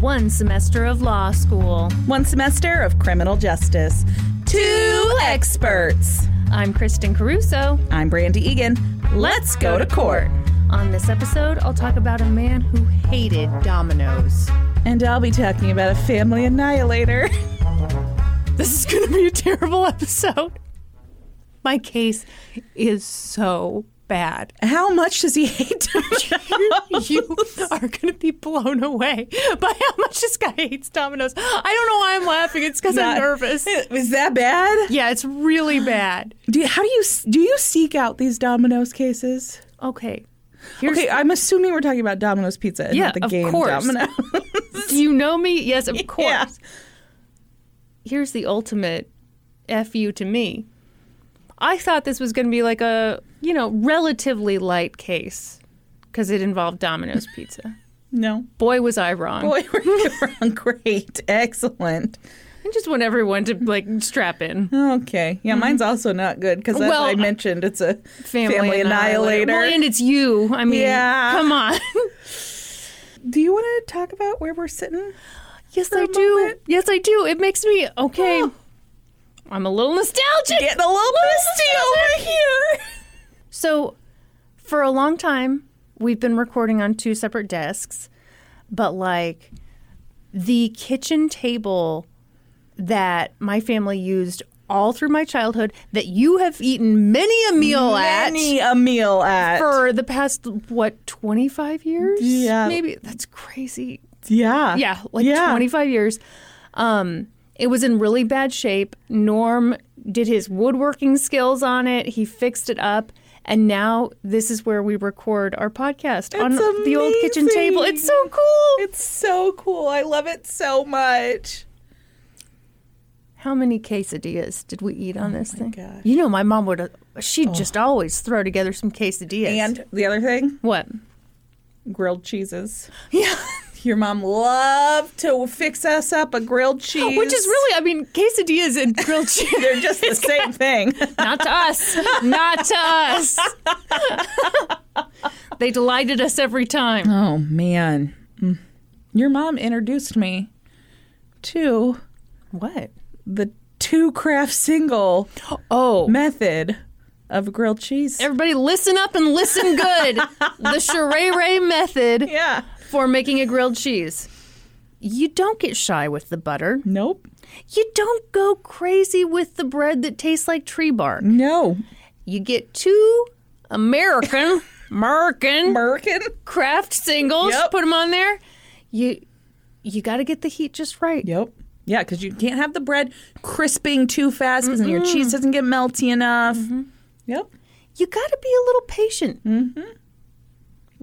One semester of law school. One semester of criminal justice. Two experts. I'm Kristen Caruso. I'm Brandy Egan. Let's go to court. On this episode, I'll talk about a man who hated dominoes. And I'll be talking about a family annihilator. This is going to be a terrible episode. My case is so bad. How much does he hate dominoes? You are going to be blown away by how much this guy hates dominoes. I don't know why I'm laughing. It's because I'm nervous. Is that bad? Yeah, it's really bad. Do you, how do you do you seek out these Domino's cases? Okay. Here's, okay, I'm assuming we're talking about Domino's Pizza and Yeah, not the of game course. Domino. Do you know me? Yes, of course. Yeah. Here's the ultimate F you to me. I thought this was going to be like a, you know, relatively light case because it involved Domino's Pizza. no. Boy, was I wrong. Boy, we're wrong. Great. Excellent. I just want everyone to like strap in. Okay. Yeah, mine's also not good because as Mm-hmm. Well, I mentioned, it's a Family, family, annihilator. Well, and it's you. I mean, Yeah. come on. Do you want to talk about where we're sitting? yes, I do. moment. Yes, I do. It makes me okay. I'm a little nostalgic. Getting a little misty over here. So, for a long time, we've been recording on two separate desks, but like the kitchen table that my family used all through my childhood, that you have eaten many a meal Many at a meal at. for the past, what, 25 years? Yeah. Maybe. That's crazy. yeah. Yeah, like Yeah. 25 years. Um, it was in really bad shape. Norm did his woodworking skills on it. He fixed it up. And now this is where we record our podcast on It's the old kitchen table. It's so cool. It's so cool. I love it so much. How many quesadillas did we eat on oh this thing? Oh gosh. You know, my mom would, uh, she'd oh. just always throw together some quesadillas. And the other thing, what? grilled cheeses. Yeah. Your mom loved to fix us up a grilled cheese. Which is really, I mean, quesadillas and grilled cheese. They're just the same thing. Not to us. Not to us. they delighted us every time. Oh man. Mm. Your mom introduced me to What? the two Kraft single Oh. method of grilled cheese. Everybody listen up and listen good. the Sheree Ray method yeah. For making a grilled cheese. You don't get shy with the butter. Nope. You don't go crazy with the bread that tastes like tree bark. No. You get two American, American Merkin. Kraft singles, Yep. put them on there. You you got to get the heat just right. Yep. Yeah, because you can't have the bread crisping too fast because then your cheese doesn't get melty enough. Yep. you got to be a little patient. Mm-hmm.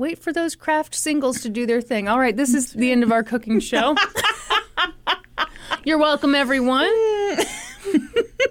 Wait for those Kraft singles to do their thing. All right, this is the end of our cooking show. You're welcome, everyone.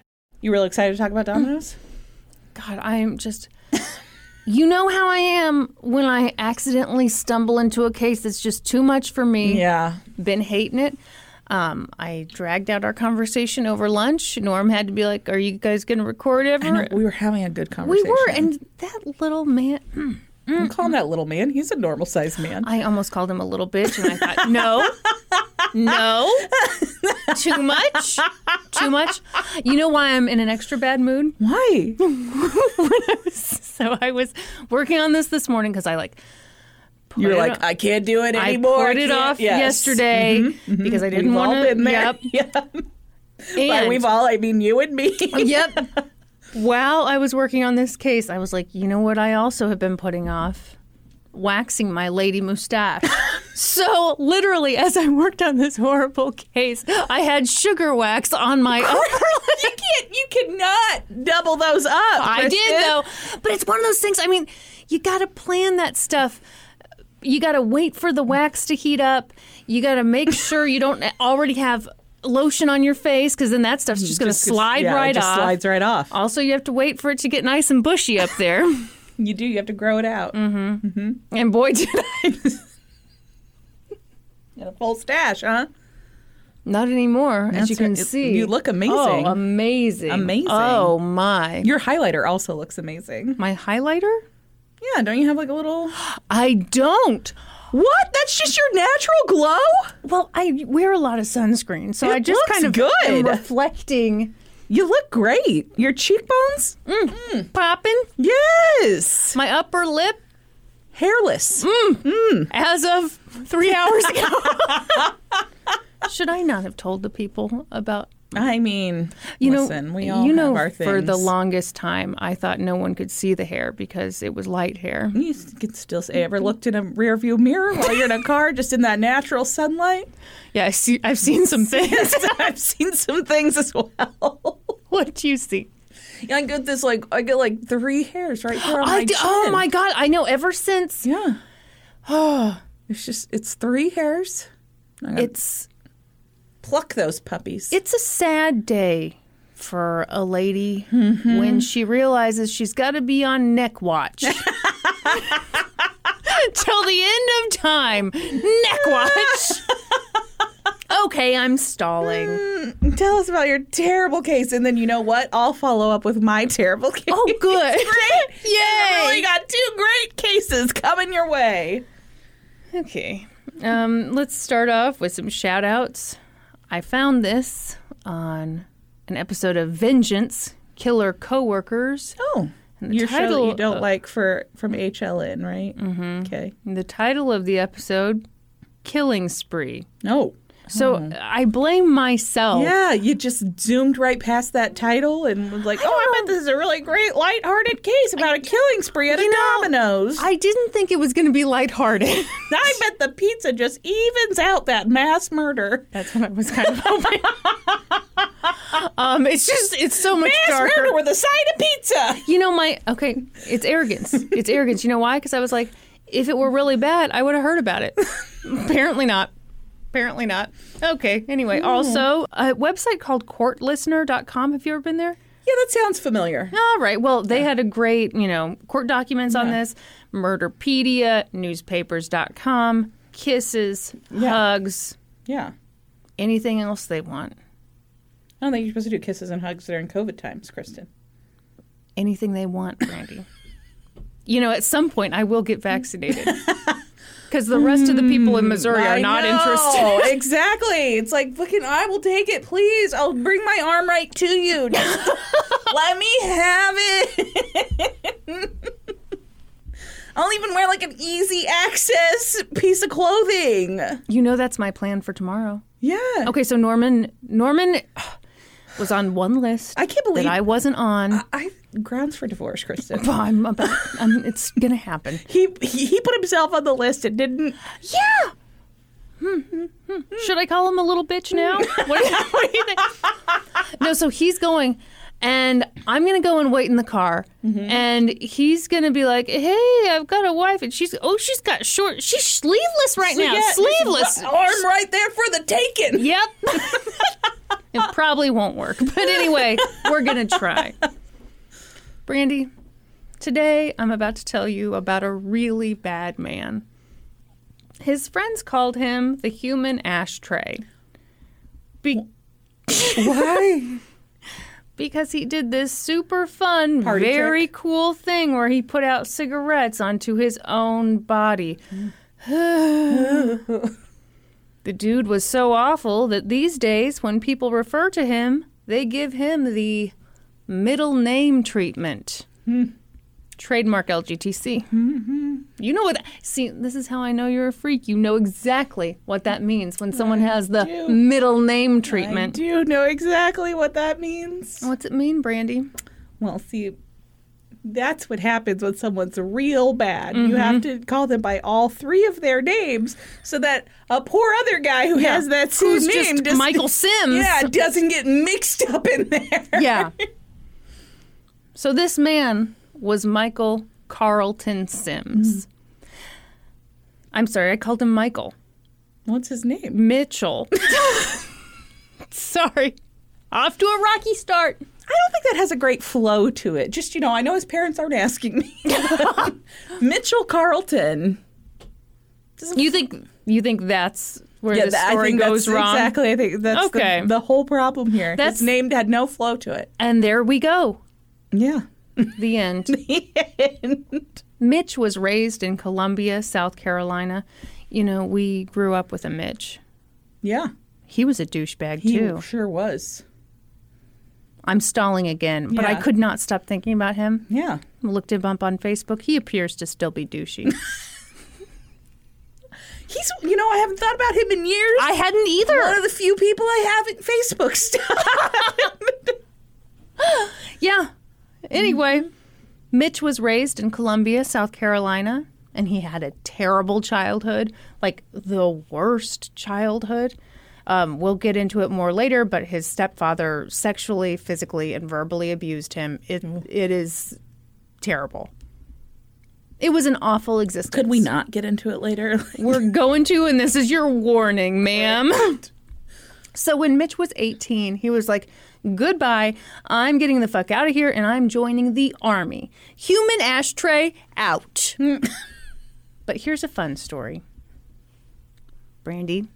You really excited to talk about Domino's? God, I'm just. You know how I am when I accidentally stumble into a case that's just too much for me. Yeah. Been hating it. Um, I dragged out our conversation over lunch. Norm had to be like, "Are you guys going to record ever?" Know, we were having a good conversation. we were, and that little man. Mm, I'm calling that little man. He's a normal sized man. I almost called him a little bitch, and I thought, no, no, too much, too much. You know why I'm in an extra bad mood? Why? So I was working on this this morning because I like. You're like, I can't do it anymore. I anymore. put it can't." off Yes. yesterday because I didn't want to. Yep. Yeah. And, we've all, I mean you and me. yep. While I was working on this case, I was like, you know what? I also have been putting off waxing my lady mustache. so literally, as I worked on this horrible case, I had sugar wax on my upper you can't. You cannot double those up. I did though, but it's one of those things. I mean, you got to plan that stuff. You got to wait for the wax to heat up. You got to make sure you don't already have lotion on your face because then that stuff's just going to slide yeah, it right just off. Slides right off. Also, you have to wait for it to get nice and bushy up there. You do. You have to grow it out. Mm-hmm. Mm-hmm. and boy, did I! And a full stash, huh? Not anymore, as you can right. See. you look amazing. Oh, amazing! Amazing. Oh my! Your highlighter also looks amazing. my highlighter? Yeah, don't you have like a little? I don't. What? That's just your natural glow? Well, I wear a lot of sunscreen, so It I just kind of good. am reflecting, You look great. Your cheekbones? Mm. Mm. popping. Yes. My upper lip, Hairless. Mm. as of three hours ago. Should I not have told the people about? I mean, You listen, know, we all you know, have our things. for the longest time, I thought no one could see the hair because it was light hair. You can still say, ever looked in a rear view mirror while you're in a car, just in that natural sunlight? Yeah, I see. I've seen some things. I've seen some things as well. what do you see? Yeah, I get this like I get like three hairs right here on I my d- oh chin. oh my god! I know. Ever since Yeah. Oh, it's just it's three hairs. it's Pluck those puppies. it's a sad day for a lady Mm-hmm. when she realizes she's got to be on neck watch. Till the end of time, neck watch. okay, I'm stalling. Tell us about your terrible case, and then you know what? I'll follow up with my terrible case. Oh, good. great! Yay! Really got two great cases coming your way. Okay. Um, let's start off with some shout outs. I found this on an episode of Vengeance Killer Coworkers. Oh, the your show that title you don't of- like for from HLN, right? Mm-hmm. Okay. The title of the episode Killing Spree. No. So I blame myself. Yeah, you just zoomed right past that title and was like, "Oh, I bet this is a really great, lighthearted case about a killing spree at a know, Domino's." I, I didn't think it was going to be lighthearted. I bet the pizza just evens out that mass murder. That's what I was kind of hoping. um, it's just it's so much Mass darker. murder with a side of pizza. You know, my okay, it's arrogance. It's arrogance. You know why? Because I was like, if it were really bad, I would have heard about it. Apparently not. Apparently not. Okay. Anyway, hmm. also a website called courtlistener.com. Have you ever been there? Yeah, that sounds familiar. All right. Well, they had a great, you know, court documents on this. Murderpedia, newspapers.com, kisses, hugs, Yeah. anything else they want. I don't think you're supposed to do kisses and hugs during COVID times, Kristen. anything they want, Brandy. you know, at some point I will get vaccinated. Because the rest of the people in Missouri are mm, I not know, interested. exactly. It's like, fucking, I will take it, please. I'll bring my arm right to you. Just let me have it. I'll even wear like an easy access piece of clothing. You know that's my plan for tomorrow. Yeah. Okay, so Norman, Norman, was on one list. I can't believe- that I wasn't on. I grounds for divorce, Kristen. I'm about, I'm, it's gonna happen. he, he he put himself on the list and didn't. Yeah. Hmm, Should I call him a little bitch now? What do you, what do you think? No, so he's going, and I'm gonna go and wait in the car, and he's gonna be like, "Hey, I've got a wife, and she's oh, she's got short, she's sleeveless right now, Yeah, sleeveless." arm right there for the taking. Yep. it probably won't work, but anyway, we're gonna try. Brandy, today I'm about to tell you about a really bad man. His friends called him the human ashtray. Be- Why? because he did this super fun, Party very trick. cool thing where he put out cigarettes onto his own body. the dude was so awful that these days, when people refer to him, they give him the middle name treatment. Hmm. Trademark LGTC. Mm-hmm. You know what? See, this is how I know you're a freak. You know exactly what that means when someone has the do. middle name I treatment. do know exactly what that means. What's it mean, Brandy? Well, see, that's what happens when someone's real bad. You have mm-hmm. to call them by all three of their names so that a poor other guy who has that same Who's name just doesn't- Michael Sims. Yeah, doesn't get mixed up in there. Yeah. So this man was Michael Carlton Sims. Mm-hmm. I'm sorry, I called him Michael. What's his name? Mitchell. sorry. Off to a rocky start. I don't think that has a great flow to it. Just, you know, I know his parents aren't asking me. Mitchell Carlton. You think you think that's where Yeah, the story think goes that's wrong? exactly. I think that's Okay. the, the whole problem here. That's- his name had no flow to it. And there we go. Yeah. The end. the end. Mitch was raised in Columbia, South Carolina. You know, we grew up with a Mitch. yeah. He was a douchebag He too. sure was. I'm stalling again, but I could not stop thinking about him. Yeah. Looked him up on Facebook. He appears to still be douchey. He's, you know, I haven't thought about him in years. I hadn't either. One of the few people I have in Facebook stuff. Yeah. Anyway, Mitch was raised in Columbia, South Carolina, and he had a terrible childhood, like the worst childhood. Um, we'll get into it more later, but his stepfather sexually, physically, and verbally abused him. It it is terrible. It was an awful existence. Could we not get into it later? We're going to, and this is your warning, ma'am. So when Mitch was 18, he was like, Goodbye, I'm getting the fuck out of here and I'm joining the army. Human ashtray out. but here's a fun story. Brandy,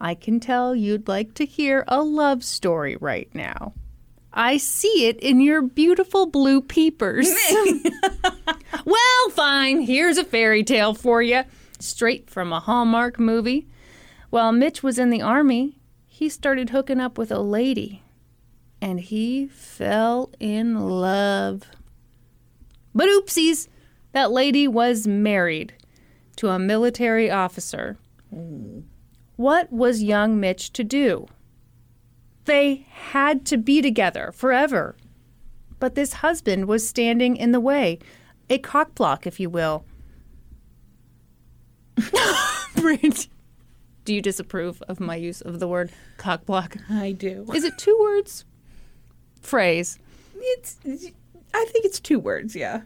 I can tell you'd like to hear a love story right now. I see it in your beautiful blue peepers. well, fine. Here's a fairy tale for you, straight from a Hallmark movie. While Mitch was in the army, he started hooking up with a lady, and he fell in love. But oopsies, that lady was married to a military officer. What was young Mitch to do? They had to be together forever. But this husband was standing in the way, a cockblock, if you will. Brent, do you disapprove of my use of the word cockblock? I do. Is it two words? Phrase. It's. I think it's two words. Yeah.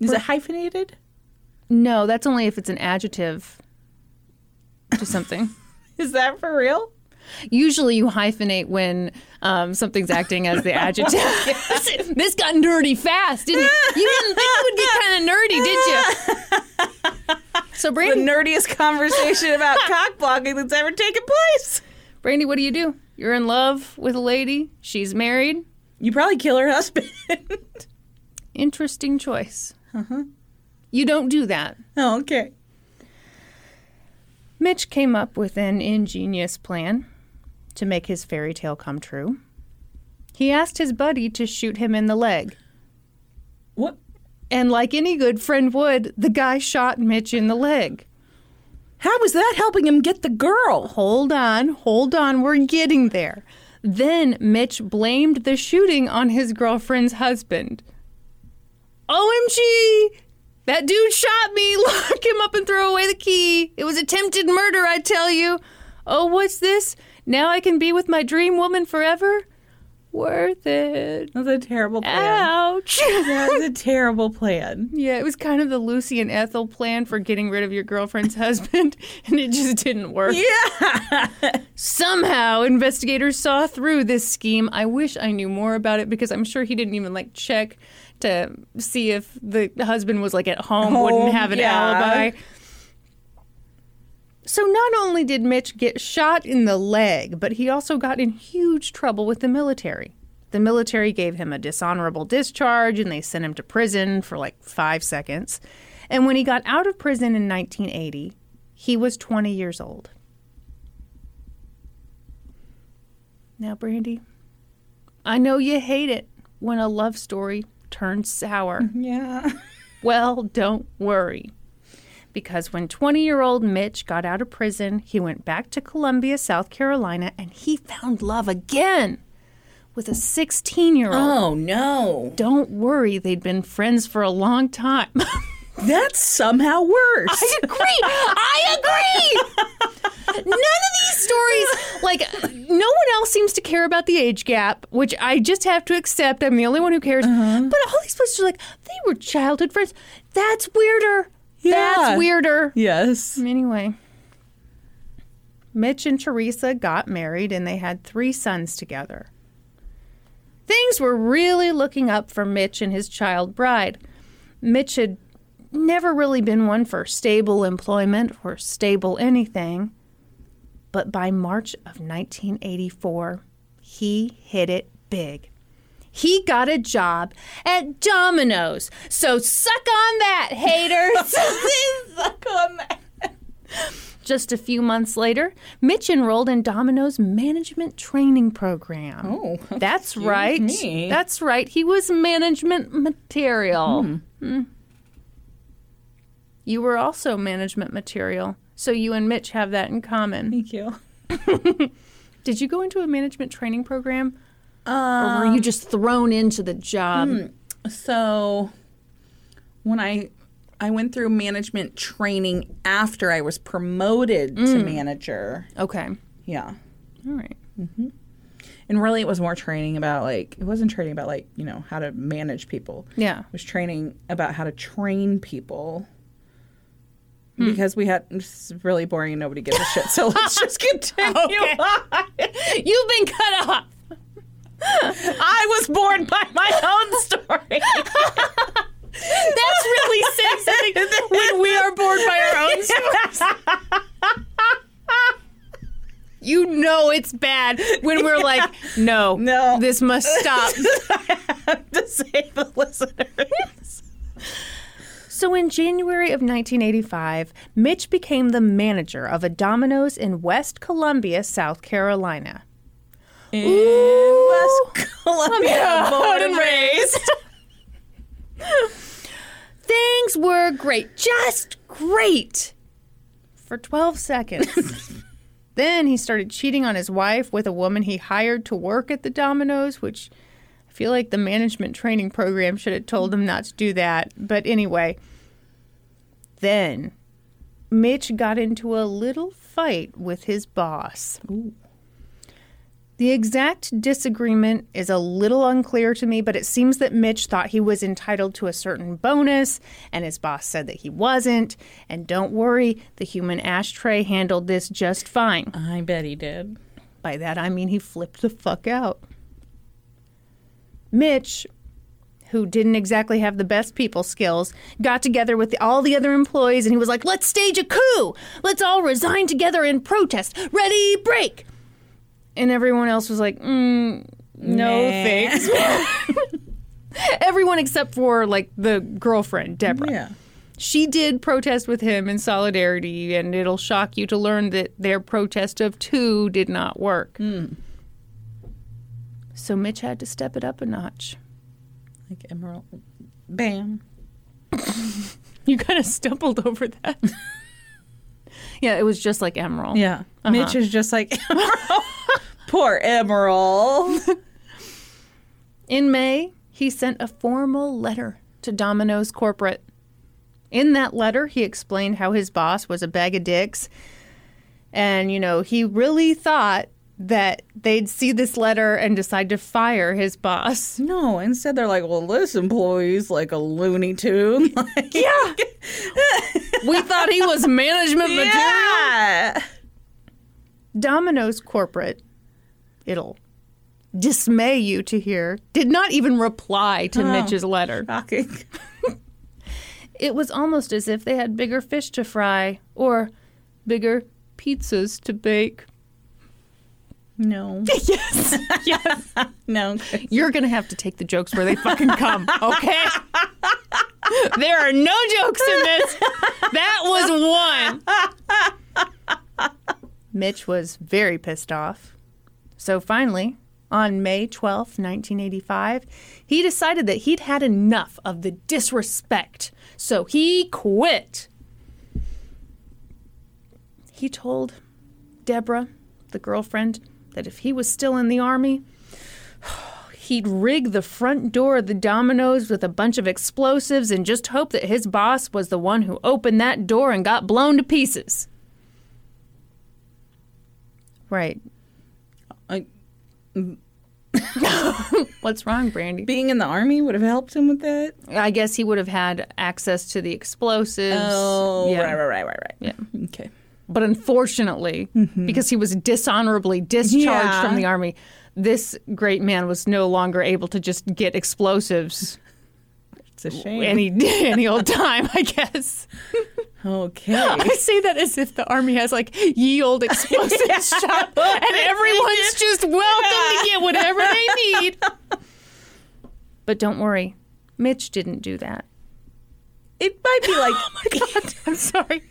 Is it hyphenated? No, that's only if it's an adjective to something. Is that for real? Usually you hyphenate when um, something's acting as the adjective. this got nerdy fast, didn't it? You didn't think it would get kind of nerdy, did you? So, The Brandy, nerdiest conversation about cock blocking that's ever taken place. Brandy, what do you do? You're in love with a lady. She's married. You probably kill her husband. Interesting choice. Uh-huh. You don't do that. oh, okay. Mitch came up with an ingenious plan to make his fairy tale come true. He asked his buddy to shoot him in the leg. What? And like any good friend would, the guy shot Mitch in the leg. How was that helping him get the girl? Hold on, hold on, we're getting there. Then Mitch blamed the shooting on his girlfriend's husband. OMG! That dude shot me. Lock him up and throw away the key. It was attempted murder, I tell you. Oh, what's this? Now I can be with my dream woman forever? Worth it. That's a terrible plan. Ouch. That was a terrible plan. yeah, it was kind of the Lucy and Ethel plan for getting rid of your girlfriend's husband, and it just didn't work. Yeah. Somehow, investigators saw through this scheme. I wish I knew more about it because I'm sure he didn't even like check to see if the husband was like at home, wouldn't have an yeah. alibi. So not only did Mitch get shot in the leg, but he also got in huge trouble with the military. The military gave him a dishonorable discharge and they sent him to prison for like five seconds. And when he got out of prison in 1980, he was 20 years old. Now, Brandy, I know you hate it when a love story turns sour. Yeah. Well, don't worry. Because when 20 year old Mitch got out of prison, he went back to Columbia, South Carolina, and he found love again with a 16 year old. Oh no. Don't worry, they'd been friends for a long time. That's somehow worse. I agree. I agree. None of these stories, like, no one else seems to care about the age gap, which I just have to accept. I'm the only one who cares. Uh-huh. But all these places are like, they were childhood friends. That's weirder. Yeah. That's weirder. yes. Anyway, Mitch and Teresa got married and they had three sons together. Things were really looking up for Mitch and his child bride. Mitch had never really been one for stable employment or stable anything. But by March of 1984, he hit it big. He got a job at Domino's. So suck on that, haters. Suck on that. Just a few months later, Mitch enrolled in Domino's management training program. Oh, that's right. me. That's right. He was management material. Hmm. You were also management material. So you and Mitch have that in common. Thank you. Did you go into a management training program or Um, were you just thrown into the job? so when I I went through management training after I was promoted to manager. Okay. Yeah. All right. mm-hmm. And really it was more training about like it wasn't training about like, you know, how to manage people. Yeah. It was training about how to train people. Because we had it's really boring and nobody gives a shit. So let's just continue. Okay. You've been cut off. I was born by my own story. That's really saying something when we are born by our own stories. You know it's bad when we're like, no, No. this must stop. to save the listeners. So in January of 1985, Mitch became the manager of a Domino's in West Columbia, South Carolina. In Ooh. West Columbia, born and raised. Things were great, just great, for 12 seconds. then he started cheating on his wife with a woman he hired to work at the Domino's, which I feel like the management training program should have told him not to do that. But anyway, then Mitch got into a little fight with his boss. The exact disagreement is a little unclear to me, but it seems that Mitch thought he was entitled to a certain bonus, and his boss said that he wasn't. And don't worry, the human ashtray handled this just fine. I bet he did. By that, I mean he flipped the fuck out. Mitch, who didn't exactly have the best people skills, got together with all the other employees and he was like, let's stage a coup! Let's all resign together in protest! Ready, break! And everyone else was like, mm, no Nah. thanks. Everyone except for like the girlfriend, Deborah. Yeah. She did protest with him in solidarity, and it'll shock you to learn that their protest of two did not work. So Mitch had to step it up a notch. Like Emerald. Bam. You kind of stumbled over that. yeah, it was just like Emerald. Yeah. Mitch is just like Emerald. Poor Emerald. In May, he sent a formal letter to Domino's corporate. In that letter, he explained how his boss was a bag of dicks. And, you know, he really thought that they'd see this letter and decide to fire his boss. No, instead they're like, well, this employee's like a Looney Tune. Like, Yeah. we thought he was management material. yeah. Domino's corporate, it'll dismay you to hear, did not even reply to oh, Mitch's letter. Shocking. It was almost as if they had bigger fish to fry or bigger pizzas to bake. No. Yes. Yes. No. You're going to have to take the jokes where they fucking come, okay? there are no jokes in this. That was one. Mitch was very pissed off. So finally, on May 12th, 1985, he decided that he'd had enough of the disrespect. So he quit. He told Deborah, the girlfriend, that if he was still in the army, he'd rig the front door of the Domino's with a bunch of explosives and just hope that his boss was the one who opened that door and got blown to pieces. Right. What's wrong, Brandy? being in the army would have helped him with that. I guess he would have had access to the explosives. Oh, Yeah. right, right, right, right, right. Yeah. Okay. But unfortunately, mm-hmm. because he was dishonorably discharged Yeah. from the army, this great man was no longer able to just get explosives It's a shame. any any old time, I guess. okay. I say that as if the army has like ye old explosive shop, and everyone's just welcome to get whatever they need. But don't worry, Mitch didn't do that. It might be like Oh my god, I'm sorry.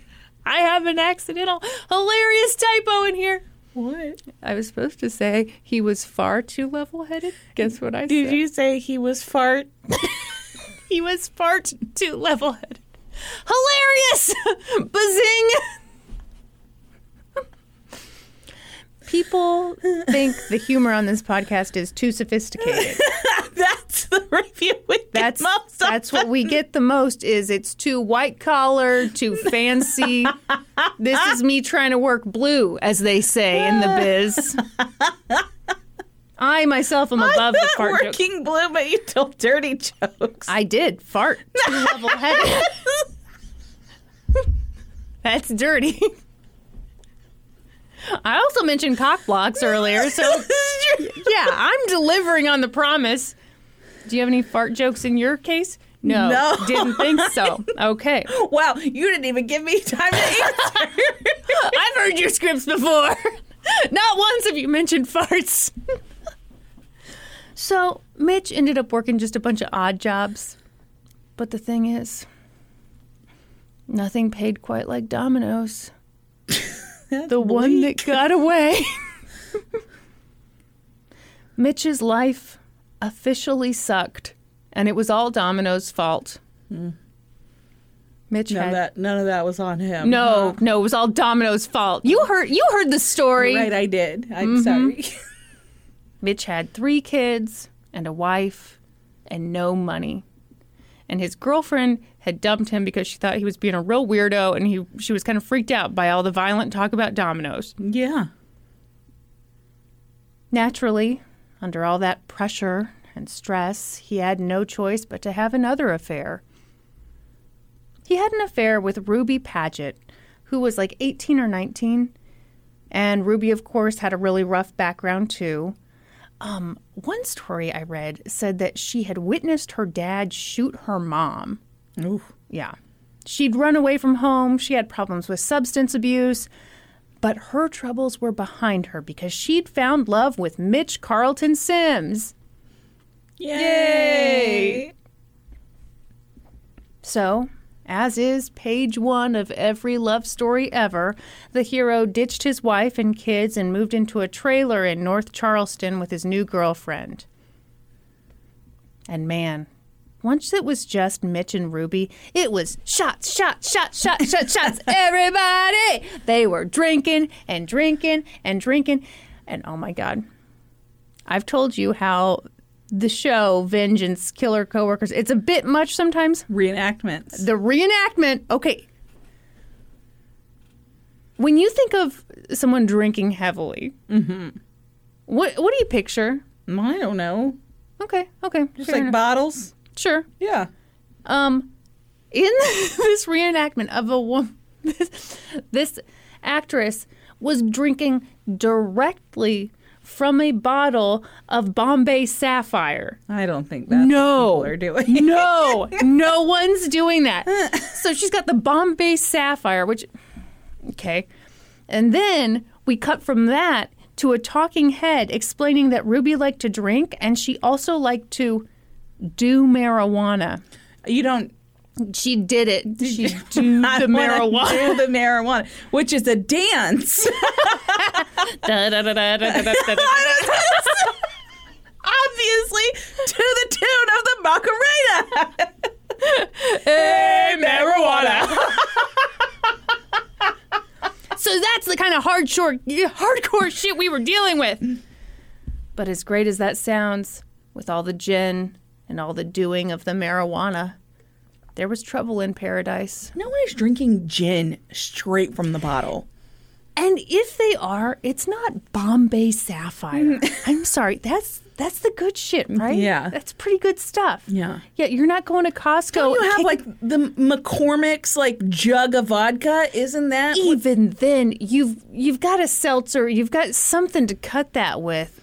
I have an accidental hilarious typo in here. what? I was supposed to say he was far too level-headed. Guess what I Did said? Did you say he was fart? He was far t- too level-headed. Hilarious! Bazing! People think the humor on this podcast is too sophisticated. That's the review we get That's most that's what we get the most is it's too white collar, too fancy. this is me trying to work blue, as they say in the biz. I myself am above the fart joke. working blue, but you told dirty jokes. I did fart too level headed. That's dirty. I also mentioned cock blocks earlier, so yeah, I'm delivering on the promise. Do you have any fart jokes in your case? No, No. didn't think so. Okay, wow, you didn't even give me time to answer. I've heard your scripts before. Not once have you mentioned farts. So Mitch ended up working just a bunch of odd jobs, but the thing is, nothing paid quite like Domino's. the one that got away. Mitch's life officially sucked, and it was all Domino's fault. Mitch None of had that, none of that was on him. no, huh? no, it was all Domino's fault. You heard you heard the story. Right, I did. I'm Mm-hmm. sorry. Mitch had three kids and a wife and no money. And his girlfriend had dumped him because she thought he was being a real weirdo and he she was kind of freaked out by all the violent talk about dominoes. yeah. Naturally, under all that pressure and stress, he had no choice but to have another affair. He had an affair with Ruby Padgett, who was like 18 or 19. And Ruby, of course, had a really rough background too. Um, one story I read said that she had witnessed her dad shoot her mom. Ooh. Yeah. She'd run away from home. She had problems with substance abuse. But her troubles were behind her because she'd found love with Mitch Carlton Sims. Yay! So, as is page one of every love story ever, the hero ditched his wife and kids and moved into a trailer in North Charleston with his new girlfriend. And man, once it was just Mitch and Ruby, it was shots, shots, shots, shots, shots, shots. Everybody! They were drinking and drinking and drinking. And oh my God, I've told you how the show Vengeance Killer Coworkers, it's a bit much sometimes. Reenactments. The reenactment, okay. When you think of someone drinking heavily, what what do you picture? I don't know. Okay, okay, Just like enough. bottles. sure. Yeah. Um, in this reenactment of a woman, this, this actress was drinking directly from a bottle of Bombay Sapphire. I don't think that's No. people are doing. No, no one's doing that. So she's got the Bombay Sapphire, which, okay. And then we cut from that to a talking head explaining that Ruby liked to drink and she also liked to do marijuana. You don't. She did it. She do the marijuana. Do the marijuana, which is a dance. Obviously, to the tune of the Macarena. hey, marijuana. so that's the kind of hardcore, hardcore shit we were dealing with. But as great as that sounds, with all the gin and all the doing of the marijuana there was trouble in paradise. No one is drinking gin straight from the bottle. And if they are, it's not Bombay Sapphire. Mm-hmm. I'm sorry, that's that's the good shit, right? Yeah. that's pretty good stuff. Yeah. yeah. You're not going to Costco. Don't you have like the McCormick's like jug of vodka? Isn't that what- even then you've you've got a seltzer you've got something to cut that with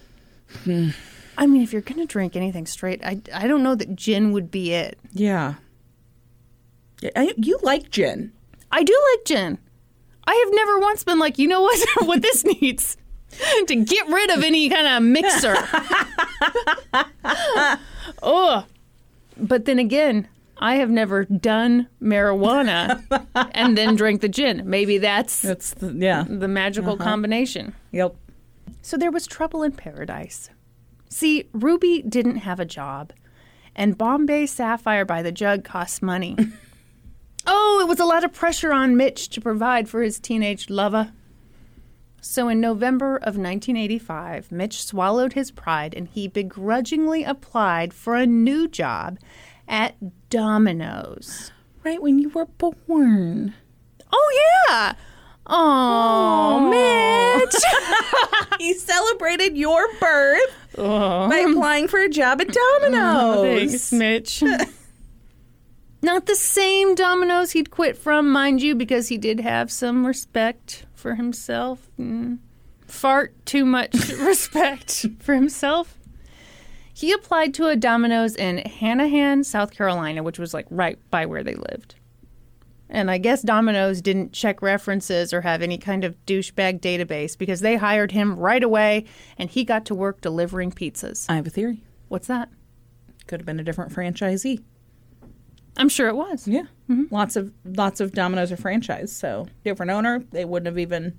hmm. i mean if you're gonna drink anything straight i, I don't know that gin would be it Yeah. I, you like gin. i do like gin i have never once been like you know what what this needs to get rid of any kind of mixer oh but then again i have never done marijuana and then drank the gin maybe that's That's the, yeah. the magical uh-huh. combination Yep. So there was trouble in paradise. See, Ruby didn't have a job, and Bombay Sapphire by the jug costs money. Oh, it was a lot of pressure on Mitch to provide for his teenage lover. So in November of 1985, Mitch swallowed his pride and he begrudgingly applied for a new job at Domino's. Right when you were born. Oh, yeah! Oh, Mitch! He celebrated your birth by applying for a job at oh, Domino's. Thanks, Mitch. Not the same Domino's he'd quit from, mind you, because he did have some respect for himself. Mm. Fart too much respect for himself. He applied to a Domino's in Hanahan, South Carolina, which was like right by where they lived. And I guess Domino's didn't check references or have any kind of douchebag database because they hired him right away and he got to work delivering pizzas. I have a theory. What's that? Could have been a different franchisee. I'm sure it was. Yeah. Mm-hmm. Lots of lots of Domino's are franchise, so different owner, they wouldn't have even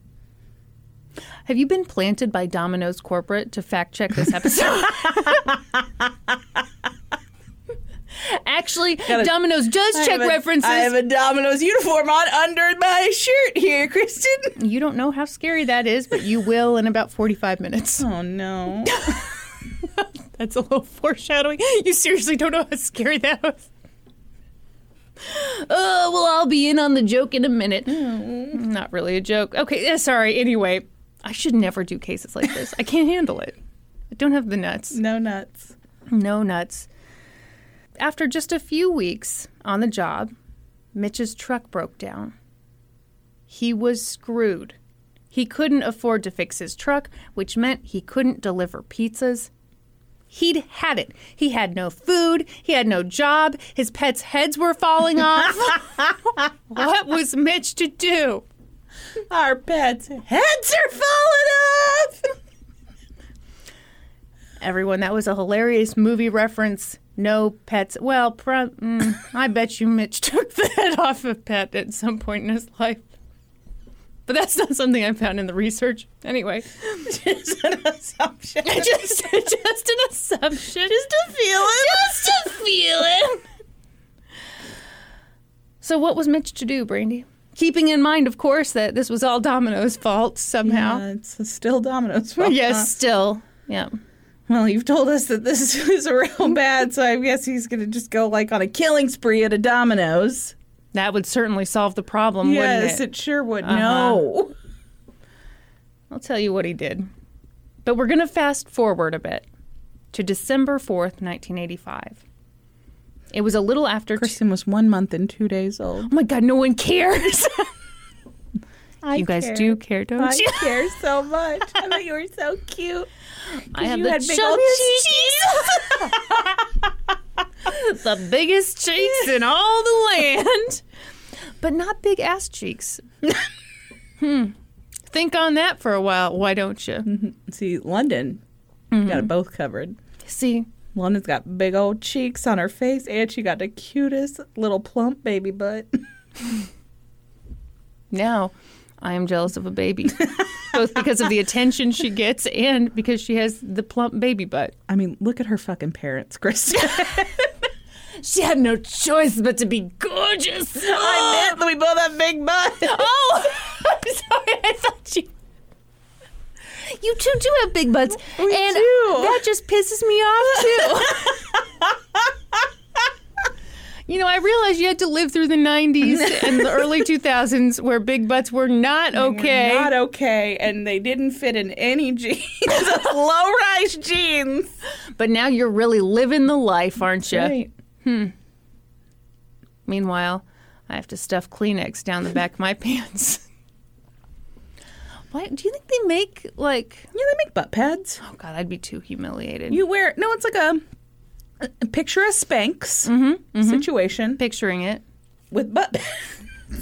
Have you been planted by Domino's corporate to fact check this episode? Actually, Domino's does check I have a- references. I have a Domino's uniform on under my shirt here, Kristen. you don't know how scary that is, but you will in about 45 minutes. Oh no. That's a little foreshadowing. You seriously don't know how scary that was. Oh, well, I'll be in on the joke in a minute. Mm-hmm. Not really a joke. Okay, sorry. Anyway, I should never do cases like this. I can't handle it. I don't have the nuts. no nuts. No nuts. After just a few weeks on the job, Mitch's truck broke down. He was screwed. He couldn't afford to fix his truck, which meant he couldn't deliver pizzas. He'd had it. He had no food. He had no job. His pets' heads were falling off. what was Mitch to do? Our pets' heads are falling off. Everyone, that was a hilarious movie reference. No pets. Well, pro- mm, I bet you Mitch took the head off a pet at some point in his life. But that's not something I found in the research. Anyway, Just an assumption. just, just an assumption. Just a feeling. Just a feeling. So, what was Mitch to do, Brandy? Keeping in mind, of course, that this was all Domino's fault somehow. Yeah, it's still Domino's fault. yes, huh? still. Yeah. Well, you've told us that this is real bad, so I guess he's gonna just go like on a killing spree at a Domino's. That would certainly solve the problem, yes, wouldn't it? it sure would. Uh-huh. No. I'll tell you what he did. But we're going to fast forward a bit to December 4th, 1985. It was a little after. Kristen was one month and two days old. oh my God, no one cares. I you guys care. do care, don't I you? I care so much. I thought you were so cute. I have you the had big old chubbiest the biggest cheeks in all the land. But not big ass cheeks. hmm. Think on that for a while, why don't you? See, London Mm-hmm. got it both covered. See, London's got big old cheeks on her face, and she got the cutest little plump baby butt. now I am jealous of a baby, both because of the attention she gets and because she has the plump baby butt. I mean, look at her fucking parents, Kristen. She had no choice but to be gorgeous. I meant that we both have big butts. Oh, I'm sorry. I thought you. You two do have big butts, We and do. that just pisses me off too. You know, I realized you had to live through the '90s and the early 2000s where big butts were not okay. Not okay, and they didn't fit in any jeans. Low rise jeans. but now you're really living the life, aren't you? Right. Hmm. Meanwhile, I have to stuff Kleenex down the back of my pants. Why do you think they make like? Yeah, they make butt pads. Oh God, I'd be too humiliated. You wear no, it's like a picture a Spanx Mm-hmm, situation picturing it. with butt.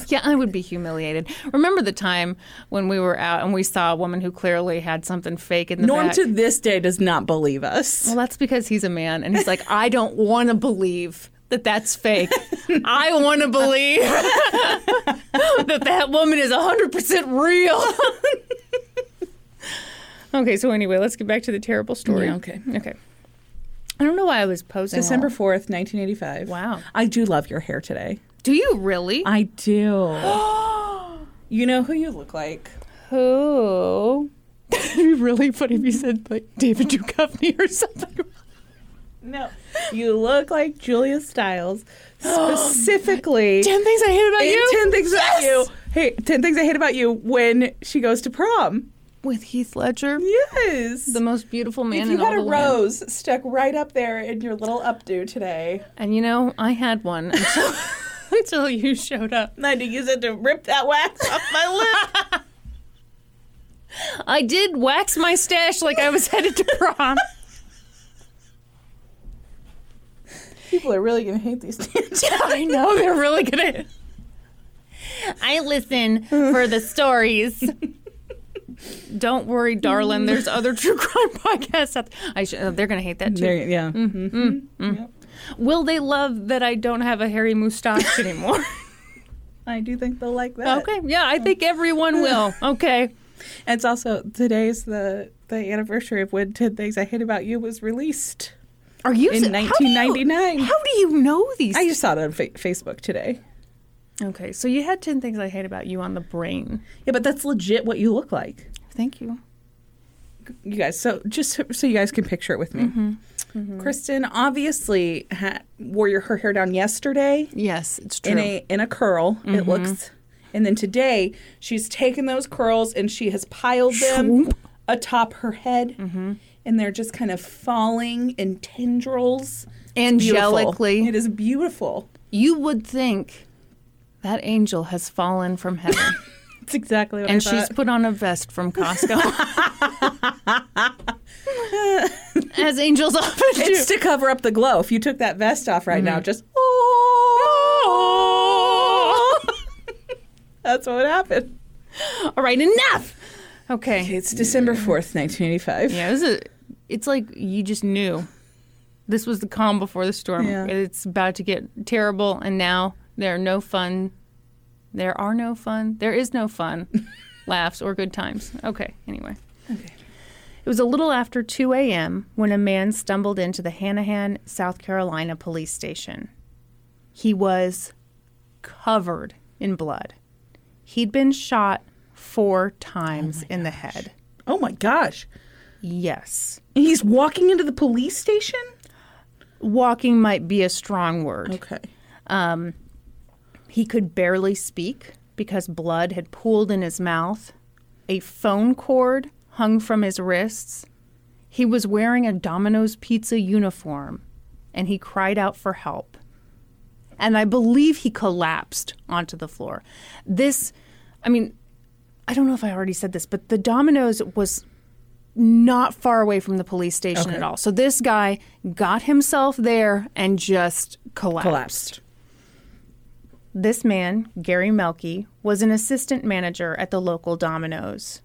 Yeah, I would be humiliated. Remember the time when we were out and we saw a woman who clearly had something fake in the Norm back? to this day does not believe us. well, that's because he's a man and he's like, I don't want to believe that that's fake. I want to believe that that woman is 100% real. okay, so anyway, let's get back to the terrible story. Yeah, okay. Okay. I don't know why I was posing. December all- fourth, nineteen eighty five. Wow. I do love your hair today. Do you really? I do. you know who you look like. Who? It'd be really funny if you said like David Duchovny or something. No. You look like Julia Stiles. Specifically Ten things I hate about you. 10 things about you. Hey, 10 things I hate about you when she goes to prom. With Heath Ledger, Yes. the most beautiful man if you had a the land. rose stuck right up there in your little updo today, And you know, I had one until, until you showed up. I had to use it to rip that wax off my lip. I did wax my stash like I was headed to prom. People are really going to hate these tangents. I know they're really gonna. I listen for the stories. Don't worry, darling. There's other true crime podcasts. Out I sh- uh, they're gonna hate that too. There, yeah. Mm-hmm. Yep. Will they love that I don't have a hairy mustache anymore? I do think they'll like that. okay, yeah, I think everyone will. Okay. It's also today's the the anniversary of when 10 Things I Hate About You was released Are you in how do you- 1999. How do you know these? I just saw it on fa- Facebook today. okay, so you had ten things I hate about you on the brain. Yeah, but that's legit what you look like. Thank you. You guys, so just so- so you guys can picture it with me. Mm-hmm. Mm-hmm. Kristen obviously had, wore your, her hair down yesterday Yes, it's true. in a in a curl. It mm-hmm. looks, and then today she's taken those curls and she has piled them atop her head, and they're just kind of falling in tendrils. Beautiful. Angelically, It is beautiful. you would think that angel has fallen from heaven. It's exactly what and she's put on a vest from Costco. As angels often do. It's to cover up the glow. If you took that vest off right now, mm. just that's what would happen. All right, enough. Okay. It's December fourth, nineteen eighty-five. Yeah, this is. It's like you just knew. This was the calm before the storm. Yeah. It's about to get terrible, and now there are no fun. There are no fun. There is no fun, laughs or good times. Okay. Anyway. Okay. It was a little after 2 a.m. when a man stumbled into the Hanahan, South Carolina police station. He was covered in blood. He'd been shot four times oh in the head. Oh my gosh. Yes. He's walking into the police station? Walking might be a strong word. Okay. Um, He could barely speak because blood had pooled in his mouth. A phone cord hung from his wrists. He was wearing a Domino's Pizza uniform and he cried out for help. And I believe he collapsed onto the floor. This, I mean, I don't know if I already said this, but the Domino's was not far away from the police station Okay. at all. So this guy got himself there and just collapsed. Collapsed. This man, Gary Melky, was an assistant manager at the local Domino's.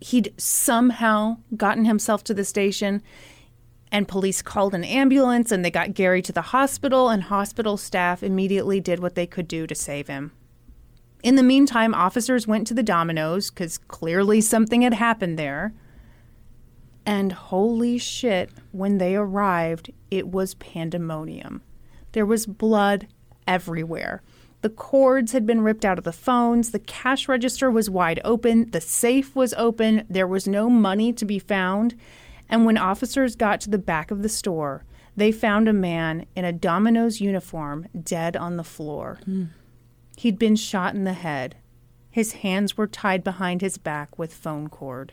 He'd somehow gotten himself to the station, and police called an ambulance and they got Gary to the hospital, and hospital staff immediately did what they could do to save him. In the meantime, officers went to the Domino's because clearly something had happened there. And holy shit, when they arrived, it was pandemonium. There was blood everywhere. The cords had been ripped out of the phones. The cash register was wide open. The safe was open. There was no money to be found. And when officers got to the back of the store, they found a man in a Domino's uniform dead on the floor. He'd been shot in the head. His hands were tied behind his back with phone cord.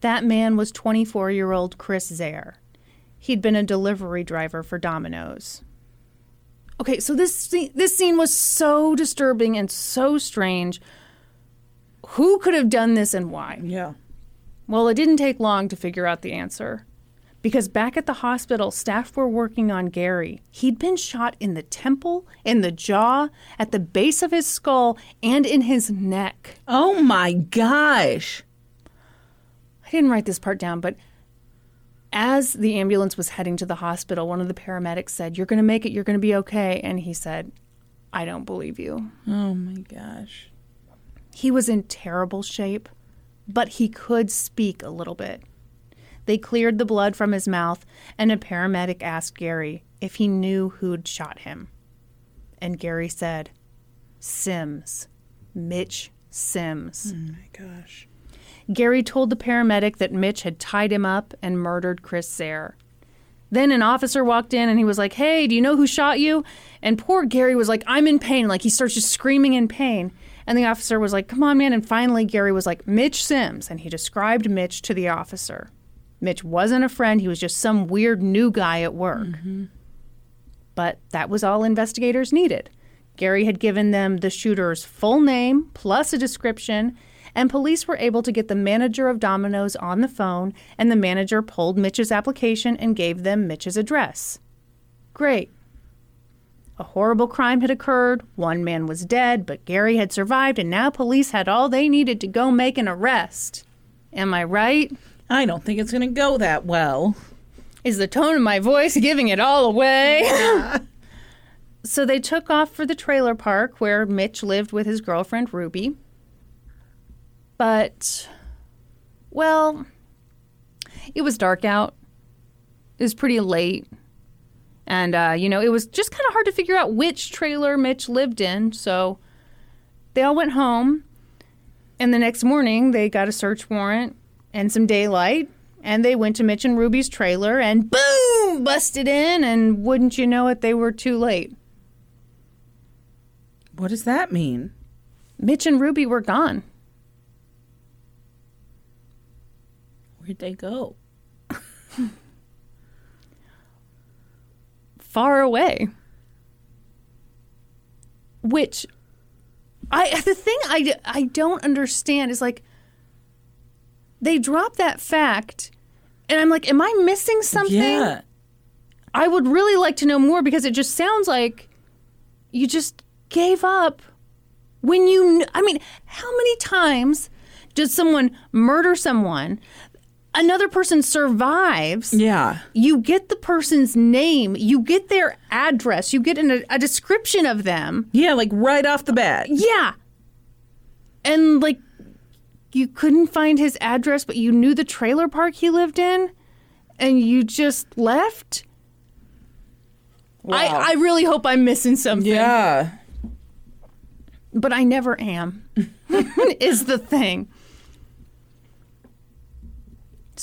That man was 24 year old Chris Zare. He'd been a delivery driver for Domino's. Okay, so this scene, this scene was so disturbing and so strange. Who could have done this and why? Yeah. Well, it didn't take long to figure out the answer. Because back at the hospital, staff were working on Gary. He'd been shot in the temple, in the jaw, at the base of his skull, and in his neck. Oh my gosh. I didn't write this part down, but as the ambulance was heading to the hospital, one of the paramedics said, You're going to make it, you're going to be okay. And he said, I don't believe you. Oh my gosh. He was in terrible shape, but he could speak a little bit. They cleared the blood from his mouth, and a paramedic asked Gary if he knew who'd shot him. And Gary said, Sims, Mitch Sims. Oh my gosh. Gary told the paramedic that Mitch had tied him up and murdered Chris Zare. Then an officer walked in and he was like, Hey, do you know who shot you? And poor Gary was like, I'm in pain. Like he starts just screaming in pain. And the officer was like, Come on, man. And finally, Gary was like, Mitch Sims. And he described Mitch to the officer. Mitch wasn't a friend, he was just some weird new guy at work. Mm-hmm. But that was all investigators needed. Gary had given them the shooter's full name plus a description, and police were able to get the manager of Domino's on the phone, and the manager pulled Mitch's application and gave them Mitch's address. Great. A horrible crime had occurred, one man was dead, but Gary had survived, and now police had all they needed to go make an arrest. Am I right? I don't think it's going to go that well. Is the tone of my voice giving it all away? so they took off for the trailer park where Mitch lived with his girlfriend Ruby. But, well, it was dark out. It was pretty late. And, uh, you know, it was just kind of hard to figure out which trailer Mitch lived in. So they all went home. And the next morning, they got a search warrant and some daylight. And they went to Mitch and Ruby's trailer and boom, busted in. And wouldn't you know it, they were too late. What does that mean? Mitch and Ruby were gone. Where'd they go? far away. Which I the thing I I don't understand is like they drop that fact and I'm like am I missing something? Yeah. I would really like to know more because it just sounds like you just gave up when you kn- I mean how many times does someone murder someone another person survives Yeah. you get the person's name, you get their address, you get an, a description of them. Yeah, like right off the bat. Yeah. And like, you couldn't find his address, but you knew the trailer park he lived in, and you just left? I, I really hope I'm missing something. Yeah. but I never am, is the thing.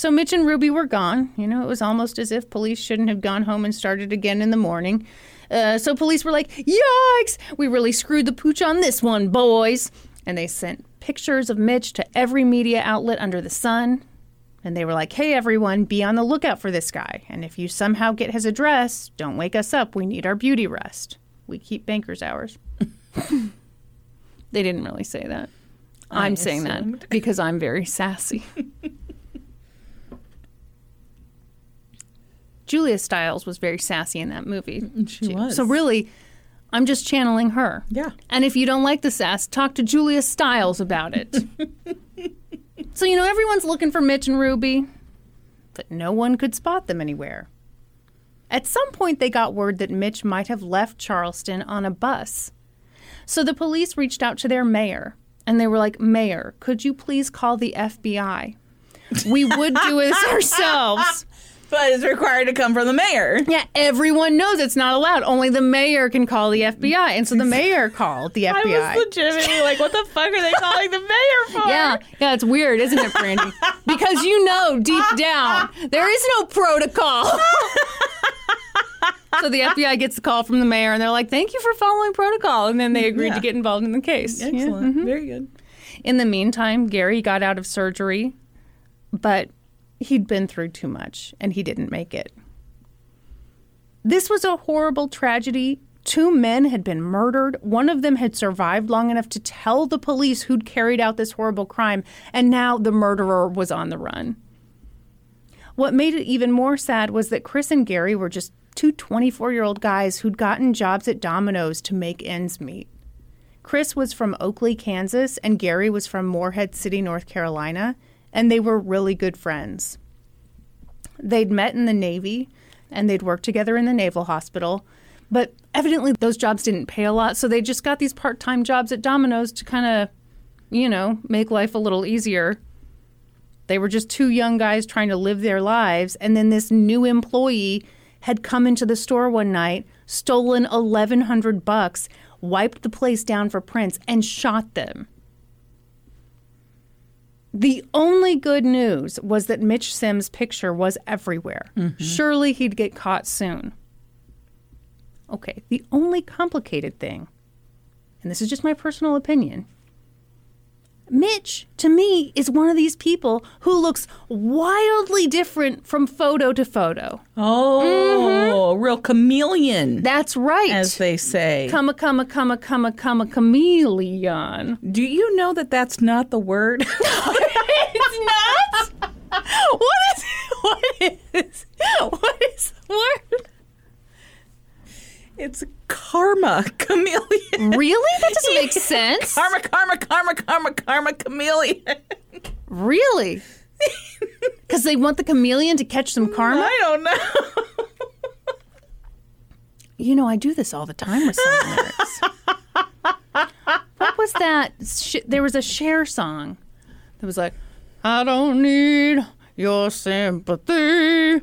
So Mitch and Ruby were gone. You know, it was almost as if police shouldn't have gone home and started again in the morning. Uh, so police were like, yikes, we really screwed the pooch on this one, boys. And they sent pictures of Mitch to every media outlet under the sun. And they were like, hey, everyone, be on the lookout for this guy. And if you somehow get his address, don't wake us up. We need our beauty rest. We keep banker's hours. they didn't really say that. I'm saying assumed. that because I'm very sassy. Julia Stiles was very sassy in that movie. Mm, mm, she too. was. So really, I'm just channeling her. Yeah. And if you don't like the sass, talk to Julia Stiles about it. so you know everyone's looking for Mitch and Ruby, but no one could spot them anywhere. At some point, they got word that Mitch might have left Charleston on a bus. So the police reached out to their mayor, and they were like, "Mayor, could you please call the FBI? We would do this ourselves." But it's required to come from the mayor. Yeah, everyone knows it's not allowed. Only the mayor can call the FBI. And so the mayor called the FBI. I was legitimately like, what the fuck are they calling the mayor for? yeah, yeah, it's weird, isn't it, Brandy? because you know deep down there is no protocol. so the FBI gets a call from the mayor, and they're like, "Thank you for following protocol," and then they agreed Yeah. to get involved in the case. Yeah. Excellent. Very good. In the meantime, Gary got out of surgery, but he'd been through too much and he didn't make it. This was a horrible tragedy. Two men had been murdered. One of them had survived long enough to tell the police who'd carried out this horrible crime, and now the murderer was on the run. What made it even more sad was that Chris and Gary were just two 24 year old guys who'd gotten jobs at Domino's to make ends meet. Chris was from Oakley, Kansas, and Gary was from Morehead City, North Carolina, and they were really good friends. They'd met in the Navy and they'd worked together in the Naval Hospital, but evidently those jobs didn't pay a lot, so they just got these part time jobs at Domino's to kind of, you know, make life a little easier. They were just two young guys trying to live their lives, and then this new employee had come into the store one night, stolen 1100 bucks, wiped the place down for prints and shot them. The only good news was that Mitch Sims' picture was everywhere. Mm-hmm. Surely he'd get caught soon. Okay, the only complicated thing, and this is just my personal opinion, Mitch, to me, is one of these people who looks wildly different from photo to photo. Oh, a real chameleon, That's right. as they say. come a come a come a come a come a chameleon. Do you know that that's not the word? it's not. What is? What is? What is the word? It's karma chameleon. Really? That doesn't make sense. Karma, karma, karma, karma, karma chameleon. Really? Because they want the chameleon to catch some karma. I don't know. You know, I do this all the time with song lyrics. what was that? Sh- there was a Cher song that was like, I don't need your sympathy.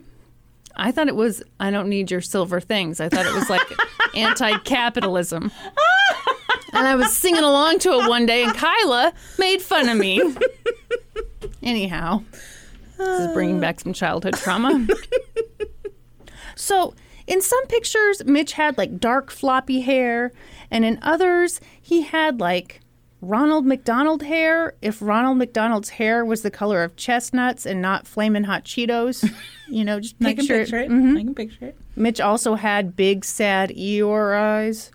I thought it was, I don't need your silver things. I thought it was like anti capitalism. And I was singing along to it one day, and Kyla made fun of me. Anyhow, this is bringing back some childhood trauma. So, in some pictures, Mitch had like dark, floppy hair, and in others, he had like Ronald McDonald hair. If Ronald McDonald's hair was the color of chestnuts and not flaming hot Cheetos, you know, just I can picture, picture it. Mhm. I can picture it. Mitch also had big, sad Eeyore eyes.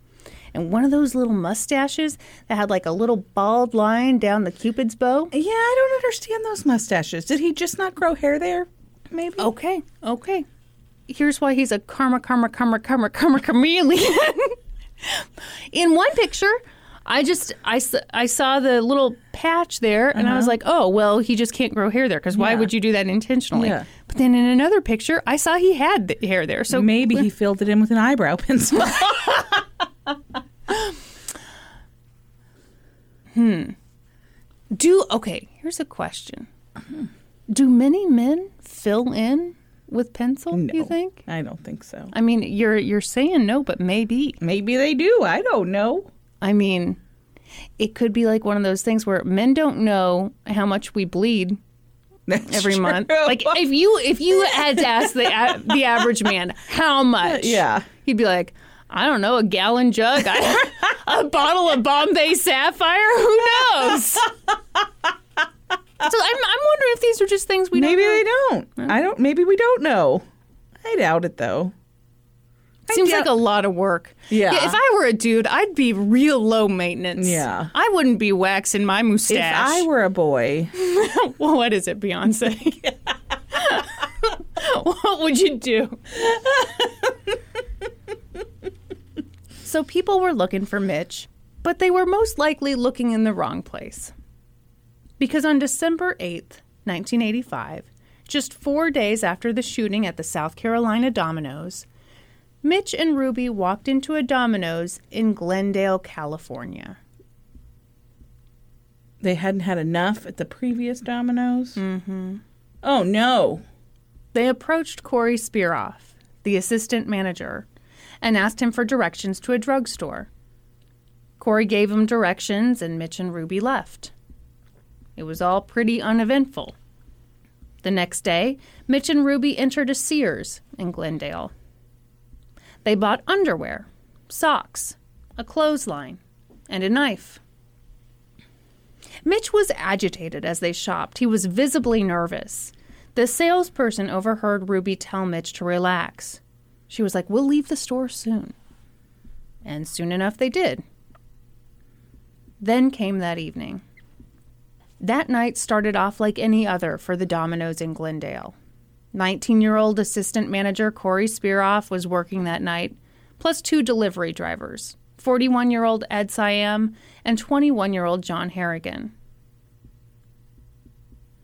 And one of those little mustaches that had like a little bald line down the Cupid's bow. Yeah, I don't understand those mustaches. Did he just not grow hair there? Maybe. Okay, okay. Here's why he's a karma, karma, karma, karma, karma chameleon. In one picture, I just I, I saw the little patch there, and I was like, oh well, he just can't grow hair there because why Uh-huh. Yeah. would you do that intentionally? Yeah. But then in another picture, I saw he had the hair there. So Maybe he filled it in with an eyebrow pencil. Hmm. Do okay. Here's a question: Do many men fill in with pencil? no, You think? I don't think so. I mean, you're you're saying no, but maybe. Maybe they do. I don't know. I mean, it could be like one of those things where men don't know how much we bleed That's every month. Like if you if you had to ask the the average man how much, Yeah. he'd be like, I don't know, a gallon jug, I, a bottle of Bombay Sapphire. Who knows? so I'm I'm wondering if these are just things we maybe don't. we don't. I don't. Maybe we don't know. I doubt it though. Seems doubt- like a lot of work. Yeah. If I were a dude, I'd be real low maintenance. Yeah. I wouldn't be waxing my mustache. If I were a boy, well, what is it, Beyonce? what would you do? so people were looking for Mitch, but they were most likely looking in the wrong place. Because on December 8th, 1985, just four days after the shooting at the South Carolina Domino's, Mitch and Ruby walked into a Domino's in Glendale, California. they hadn't had enough at the previous Domino's. Mm-hmm. Oh no! They approached Corey Spiroff, the assistant manager, and asked him for directions to a drugstore. Corey gave him directions, and Mitch and Ruby left. It was all pretty uneventful. The next day, Mitch and Ruby entered a Sears in Glendale. They bought underwear, socks, a clothesline, and a knife. Mitch was agitated as they shopped. He was visibly nervous. The salesperson overheard Ruby tell Mitch to relax. She was like, We'll leave the store soon. And soon enough, they did. Then came that evening. That night started off like any other for the Domino's in Glendale. 19 year old assistant manager Corey Spiroff was working that night, plus two delivery drivers 41 year old Ed Siam and 21 year old John Harrigan.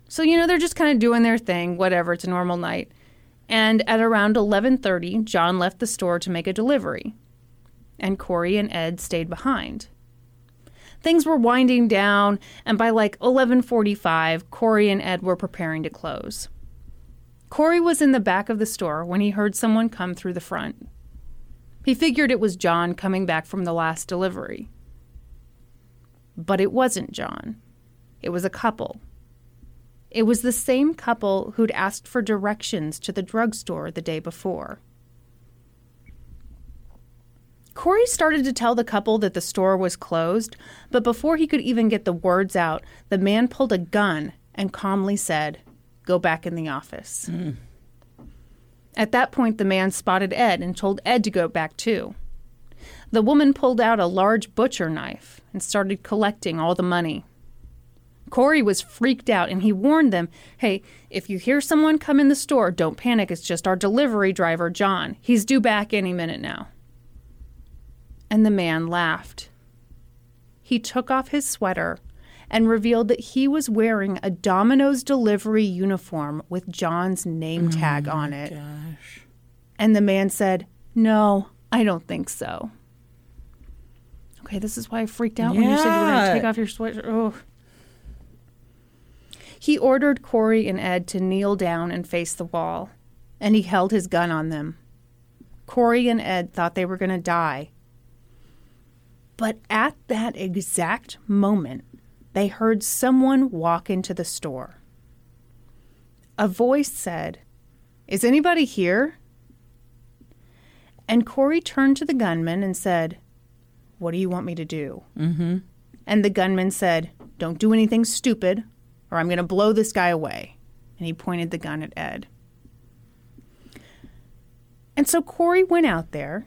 So, you know, they're just kind of doing their thing, whatever, it's a normal night. And at around 11:30, John left the store to make a delivery, and Corey and Ed stayed behind. Things were winding down, and by like 11:45, Corey and Ed were preparing to close. Corey was in the back of the store when he heard someone come through the front. He figured it was John coming back from the last delivery. But it wasn't John. It was a couple. It was the same couple who'd asked for directions to the drugstore the day before. Corey started to tell the couple that the store was closed, but before he could even get the words out, the man pulled a gun and calmly said, Go back in the office. Hmm. At that point, the man spotted Ed and told Ed to go back too. The woman pulled out a large butcher knife and started collecting all the money. Corey was freaked out and he warned them hey, if you hear someone come in the store, don't panic. It's just our delivery driver, John. He's due back any minute now. And the man laughed. He took off his sweater and revealed that he was wearing a Domino's delivery uniform with John's name oh tag on it. Gosh. And the man said, No, I don't think so. Okay, this is why I freaked out when you said you were going to take off your sweater. Oh. He ordered Corey and Ed to kneel down and face the wall, and he held his gun on them. Corey and Ed thought they were going to die. But at that exact moment, they heard someone walk into the store. A voice said, Is anybody here? And Corey turned to the gunman and said, What do you want me to do? Mm-hmm. And the gunman said, Don't do anything stupid, or I'm going to blow this guy away. And he pointed the gun at Ed. And so Corey went out there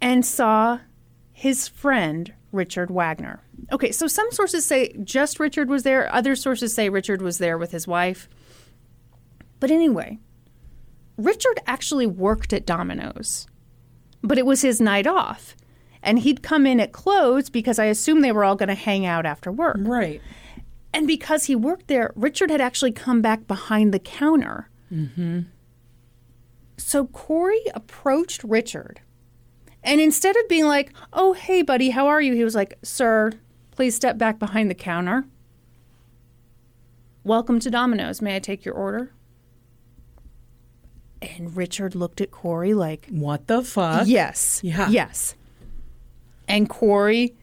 and saw his friend, Richard Wagner. Okay, so some sources say just Richard was there, other sources say Richard was there with his wife. But anyway, Richard actually worked at Domino's, but it was his night off. And he'd come in at close because I assume they were all going to hang out after work. Right. And because he worked there, Richard had actually come back behind the counter. Mm-hmm. So Corey approached Richard. And instead of being like, oh, hey, buddy, how are you? He was like, sir, please step back behind the counter. Welcome to Domino's. May I take your order? And Richard looked at Corey like, What the fuck? Yes. Yeah. Yes. And Corey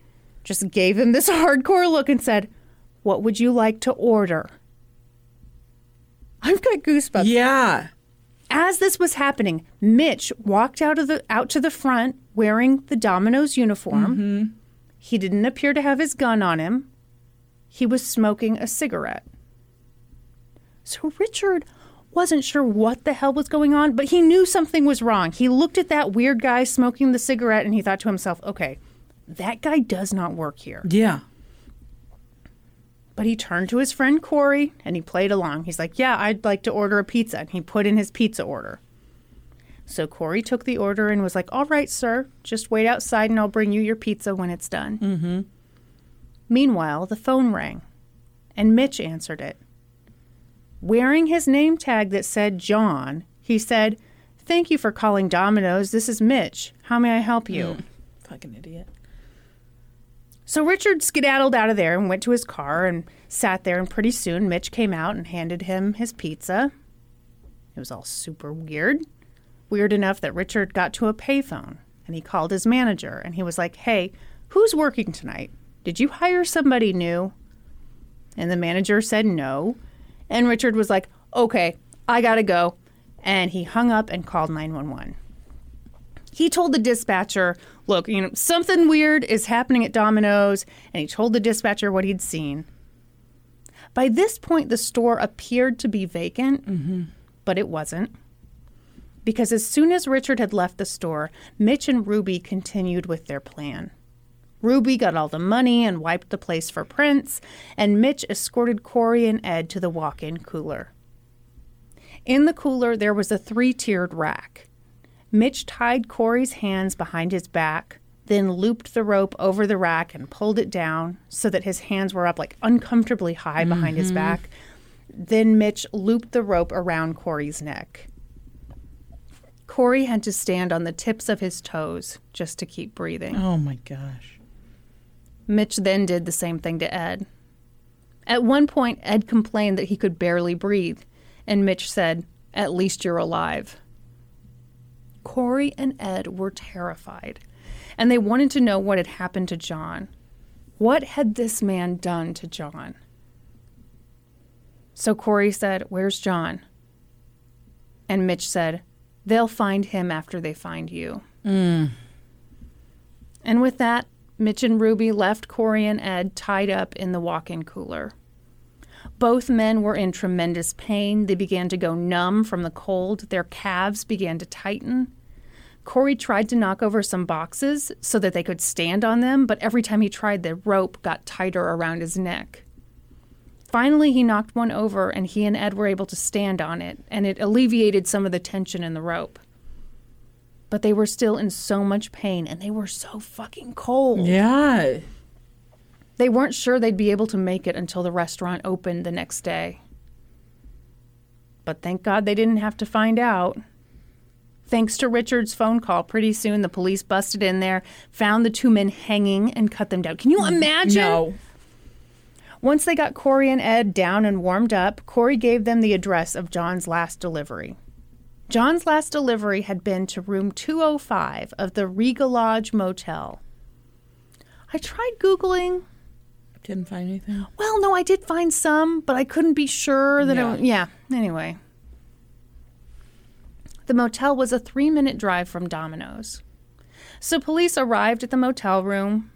just gave him this hardcore look and said, What would you like to order? I've got goosebumps. Yeah. As this was happening, Mitch walked out of the out to the front wearing the Domino's uniform. Mm-hmm. He didn't appear to have his gun on him. He was smoking a cigarette. So Richard wasn't sure what the hell was going on, but he knew something was wrong. He looked at that weird guy smoking the cigarette and he thought to himself, "Okay, that guy does not work here." Yeah. But he turned to his friend Corey and he played along. He's like, Yeah, I'd like to order a pizza. And he put in his pizza order. So Corey took the order and was like, All right, sir, just wait outside and I'll bring you your pizza when it's done. Mm-hmm. Meanwhile, the phone rang and Mitch answered it. Wearing his name tag that said John, he said, Thank you for calling Domino's. This is Mitch. How may I help you? Fucking idiot. So Richard skedaddled out of there and went to his car and sat there. And pretty soon, Mitch came out and handed him his pizza. It was all super weird. Weird enough that Richard got to a payphone and he called his manager and he was like, Hey, who's working tonight? Did you hire somebody new? And the manager said no. And Richard was like, Okay, I gotta go. And he hung up and called 911 he told the dispatcher, look, you know, something weird is happening at Domino's, and he told the dispatcher what he'd seen. By this point, the store appeared to be vacant, but it wasn't. Because as soon as Richard had left the store, Mitch and Ruby continued with their plan. Ruby got all the money and wiped the place for prints, and Mitch escorted Corey and Ed to the walk in cooler. In the cooler, there was a three tiered rack. Mitch tied Corey's hands behind his back, then looped the rope over the rack and pulled it down so that his hands were up like uncomfortably high behind his mm-hmm. back. Then Mitch looped the rope around Corey's neck. Corey had to stand on the tips of his toes just to keep breathing. Oh my gosh. Mitch then did the same thing to Ed. At one point, Ed complained that he could barely breathe, and Mitch said, At least you're alive. Corey and Ed were terrified, and they wanted to know what had happened to John. What had this man done to John? So Corey said, Where's John? And Mitch said, They'll find him after they find you. Mm. And with that, Mitch and Ruby left Corey and Ed tied up in the walk in cooler. Both men were in tremendous pain. They began to go numb from the cold. Their calves began to tighten. Corey tried to knock over some boxes so that they could stand on them, but every time he tried, the rope got tighter around his neck. Finally, he knocked one over, and he and Ed were able to stand on it, and it alleviated some of the tension in the rope. But they were still in so much pain, and they were so fucking cold. Yeah. They weren't sure they'd be able to make it until the restaurant opened the next day. But thank God they didn't have to find out. Thanks to Richard's phone call, pretty soon the police busted in there, found the two men hanging, and cut them down. Can you mm, imagine? No. Once they got Corey and Ed down and warmed up, Corey gave them the address of John's last delivery. John's last delivery had been to room 205 of the Riga Lodge Motel. I tried Googling. Didn't find anything. Well, no, I did find some, but I couldn't be sure that Yeah. it. Yeah. Anyway, the motel was a three-minute drive from Domino's, so police arrived at the motel room,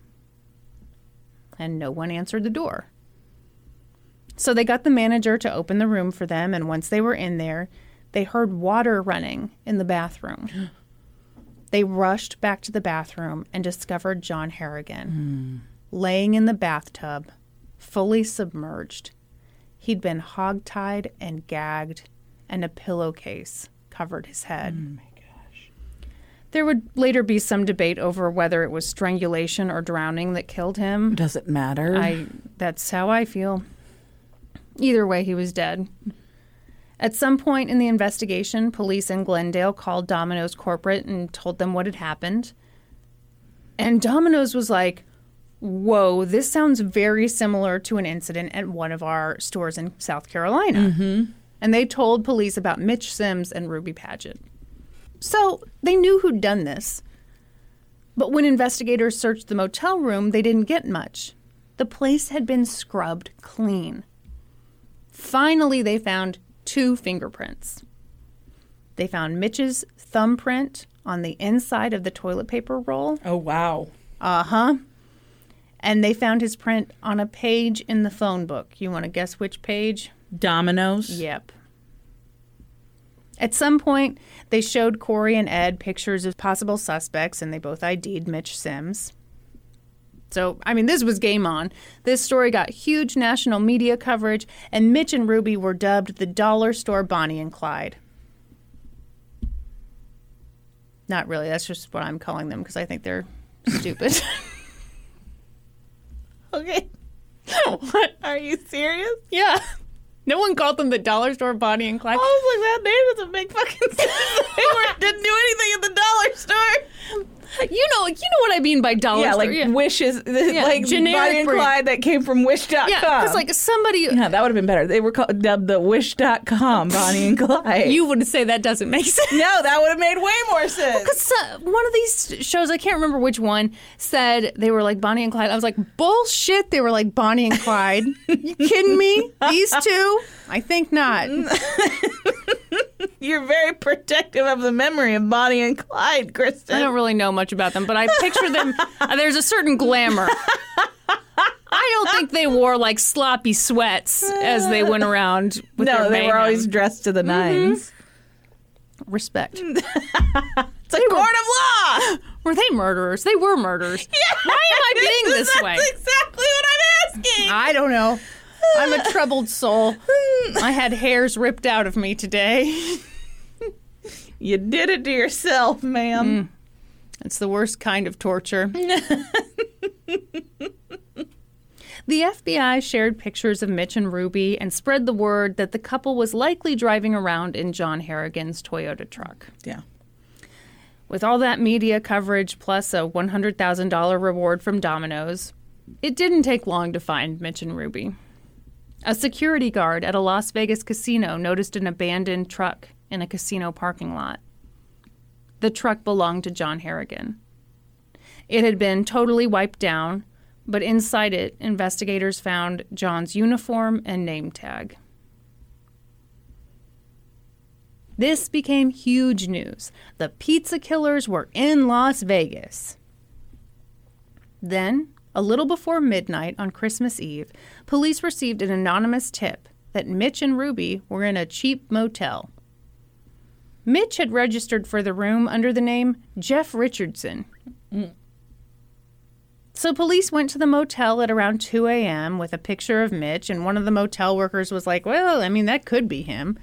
and no one answered the door. So they got the manager to open the room for them, and once they were in there, they heard water running in the bathroom. They rushed back to the bathroom and discovered John Harrigan hmm. Laying in the bathtub, fully submerged. He'd been hogtied and gagged, and a pillowcase covered his head. Oh my gosh. There would later be some debate over whether it was strangulation or drowning that killed him. Does it matter? I that's how I feel. Either way, he was dead. At some point in the investigation, police in Glendale called Domino's corporate and told them what had happened. And Domino's was like, "Whoa, this sounds very similar to an incident at one of our stores in South Carolina." Mm-hmm. And they told police about Mitch Sims and Ruby Padgett. So they knew who'd done this. But when investigators searched the motel room, they didn't get much. The place had been scrubbed clean. Finally, they found two fingerprints. They found Mitch's thumbprint on the inside of the toilet paper roll. Oh wow. Uh huh. And they found his print on a page in the phone book. You want to guess which page? Domino's. Yep. At some point, they showed Corey and Ed pictures of possible suspects, and they both ID'd Mitch Sims. So, I mean, this was game on. This story got huge national media coverage, and Mitch and Ruby were dubbed the dollar store Bonnie and Clyde. Not really. That's just what I'm calling them because I think they're stupid. Okay. what? Are you serious? yeah. No one called them the dollar store Bonnie and Clyde. I was like, that name doesn't make fucking sense. they were, didn't do anything at the dollar store. You know, you know what I mean by dollar Yeah, store. like wishes, Yeah, like generic Bonnie and. Clyde that came from Wish.com. yeah, because like somebody, yeah, that would have been better. They were called dubbed the Wish.com Bonnie and Clyde. you would say that doesn't make sense. no, that would have made way more sense. Because uh, one of these shows, I can't remember which one, said they were like Bonnie and Clyde. I was like, bullshit. They were like Bonnie and Clyde. you kidding me? These two? I think not. You're very protective of the memory of Bonnie and Clyde, Kristen. I don't really know much about them, but I picture them. uh, there's a certain glamour. I don't think they wore like sloppy sweats as they went around with no, their they were always dressed to the 9s respect. It's a court of law. Were they murderers? They were murderers. Why am I being this way? That's way? exactly what I'm asking. I don't know. I'm a troubled soul. I had hairs ripped out of me today. You did it to yourself, ma'am. Mm. It's the worst kind of torture. the FBI shared pictures of Mitch and Ruby and spread the word that the couple was likely driving around in John Harrigan's Toyota truck. Yeah. With all that media coverage plus a $100,000 reward from Domino's, it didn't take long to find Mitch and Ruby. A security guard at a Las Vegas casino noticed an abandoned truck in a casino parking lot. The truck belonged to John Harrigan. It had been totally wiped down, but inside it, investigators found John's uniform and name tag. This became huge news. The pizza killers were in Las Vegas. Then, a little before midnight on Christmas Eve, police received an anonymous tip that Mitch and Ruby were in a cheap motel. Mitch had registered for the room under the name Jeff Richardson. So police went to the motel at around 2 a.m. with a picture of Mitch, and one of the motel workers was like, Well, I mean, that could be him.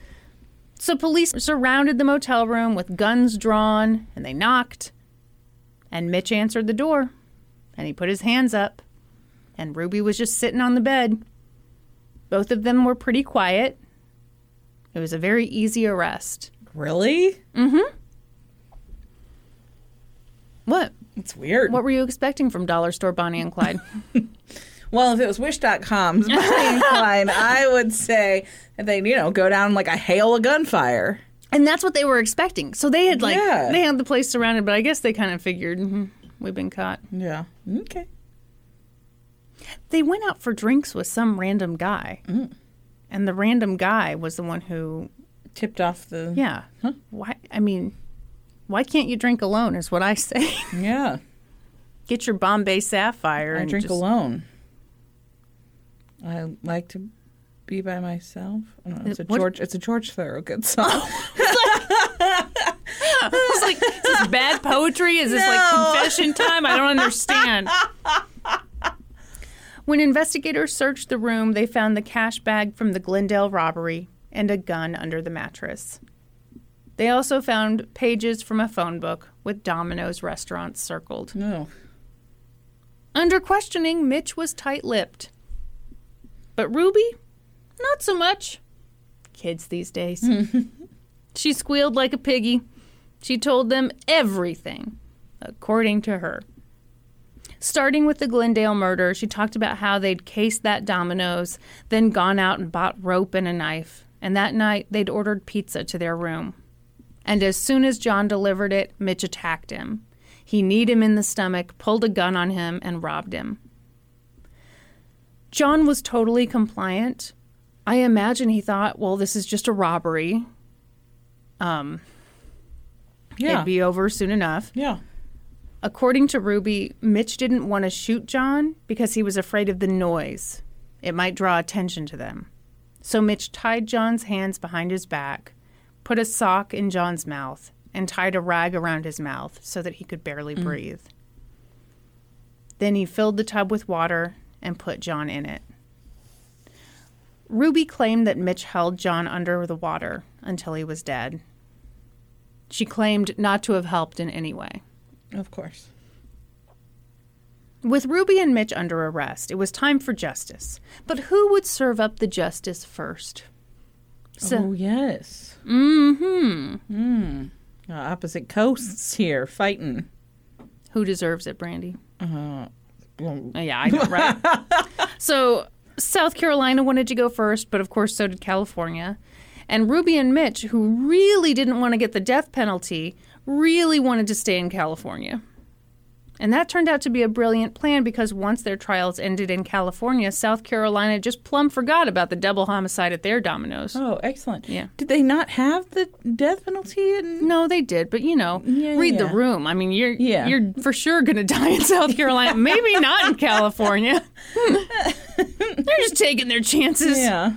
So police surrounded the motel room with guns drawn, and they knocked. And Mitch answered the door, and he put his hands up, and Ruby was just sitting on the bed. Both of them were pretty quiet. It was a very easy arrest. Really? Mm hmm. What? It's weird. What were you expecting from Dollar Store Bonnie and Clyde? Well, if it was Wish.com's Bonnie and Clyde, I would say that they, you know, go down like a hail of gunfire. and that's what they were expecting. So they had like Yeah. they had the place surrounded, but I guess they kind of figured "Mhm, we've been caught. Yeah. Okay. They went out for drinks with some random guy, mm. and the random guy was the one who, Tipped off the. yeah. Why? I mean, why can't you drink alone? Is what I say. Yeah. Get your Bombay Sapphire I and drink just- alone. I like to be by myself. I don't know, it's a What- George. It's a George Thorogood song. I was like, is this bad poetry? Is this like confession time? I don't understand. When investigators searched the room, they found the cash bag from the Glendale robbery and a gun under the mattress. They also found pages from a phone book with Domino's restaurants circled. no. Under questioning, Mitch was tight lipped. But Ruby, not so much. Kids these days. she squealed like a piggy. She told them everything, according to her. Starting with the Glendale murder, she talked about how they'd cased that Domino's, then gone out and bought rope and a knife, and that night they'd ordered pizza to their room. And as soon as John delivered it, Mitch attacked him. He kneed him in the stomach, pulled a gun on him, and robbed him. John was totally compliant. I imagine he thought, well, this is just a robbery. Um, Yeah. It'd be over soon enough. yeah. According to Ruby, Mitch didn't want to shoot John because he was afraid of the noise. It might draw attention to them. So Mitch tied John's hands behind his back, put a sock in John's mouth, and tied a rag around his mouth so that he could barely mm. breathe. Then he filled the tub with water and put John in it. Ruby claimed that Mitch held John under the water until he was dead. She claimed not to have helped in any way. Of course. With Ruby and Mitch under arrest, it was time for justice. But who would serve up the justice first? So, oh yes. mm-hmm. Mm. Uh, opposite coasts here fighting. Who deserves it, Brandy? Uh, well, Oh, yeah, I know, right? so, South Carolina wanted to go first, but of course, so did California. And Ruby and Mitch, who really didn't want to get the death penalty, really wanted to stay in California. And that turned out to be a brilliant plan because once their trials ended in California, South Carolina just plumb forgot about the double homicide at their Domino's. oh, excellent. Yeah. Did they not have the death penalty in No, they did, but you know, Yeah, read the room. I mean, you're Yeah. you're for sure going to die in South Carolina. Maybe not in California. They're just taking their chances. Yeah.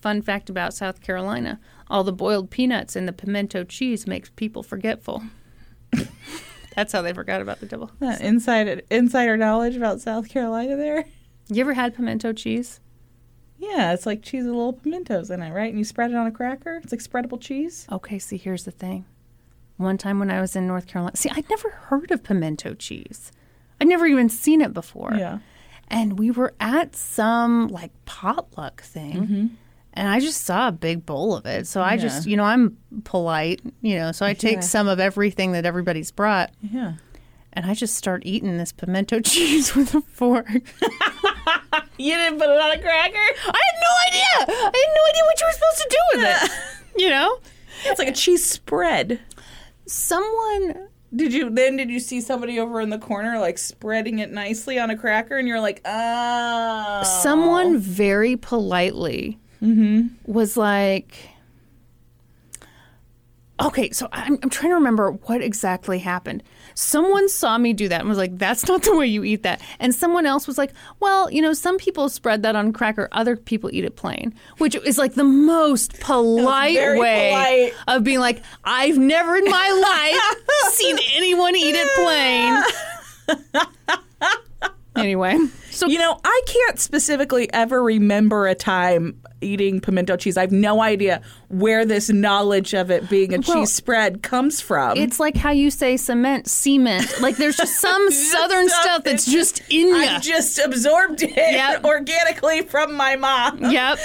Fun fact about South Carolina: all the boiled peanuts and the pimento cheese makes people forgetful. That's how they forgot about the double. That inside insider knowledge about South Carolina there. You ever had pimento cheese? Yeah, it's like cheese with little pimentos in it, right? And you spread it on a cracker. It's like spreadable cheese. Okay, see, here's the thing. One time when I was in North Carolina, see, I'd never heard of pimento cheese. I'd never even seen it before. Yeah. and we were at some like potluck thing mm-hmm. And i just saw a big bowl of it so i just you know i'm polite you know so i take Yeah. some of everything that everybody's brought Yeah. and i just start eating this pimento cheese with a fork You didn't put it on a cracker? i had no idea i had no idea what you were supposed to do with it you know It's like a cheese spread. someone Did you then did you see somebody over in the corner like spreading it nicely on a cracker and you're like, oh someone very politely was like okay so I'm, I'm trying to remember what exactly happened. Someone saw me do that and was like that's not the way you eat that. And someone else was like well you know some people spread that on cracker other people eat it plain which is like the most polite way polite. of being like i've never in my life seen anyone eat it plain. Anyway so You know, I can't specifically ever remember a time eating pimento cheese. I have no idea where this knowledge of it being a Well, cheese spread comes from. It's like how you say cement, cement. Like there's just some southern stuff stuff that's just in you. I just absorbed it Yep. organically from my mom. Yep.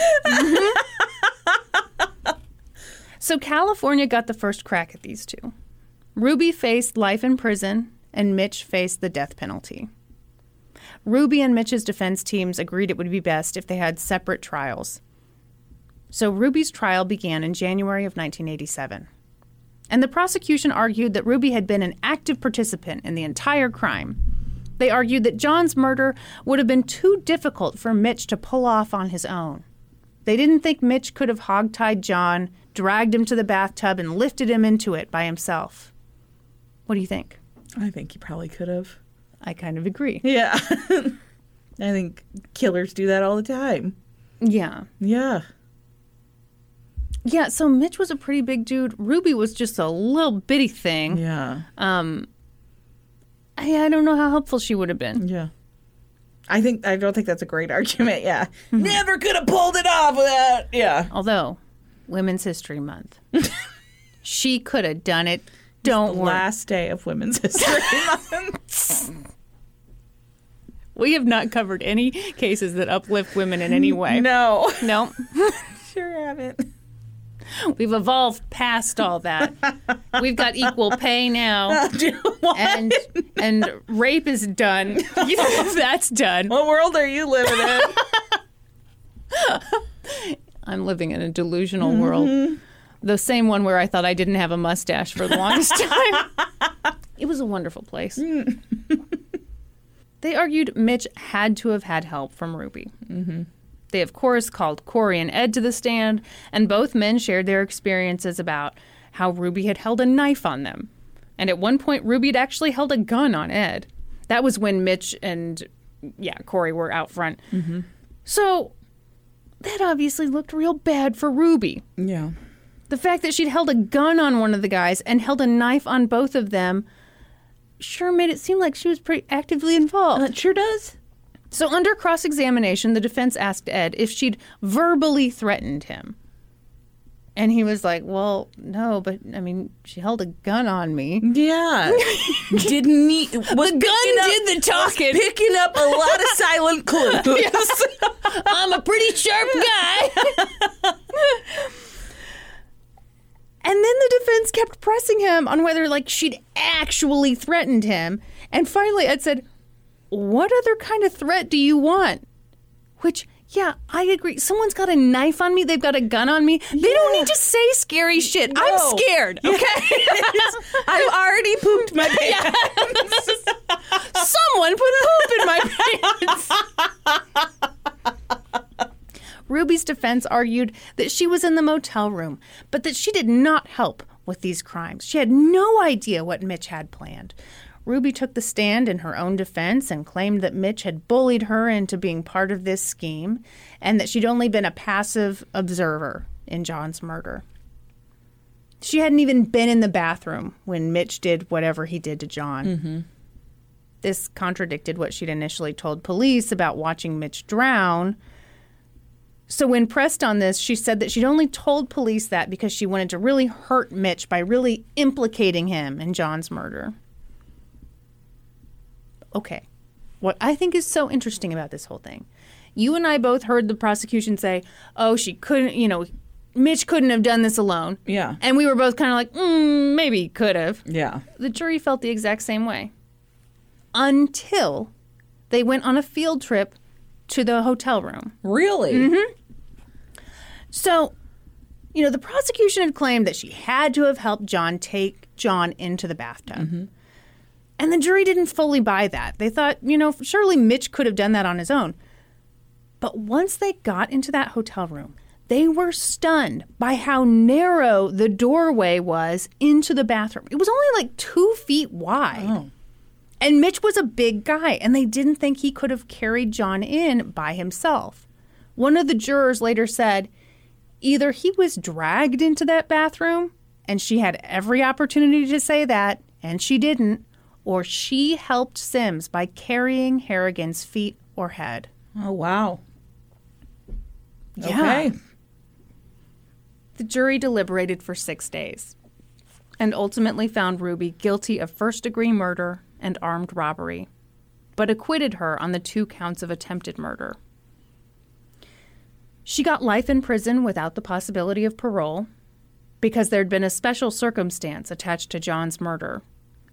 So California got the first crack at these two. Ruby faced life in prison, and Mitch faced the death penalty. Ruby and Mitch's defense teams agreed it would be best if they had separate trials. So Ruby's trial began in January of 1987. And the prosecution argued that Ruby had been an active participant in the entire crime. They argued that John's murder would have been too difficult for Mitch to pull off on his own. They didn't think Mitch could have hogtied John, dragged him to the bathtub, and lifted him into it by himself. What do you think? I think he probably could have. I kind of agree. Yeah. I think killers do that all the time. Yeah. Yeah. Yeah, so Mitch was a pretty big dude. Ruby was just a little bitty thing. Yeah. Um I, I don't know how helpful she would have been. Yeah. I think I don't think that's a great argument. Yeah. Never could have pulled it off without. Yeah. Although, Women's History Month. she could have done it. Don't worry. Last day of Women's History Month. We have not covered any cases that uplift women in any way. no. No. Sure haven't. We've evolved past all that. We've got equal pay now. And and rape is done. You know, that's done. what world are you living in? I'm living in a delusional world. Mm-hmm. The same one where I thought I didn't have a mustache for the longest time. It was a wonderful place. they argued Mitch had to have had help from Ruby. Mm-hmm. They, of course, called Corey and Ed to the stand, and both men shared their experiences about how Ruby had held a knife on them. And at one point, Ruby had actually held a gun on Ed. That was when Mitch and, yeah, Corey were out front. So that obviously looked real bad for Ruby. Yeah. The fact that she'd held a gun on one of the guys and held a knife on both of them sure made it seem like she was pretty actively involved. Uh, it sure does. So, under cross examination, the defense asked Ed if she'd verbally threatened him. And he was like, Well, no, but I mean, she held a gun on me. Yeah. Didn't need. Was the gun did the talking. Picking up a lot of silent clues. I'm a pretty sharp guy. And then the defense kept pressing him on whether, like, she'd actually threatened him. And finally, Ed said, What other kind of threat do you want? Which, yeah, I agree. Someone's got a knife on me, they've got a gun on me. They don't need to say scary shit. No. I'm scared, okay? I've already pooped my pants. Someone put poop in my pants. Ruby's defense argued that she was in the motel room, but that she did not help with these crimes. She had no idea what Mitch had planned. Ruby took the stand in her own defense and claimed that Mitch had bullied her into being part of this scheme and that she'd only been a passive observer in John's murder. She hadn't even been in the bathroom when Mitch did whatever he did to John. Mm-hmm. This contradicted what she'd initially told police about watching Mitch drown. So, when pressed on this, she said that she'd only told police that because she wanted to really hurt Mitch by really implicating him in John's murder. Okay. What I think is so interesting about this whole thing, you and I both heard the prosecution say, oh, she couldn't, you know, Mitch couldn't have done this alone. Yeah. And we were both kind of like, mm, maybe he could have. Yeah. The jury felt the exact same way until they went on a field trip to the hotel room. Really? So, you know, the prosecution had claimed that she had to have helped John take John into the bathtub. Mm-hmm. And the jury didn't fully buy that. They thought, you know, surely Mitch could have done that on his own. But once they got into that hotel room, they were stunned by how narrow the doorway was into the bathroom. It was only like two feet wide. Oh. And Mitch was a big guy, and they didn't think he could have carried John in by himself. One of the jurors later said either he was dragged into that bathroom, and she had every opportunity to say that, and she didn't, or she helped Sims by carrying Harrigan's feet or head. Oh, wow. Yeah. Okay. The jury deliberated for six days and ultimately found Ruby guilty of first degree murder and armed robbery, but acquitted her on the two counts of attempted murder. She got life in prison without the possibility of parole because there'd been a special circumstance attached to John's murder,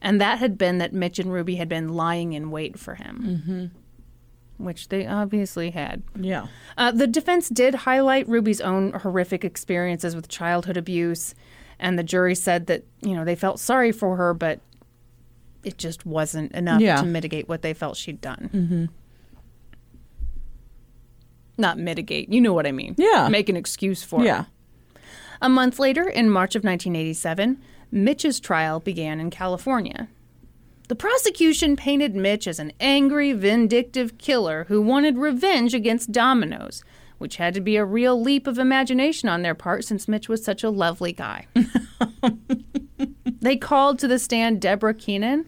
and that had been that Mitch and Ruby had been lying in wait for him. Which they obviously had. Yeah. Uh, the defense did highlight Ruby's own horrific experiences with childhood abuse, and the jury said that you know they felt sorry for her, but it just wasn't enough Yeah. to mitigate what they felt she'd done. Mm-hmm. Not mitigate, you know what I mean? Yeah. make an excuse for it. Yeah. A month later, in March of 1987, Mitch's trial began in California. The prosecution painted Mitch as an angry, vindictive killer who wanted revenge against Domino's, which had to be a real leap of imagination on their part since Mitch was such a lovely guy. they called to the stand Deborah Keenan,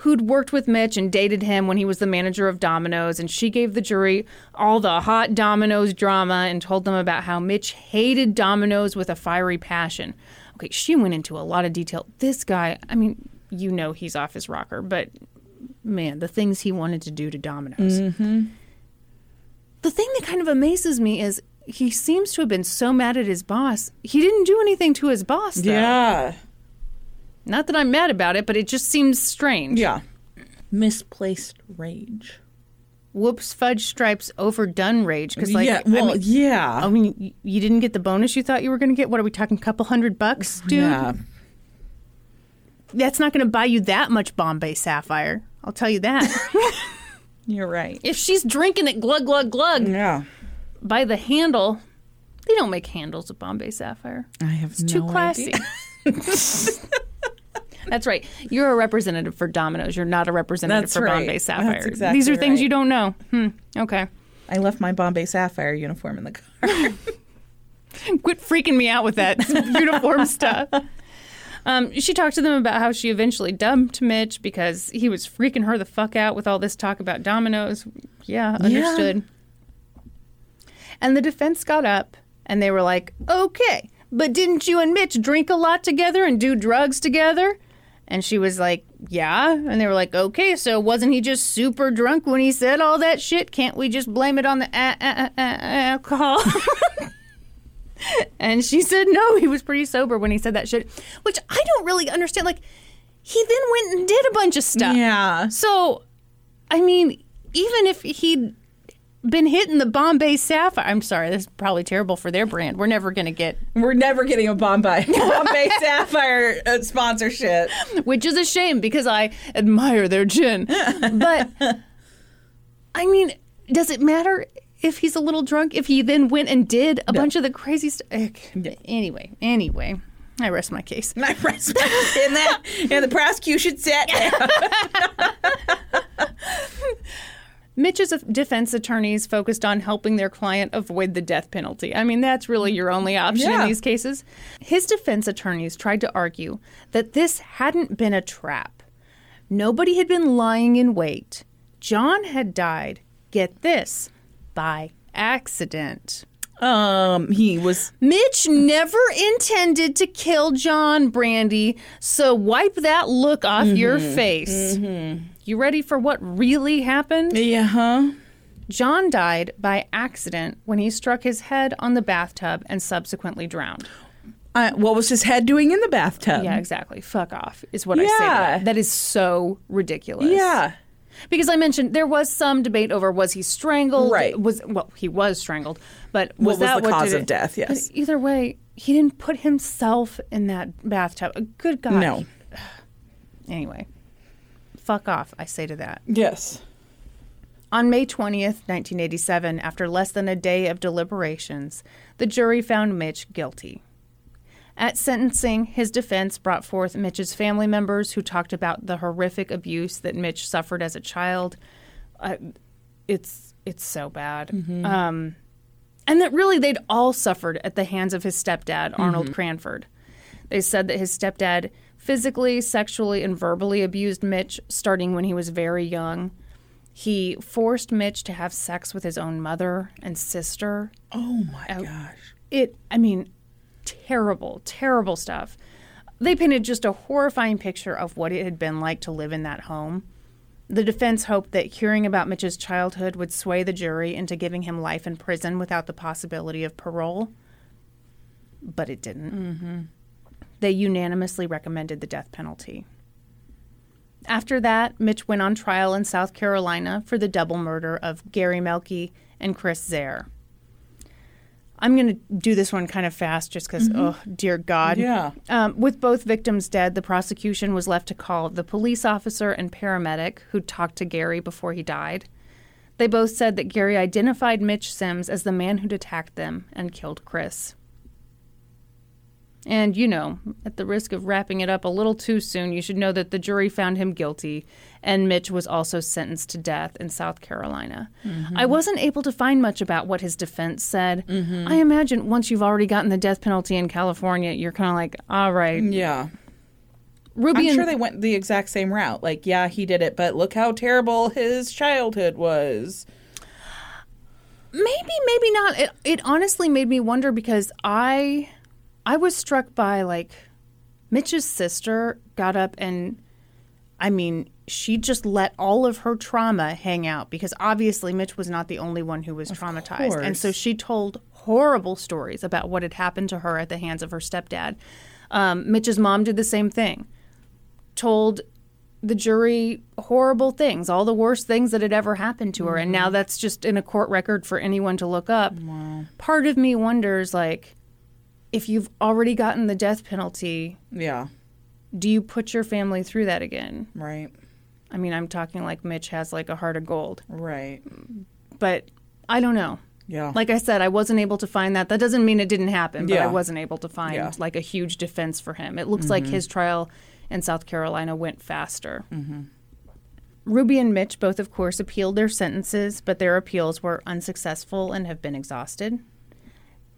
who'd worked with Mitch and dated him when he was the manager of Domino's, and she gave the jury all the hot Domino's drama and told them about how Mitch hated Domino's with a fiery passion. Okay, she went into a lot of detail. This guy, I mean, you know he's off his rocker, but man, the things he wanted to do to Domino's. Mm-hmm. The thing that kind of amazes me is he seems to have been so mad at his boss. He didn't do anything to his boss, though. Yeah. Not that I'm mad about it, but it just seems strange. Yeah. Misplaced rage. Whoops, fudge stripes, overdone rage. Because, like, yeah. Well, I mean, yeah. I mean, y- you didn't get the bonus you thought you were going to get. What are we talking? A couple hundred bucks, dude? Yeah. that's not going to buy you that much Bombay Sapphire. I'll tell you that. You're right. if she's drinking it glug glug glug Yeah. by the handle, they don't make handles of Bombay Sapphire. I have It's too classy. That's right. You're a representative for Domino's. You're not a representative That's for right. Bombay Sapphire. exactly These are things right. you don't know. Hmm. Okay. I left my Bombay Sapphire uniform in the car. Quit freaking me out with that uniform stuff. Um, she talked to them about how she eventually dumped Mitch because he was freaking her the fuck out with all this talk about Domino's. Yeah, understood. And the defense got up and they were like, okay, but didn't you and Mitch drink a lot together and do drugs together? And she was like, yeah. And they were like, okay, so wasn't he just super drunk when he said all that shit? Can't we just blame it on the a- a- a- a- alcohol? And she said, no, he was pretty sober when he said that shit, which I don't really understand. Like, he then went and did a bunch of stuff. yeah. So, I mean, even if he'd been hitting the Bombay Sapphire, I'm sorry, this is probably terrible for their brand. We're never going to get, We're never getting a Bombay Bombay Sapphire uh, sponsorship. which is a shame because I admire their gin. But, I mean, does it matter if he's a little drunk if he then went and did a bunch of the crazy stuff? Anyway, anyway, I rest my case. My rest in that, and the prosecution sat down. Mitch's defense attorneys focused on helping their client avoid the death penalty. I mean, that's really your only option Yeah. in these cases. His defense attorneys tried to argue that this hadn't been a trap. Nobody had been lying in wait. John had died, get this, by accident. Um, he was Mitch never intended to kill John Brandy, so wipe that look off your face. You ready for what really happened? yeah, huh? John died by accident when he struck his head on the bathtub and subsequently drowned. Uh, what was his head doing in the bathtub? Yeah, exactly. Fuck off is what I say. Yeah. that. that is so ridiculous. yeah. Because I mentioned there was some debate over was he strangled? Right. Was well, he was strangled, but was was that the what cause of it- death? But Yes. either way, he didn't put himself in that bathtub. Good God. No. Anyway, fuck off. I say to that. Yes. On May 20th, 1987, after less than a day of deliberations, the jury found Mitch guilty. At sentencing, his defense brought forth Mitch's family members who talked about the horrific abuse that Mitch suffered as a child. Uh, it's it's so bad. Um, and that really they'd all suffered at the hands of his stepdad, Arnold Cranford. They said that his stepdad physically, sexually, and verbally abused Mitch starting when he was very young. He forced Mitch to have sex with his own mother and sister. Oh my gosh. It, I mean, terrible, terrible stuff. They painted just a horrifying picture of what it had been like to live in that home. The defense hoped that hearing about Mitch's childhood would sway the jury into giving him life in prison without the possibility of parole, but it didn't. Mm-hmm. They unanimously recommended the death penalty. After that, Mitch went on trial in South Carolina for the double murder of Gary Melky and Chris Zare. I'm going to do this one kind of fast just because, oh, dear God. Yeah. Um, with both victims dead, the prosecution was left to call the police officer and paramedic who talked to Gary before he died. They both said that Gary identified Mitch Sims as the man who'd attacked them and killed Chris. And, you know, at the risk of wrapping it up a little too soon, you should know that the jury found him guilty, and Mitch was also sentenced to death in South Carolina. Mm-hmm. I wasn't able to find much about what his defense said. Mm-hmm. I imagine once you've already gotten the death penalty in California, you're kind of like, all right. Yeah. Ruby I'm and sure they went the exact same route. Like, yeah, he did it, but look how terrible his childhood was. maybe maybe not it, it honestly made me wonder because i i was struck by like mitch's sister got up and i mean she just let all of her trauma hang out because obviously mitch was not the only one who was traumatized. And so she told horrible stories about what had happened to her at the hands of her stepdad. Um, mitch's mom did the same thing. Told the jury horrible things, all the worst things that had ever happened to her. And now that's just in a court record for anyone to look up. Part of me wonders, like, if you've already gotten the death penalty, Yeah. do you put your family through that again? Right. I mean, I'm talking like Mitch has like a heart of gold, Right. but I don't know. Yeah. Like I said, I wasn't able to find that. That doesn't mean it didn't happen, but I wasn't able to find Yeah. like a huge defense for him. It looks like mm-hmm. his trial in South Carolina went faster. Mm-hmm. Ruby and Mitch both, of course, appealed their sentences, but their appeals were unsuccessful and have been exhausted.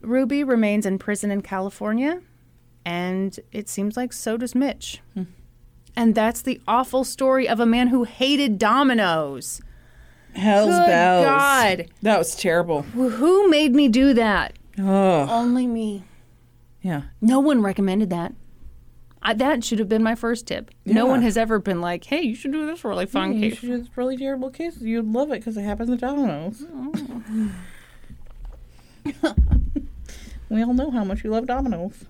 Ruby remains in prison in California, and it seems like so does Mitch. Hmm. And that's the awful story of a man who hated Domino's. Hell's Good bells. God. That was terrible. Who made me do that? Oh. Only me. Yeah. No one recommended that. I, that should have been my first tip. No one has ever been like, "Hey, you should do this really fun You case." should do this really terrible case. You'd love it because it happens at Domino's. we all know how much you love Domino's.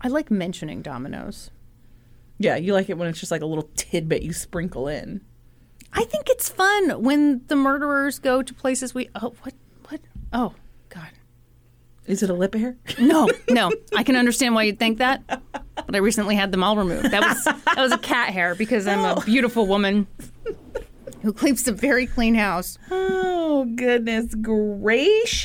I like mentioning Domino's. Yeah, you like it when it's just like a little tidbit you sprinkle in. I think it's fun when the murderers go to places we. Oh, what? What? Oh, God. Is it a lip hair? No, no. I can understand why you'd think that, but I recently had them all removed. That was that was a cat hair because I'm a beautiful woman who keeps a very clean house. Oh, goodness gracious.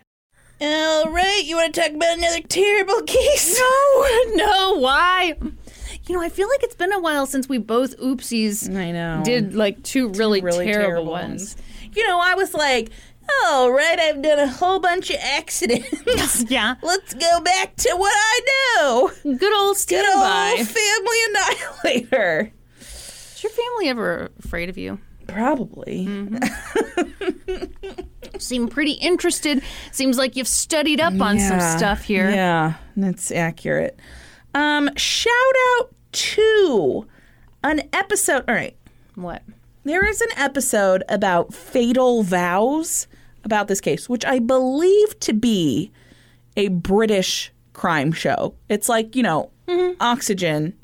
All right, you want to talk about another terrible case? No, no, why? You know, I feel like it's been a while since we both oopsies I know. did like two really, really terrible, terrible ones. You know, I was like, all right, I've done a whole bunch of accidents. Yeah. Let's go back to what I know. Good old Good standby. old family annihilator. Is your family ever afraid of you? Probably. Mm-hmm. Seem pretty interested. Seems like you've studied up on some stuff here. Yeah, that's accurate. Um, shout out to an episode. All right. What? There is an episode about fatal vows about this case, which I believe to be a British crime show. It's like, you know, Oxygen,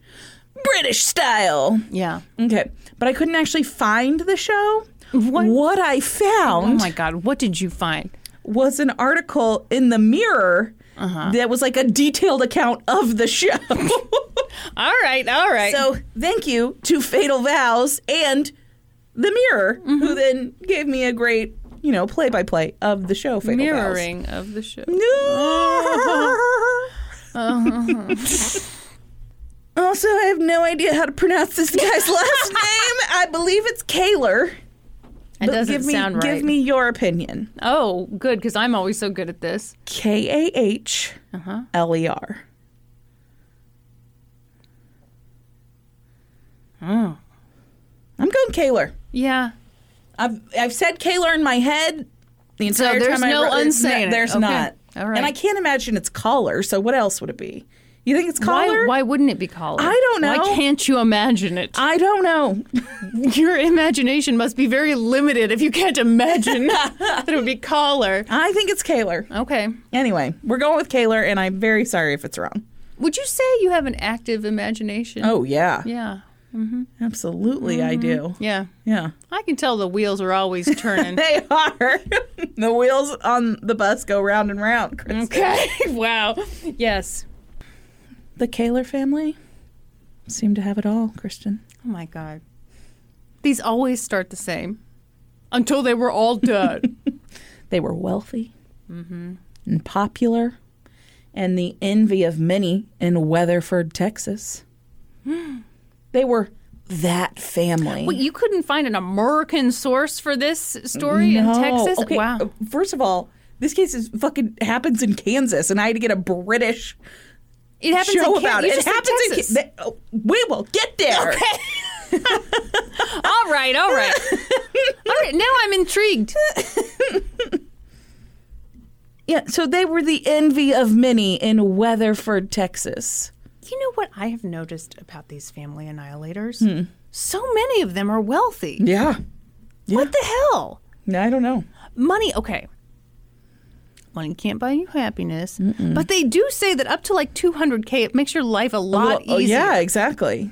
British style. Yeah. Okay. But I couldn't actually find the show. What? I found. Oh my God! What did you find? was an article in the Mirror uh-huh. that was like a detailed account of the show. All right, all right. so thank you to Fatal Vows and the Mirror, who mm-hmm. then gave me a great, you know, play by play of the show. Fatal mirroring of the show. Vows. Uh-huh. Also, I have no idea how to pronounce this guy's last name. I believe it's Kahler. It doesn't give me, sound right. Give me your opinion. Oh, good, because I'm always so good at this. K A H L E R. Oh. I'm going Kahler. Yeah. I've I've said Kahler in my head the So entire there's time. I no wrote- unsaying it. There's Okay. not. All right. And I can't imagine it's collar. So what else would it be? You think it's Why, collar? why wouldn't it be collar? I don't know. Why can't you imagine it? I don't know. Your imagination must be very limited if you can't imagine that it would be collar. I think it's Kahler. Okay. Anyway, we're going with Kahler, and I'm very sorry if it's wrong. Would you say you have an active imagination? Oh yeah, Yeah. Mm-hmm. absolutely, I mm-hmm. do. Yeah. Yeah, I can tell the wheels are always turning. they are. the wheels on the bus go round and round. Kristen. okay. wow. Yes. The Kahler family seem to have it all, Christian. Oh my God. These always start the same until they were all dead. They were wealthy and popular and the envy of many in Weatherford, Texas. they were that family. Wait, you couldn't find an American source for this story in Texas? Okay, Wow. uh, First of all, this case is fucking happens in Kansas, and I had to get a British It happens show in about it. It happens in Texas. Oh, we will get there. all right, all right. all right, now I'm intrigued. Yeah, so they were the envy of many in Weatherford, Texas. You know what I have noticed about these family annihilators? Hmm. So many of them are wealthy. Yeah. What the hell? I don't know. Money, okay. Money can't buy you happiness, but they do say that up to like 200K, it makes your life a lot Well, oh, easier. yeah, exactly.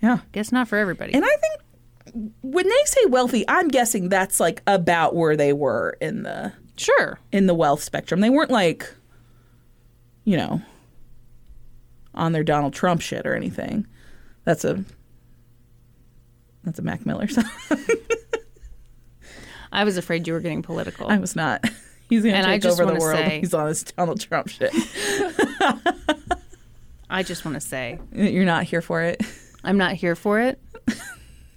Yeah. Guess not for everybody. And I think when they say wealthy, I'm guessing that's like about where they were in the sure. in the wealth spectrum. They weren't like, you know, on their Donald Trump shit or anything. That's a that's a Mac Miller song. I was afraid you were getting political. I was not. He's gonna And I take just over the world. say- He's on this Donald Trump shit. I just want to say You're not here for it. I'm not here for it,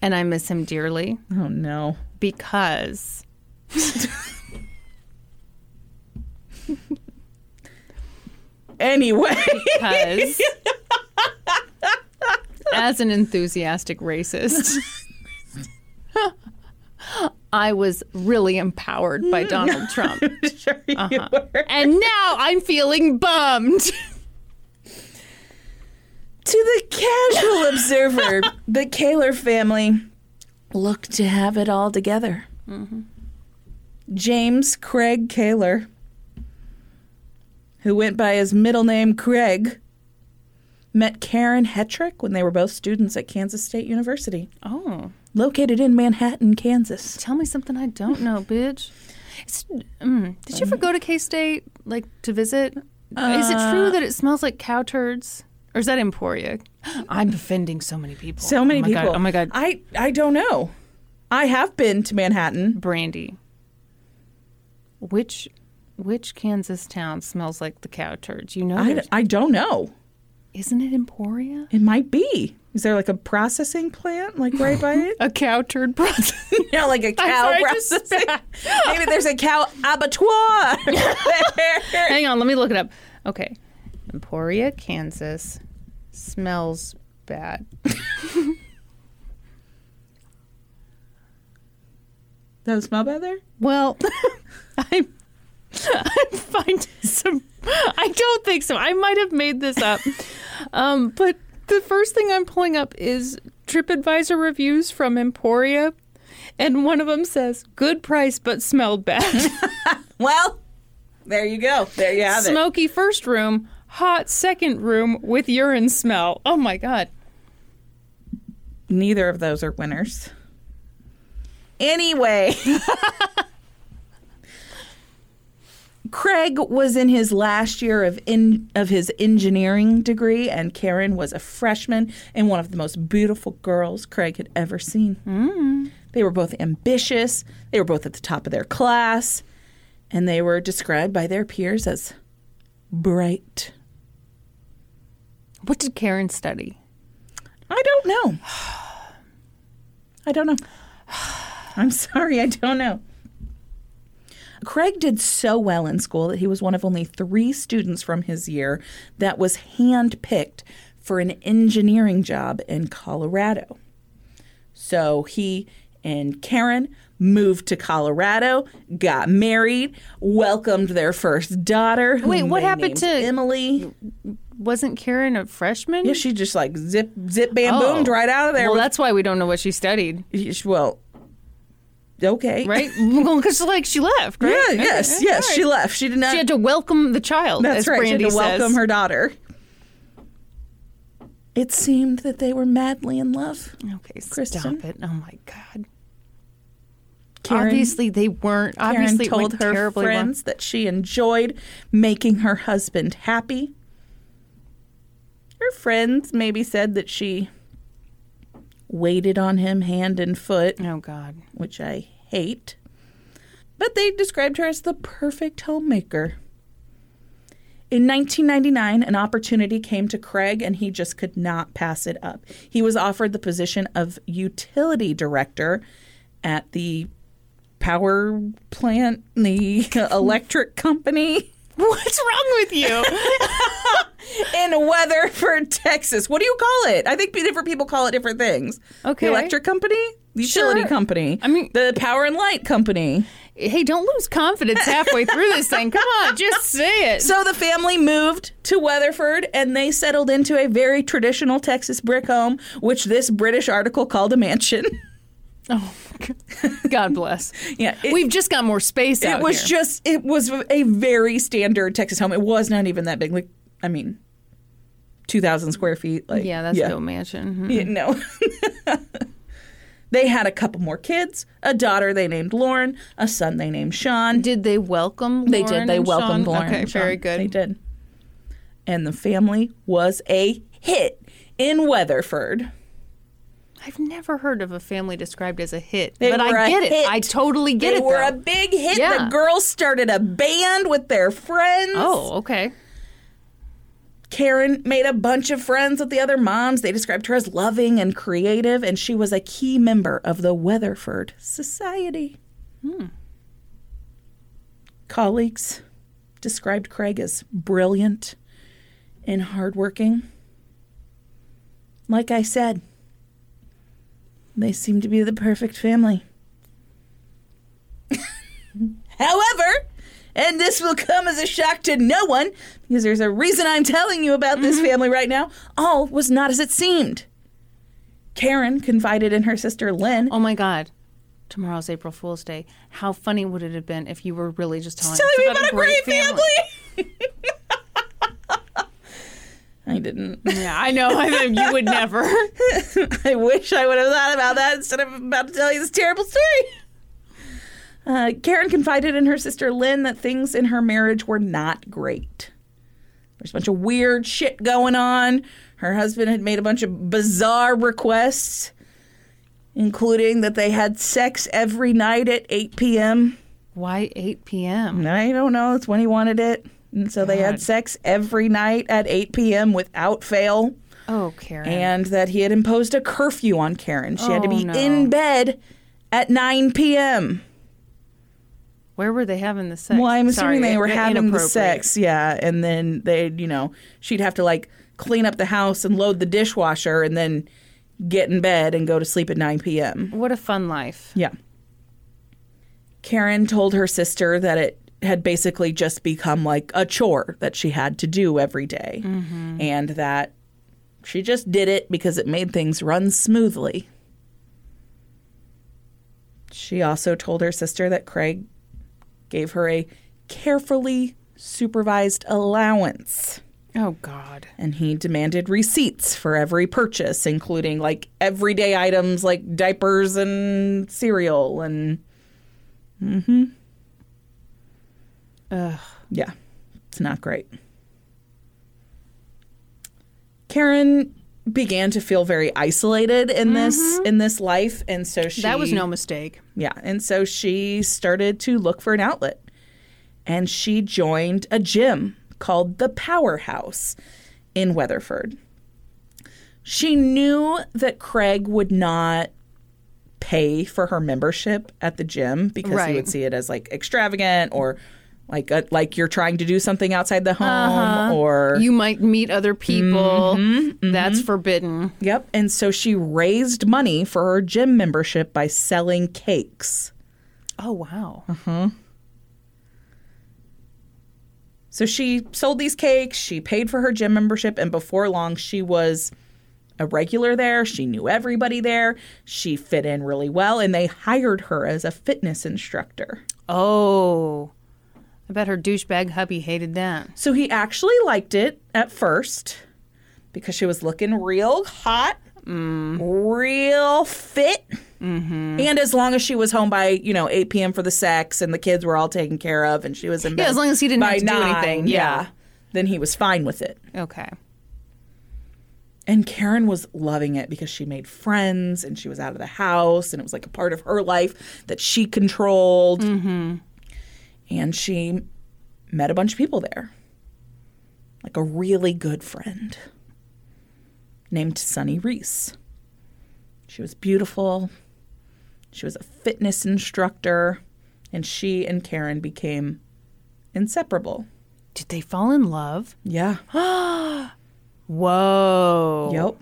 and I miss him dearly Oh no. because Anyway. because as an enthusiastic racist, I was really empowered by Donald Trump. sure you Uh-huh. were. And now I'm feeling bummed. To the casual observer, the Kahler family looked to have it all together. James Craig Kahler, who went by his middle name Craig, met Karen Hetrick when they were both students at Kansas State University, Oh, located in Manhattan, Kansas. tell me something I don't know, bitch. It's, mm, did you ever go to K State, like to visit? Is it true that it smells like cow turds? Or is that Emporia? I'm offending so many people. So many oh my people. God. Oh my God. I, I don't know. I have been to Manhattan. Brandy. Which which Kansas town smells like the cow turds? You know, I, I don't know. isn't it Emporia? It might be. Is there like a processing plant like right by it? A cow turd process. you know, like a cow sorry, processing. Maybe there's a cow abattoir. there. Hang on, let me look it up. Okay, Emporia, Kansas smells bad. Does it smell bad there? Well, I'm I'm finding some. I don't think so. I might have made this up. Um, but the first thing I'm pulling up is TripAdvisor reviews from Emporia, and one of them says, "Good price, but smelled bad." Well, there you go. There you have it. Smoky first room, hot second room with urine smell. Oh my god. Neither of those are winners. Anyway, Craig was in his last year of in, of his engineering degree, and Karen was a freshman and one of the most beautiful girls Craig had ever seen. Hmm. They were both ambitious. They were both at the top of their class, and they were described by their peers as bright. What did Karen study? I don't know. I don't know. I'm sorry, I don't know. Craig did so well in school that he was one of only three students from his year that was handpicked for an engineering job in Colorado. So he and Karen moved to Colorado, got married, welcomed their first daughter. who Wait, what happened to- Emily? Wasn't Karen a freshman? Yeah, she just like zip, zip, bam, oh. boomed right out of there. Well, with- that's why we don't know what she studied, well, okay, right? because like she left, right? Yeah, Okay, yes, yes. right. She left. She did not. She had to welcome the child. that's right. Brandy she had to welcome says. her daughter. It seemed that they were madly in love. Okay, stop it. Oh my god. Karen- obviously they weren't. Karen Obviously told her terribly wrong. friends that she enjoyed making her husband happy. Her friends maybe said that she waited on him hand and foot, Oh god. which I hate. But they described her as the perfect homemaker. In 1999, an opportunity came to Craig and he just could not pass it up. He was offered the position of utility director at the power plant, the electric company What's wrong with you? in Weatherford, Texas. What do you call it? I think different people call it different things. Okay. The electric company? The utility Sure. company. I mean- the power and light company. hey, don't lose confidence halfway through this thing. Come on, just say it. So the family moved to Weatherford and they settled into a very traditional Texas brick home, which this British article called a mansion. oh, God bless. yeah. It, We've just got more space it out was here. just it was a very standard Texas home. It was not even that big. Like I mean, two thousand square feet. Like yeah, that's no mansion. Mhm. Yeah, no. they had a couple more kids, a daughter they named Lauren, a son they named Sean. Did they welcome? They did. They welcomed Sean? Lauren. Okay, very good. They did. And the family was a hit in Weatherford. I've never heard of a family described as a hit, They but I get it. hit. I totally get they it. They were though. a big hit. Yeah. The girls started a band with their friends. oh, okay. Karen made a bunch of friends with the other moms. They described her as loving and creative, and she was a key member of the Weatherford Society. Hmm. Colleagues described Craig as brilliant and hardworking. Like I said, they seem to be the perfect family. However, and this will come as a shock to no one because there's a reason I'm telling you about this mm-hmm. family right now, all was not as it seemed. Karen confided in her sister Lynn. Oh my God. Tomorrow's April Fool's Day. How funny would it have been if you were really just telling, telling us me about, about a great family. I didn't. Yeah, I know. I think you would never. I wish I would have thought about that instead of about to tell you this terrible story. Uh, Karen confided in her sister Lynn that things in her marriage were not great. There's a bunch of weird shit going on. Her husband had made a bunch of bizarre requests, including that they had sex every night at 8 p.m. Why 8 p.m.? I don't know. It's when he wanted it. And so they had sex every night at 8 p.m. without fail. Oh, Karen. and that he had imposed a curfew on Karen. She had to Oh, be no. in bed at 9 p.m. Where were they having the sex? Well, I'm assuming Sorry, they were having the sex, yeah, and then they, you know, she'd have to like clean up the house and load the dishwasher and then get in bed and go to sleep at 9 p.m. What a fun life. Yeah. Karen told her sister that it had basically just become like a chore that she had to do every day, mm-hmm. and that she just did it because it made things run smoothly. She also told her sister that Craig gave her a carefully supervised allowance Oh, God. and he demanded receipts for every purchase, including like everyday items like diapers and cereal and Mm hmm. Ugh. yeah, it's not great. Karen began to feel very isolated in this mm-hmm. in this life and so she That was no mistake. Yeah, and so she started to look for an outlet. And she joined a gym called the Powerhouse in Weatherford. She knew that Craig would not pay for her membership at the gym because he would see it as like extravagant or like a, like you're trying to do something outside the home uh-huh. or You might meet other people. Mm-hmm, mm-hmm. That's forbidden. Yep. And so she raised money for her gym membership by selling cakes. Oh, wow. uh-huh So she sold these cakes, she paid for her gym membership, and before long, she was a regular there. She knew everybody there. She fit in really well, and they hired her as a fitness instructor. Oh. I bet her douchebag hubby hated that. So he actually liked it at first because she was looking real hot, mm. real fit. And as long as she was home by, you know, 8 p.m. for the sex and the kids were all taken care of and she was in bed. Yeah, as long as he didn't have to do anything. Yeah. Yeah. Then he was fine with it. Okay. And Karen was loving it because she made friends and she was out of the house and it was like a part of her life that she controlled. And she met a bunch of people there. like a really good friend named Sunny Reese. She was beautiful. She was a fitness instructor, and she and Karen became inseparable. Did they fall in love? Yeah. Whoa. Yep.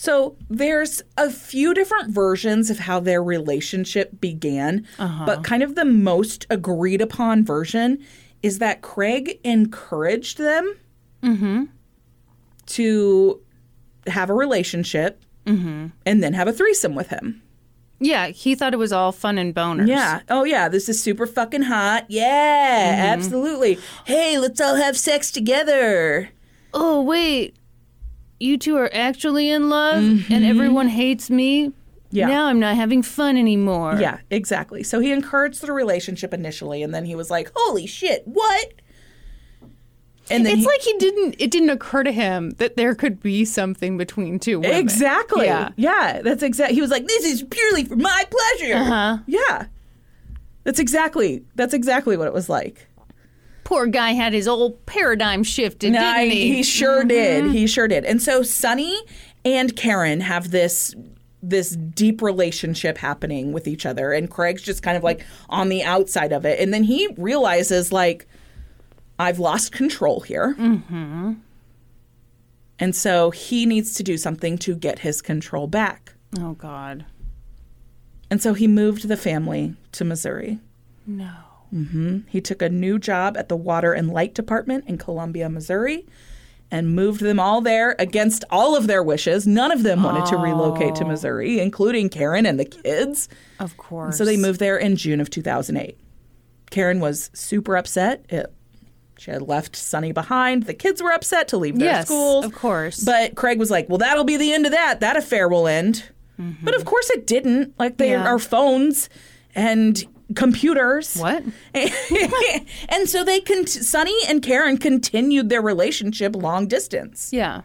So there's a few different versions of how their relationship began, uh-huh. but kind of the most agreed upon version is that Craig encouraged them mm-hmm. to have a relationship mm-hmm. and then have a threesome with him. Yeah, he thought it was all fun and boners. Yeah. Oh, yeah. This is super fucking hot. Yeah, mm-hmm. absolutely. Hey, let's all have sex together. Oh, wait. You two are actually in love and everyone hates me? Yeah. Now I'm not having fun anymore. Yeah, exactly. So he encouraged the relationship initially, and then he was like, "Holy shit, what?" And then It's he- like he didn't it didn't occur to him that there could be something between two women. exactly, Yeah. yeah, that's exactly. He was like, "This is purely for my pleasure." Uh-huh. Yeah, that's exactly that's exactly what it was like. Poor guy had his old paradigm shifted, Nah, didn't he? he sure did. He sure did. And so Sunny and Karen have this this deep relationship happening with each other and Craig's just kind of like on the outside of it and then he realizes like I've lost control here. Mm-hmm. And so he needs to do something to get his control back. Oh God. And so he moved the family to Missouri. No. He took a new job at the Water and Light Department in Columbia, Missouri, and moved them all there against all of their wishes. None of them wanted to relocate to Missouri, including Karen and the kids. Of course. So they moved there in June of 2008. Karen was super upset. It, she had left Sunny behind. The kids were upset to leave their Yes, schools. of course. But Craig was like, well, that'll be the end of that. That affair will end. But of course it didn't. Like, there Mm-hmm. Yeah. are phones and computers. What? and so they con- Sunny and Karen continued their relationship long distance. Yeah.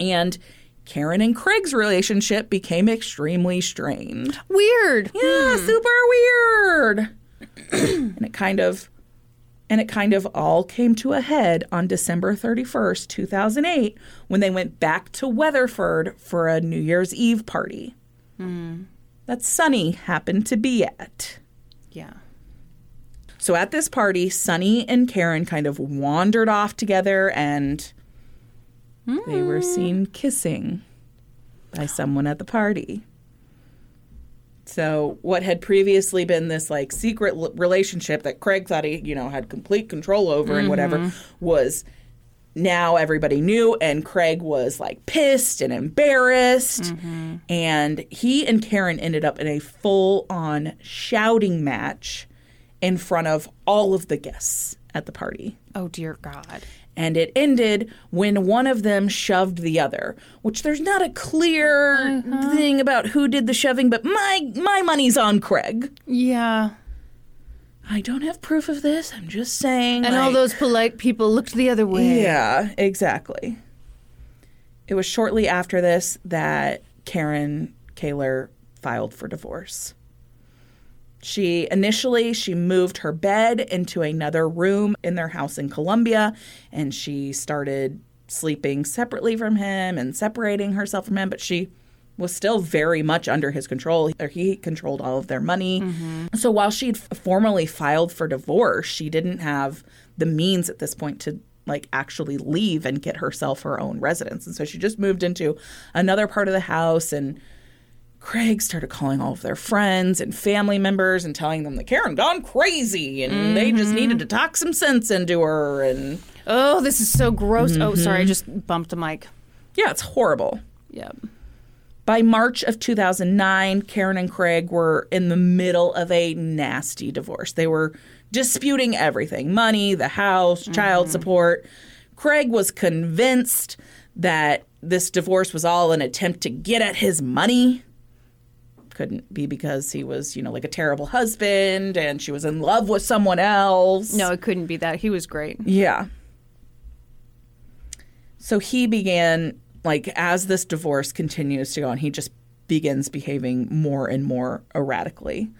And Karen and Craig's relationship became extremely strained. Weird. Yeah, hmm. super weird. and it kind of and it kind of all came to a head on December 31st, 2008, when they went back to Weatherford for a New Year's Eve party. Hmm. That Sunny happened to be at. So at this party, Sunny and Karen kind of wandered off together and they were hmm. seen kissing by someone at the party. So what had previously been this like secret l- relationship that Craig thought he, you know, had complete control over and whatever mm-hmm. was now everybody knew and Craig was like pissed and embarrassed. Mm-hmm. And he and Karen ended up in a full on shouting match in front of all of the guests at the party. Oh dear God. And it ended when one of them shoved the other, which there's not a clear uh-huh. thing about who did the shoving, but my my money's on Craig. Yeah. I don't have proof of this. I'm just saying. And all those polite people looked the other way. Yeah, exactly. It was shortly after this that Karen Kahler filed for divorce. She initially she moved her bed into another room in their house in Columbia and she started sleeping separately from him and separating herself from him, but she was still very much under his control. Or He controlled all of their money. Mm-hmm. So while she'd formally filed for divorce, she didn't have the means at this point to like actually leave and get herself her own residence. And so she just moved into another part of the house and Craig started calling all of their friends and family members and telling them that Karen gone crazy and they just mm-hmm. needed to talk some sense into her and Oh, this is so gross. Oh, mm-hmm. sorry, I just bumped the mic. yeah, it's horrible. Yep. By March of 2009, Karen and Craig were in the middle of a nasty divorce. They were disputing everything money, the house, child mm-hmm. support. Craig was convinced that this divorce was all an attempt to get at his money. Couldn't be because he was, you know, like a terrible husband and she was in love with someone else. No, it couldn't be that. He was great. Yeah. So he began, like, as this divorce continues to go on, he just begins behaving more and more erratically.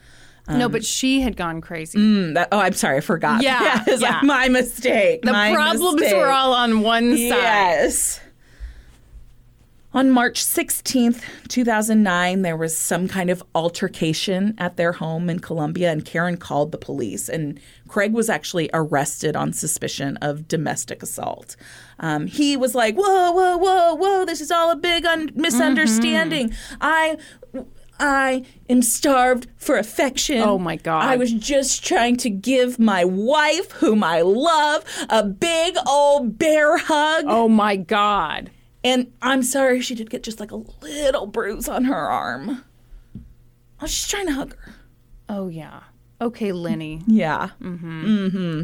no, but she had gone crazy. Mm, that- oh, I'm sorry, I forgot. Yeah, it's yeah. like my mistake. the my problems mistake. were all on one side. Yes. On March 16th, 2009, there was some kind of altercation at their home in Columbia, and Karen called the police. And Craig was actually arrested on suspicion of domestic assault. Um, he was like, "Whoa, whoa, whoa, whoa! This is all a big un- misunderstanding. I." I am starved for affection. Oh, my God. I was just trying to give my wife, whom I love, a big old bear hug. Oh my God. And I'm sorry she did get just like a little bruise on her arm. I was just trying to hug her. Oh yeah. Okay, Lenny. Yeah. Mm-hmm. Mm-hmm.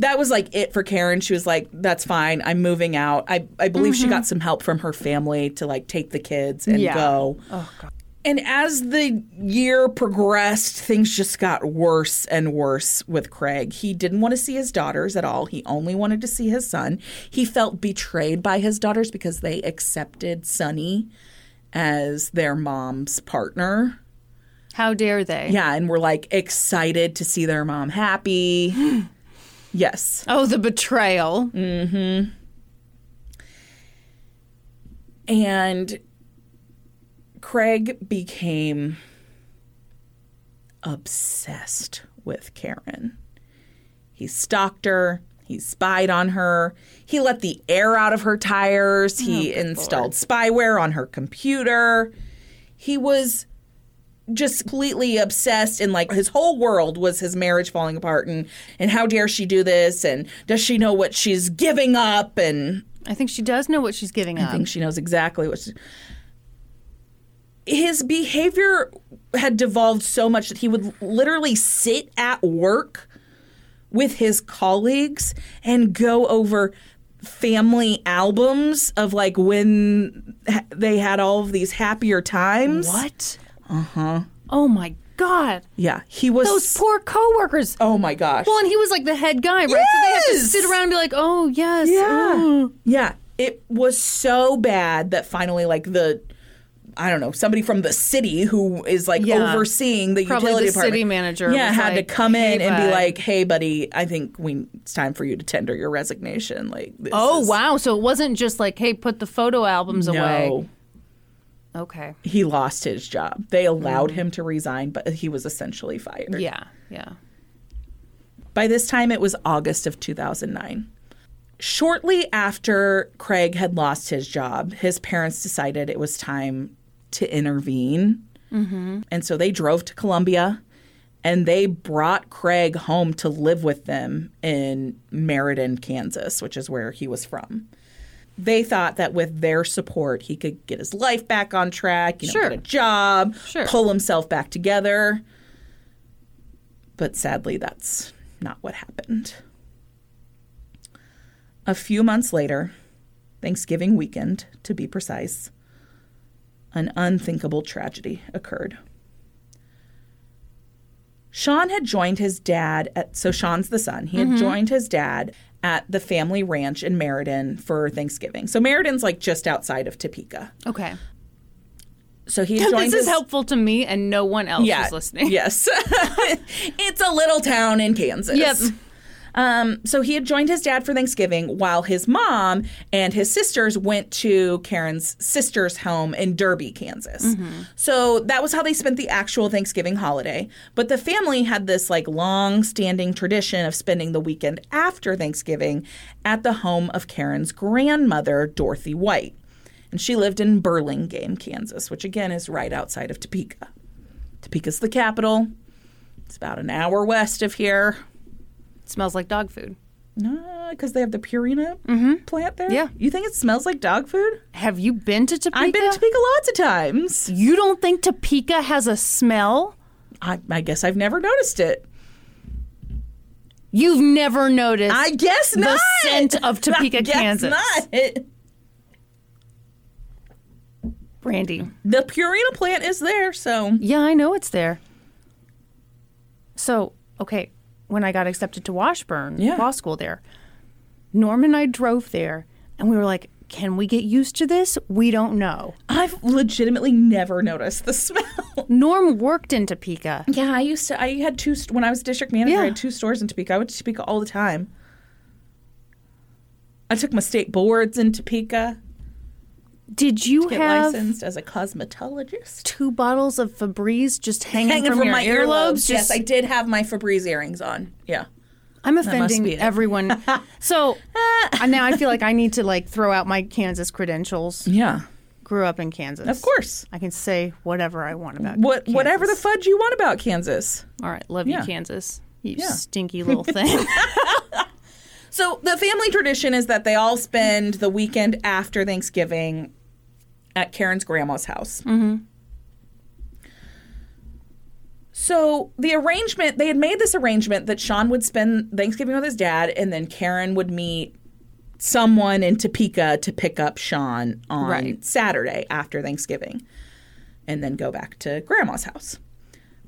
That was like it for Karen. She was like, "That's fine. I'm moving out." I I believe she got some help from her family to like take the kids and Yeah. go. Oh God. And as the year progressed, things just got worse and worse with Craig. He didn't want to see his daughters at all. He only wanted to see his son. He felt betrayed by his daughters because they accepted Sunny as their mom's partner. How dare they? Yeah, and were like excited to see their mom happy. yes. Oh, the betrayal. Mm hmm. And Craig became obsessed with Karen. He stalked her. He spied on her. He let the air out of her tires. He oh, installed spyware on her computer. He was just completely obsessed and like his whole world was his marriage falling apart and and how dare she do this and does she know what she's giving up and I think she does know what she's giving up. I think she knows exactly what she, his behavior had devolved so much that he would literally sit at work with his colleagues and go over family albums of like when they had all of these happier times. what? Uh huh. Oh my God. Yeah, he was Those poor coworkers. Oh my gosh. Well, and he was like the head guy, right? So they have to sit around and be like, "Oh yes, Yeah. oh." Yeah. It was so bad that finally, like, the, I don't know, somebody from the city who is like Yeah. overseeing the Probably utility the department. city manager Yeah, had like, to come in "Hey, and be like, hey, buddy, I think we it's time for you to tender your resignation. Like, this Oh is- wow! So it wasn't just like, "Hey, put the photo albums away." No, Okay. he lost his job. They allowed mm. him to resign, but he was essentially fired. Yeah. Yeah. By this time, it was August of 2009. Shortly after Craig had lost his job, his parents decided it was time to intervene. Mm-hmm. And so they drove to Columbia and they brought Craig home to live with them in Meriden, Kansas, which is where he was from. They thought that with their support, he could get his life back on track, you know, Sure. get a job, Sure. pull himself back together. But sadly, that's not what happened. A few months later, Thanksgiving weekend to be precise, an unthinkable tragedy occurred. Sean had joined his dad at so Sean's the son. He had mm-hmm. joined his dad at the family ranch in Meriden for Thanksgiving. So Meriden's like just outside of Topeka. Okay. So he joined This is his, helpful to me, and no one else yeah, is listening. Yes. it's a little town in Kansas. Yep. Um, so he had joined his dad for Thanksgiving while his mom and his sisters went to Karen's sister's home in Derby, Kansas. So that was how they spent the actual Thanksgiving holiday. But the family had this like long standing tradition of spending the weekend after Thanksgiving at the home of Karen's grandmother, Dorothy White. And she lived in Burlingame, Kansas, which again is right outside of Topeka. Topeka's the capital. It's about an hour west of here. Smells like dog food. No, because they have the Purina plant there. Mm-hmm. Yeah. You think it smells like dog food? Have you been to Topeka? I've been to Topeka lots of times. You don't think Topeka has a smell? I, I guess I've never noticed it. You've never noticed I guess not. the scent of Topeka, I guess Kansas. not. Brandy. The Purina plant is there, so Yeah, I know it's there. So, okay, when I got accepted to Washburn Yeah. Law School there, Norm and I drove there and we were like, Can we get used to this? We don't know. I've legitimately never noticed the smell. Norm worked in Topeka. Yeah, I used to. I had two when I was district manager. I had two stores in Topeka. I went to Topeka all the time. I took my state boards in Topeka. Did you have. Get have licensed as a cosmetologist. two bottles of Febreze just hanging, Hanging from, from your my earlobes? earlobes. Yes, Just- I did have my Febreze earrings on. Yeah. I'm offending everyone. so now I feel like I need to like throw out my Kansas credentials. Yeah. Grew up in Kansas. Of course. I can say whatever I want about What whatever the fudge you want about Kansas. All right, love Yeah. you, Kansas. You Yeah. stinky little thing. So the family tradition is that they all spend the weekend after Thanksgiving at Karen's grandma's house. Mm-hmm. So the arrangement, they had made this arrangement that Sean would spend Thanksgiving with his dad, and then Karen would meet someone in Topeka to pick up Sean on Right. Saturday after Thanksgiving, and then go back to grandma's house.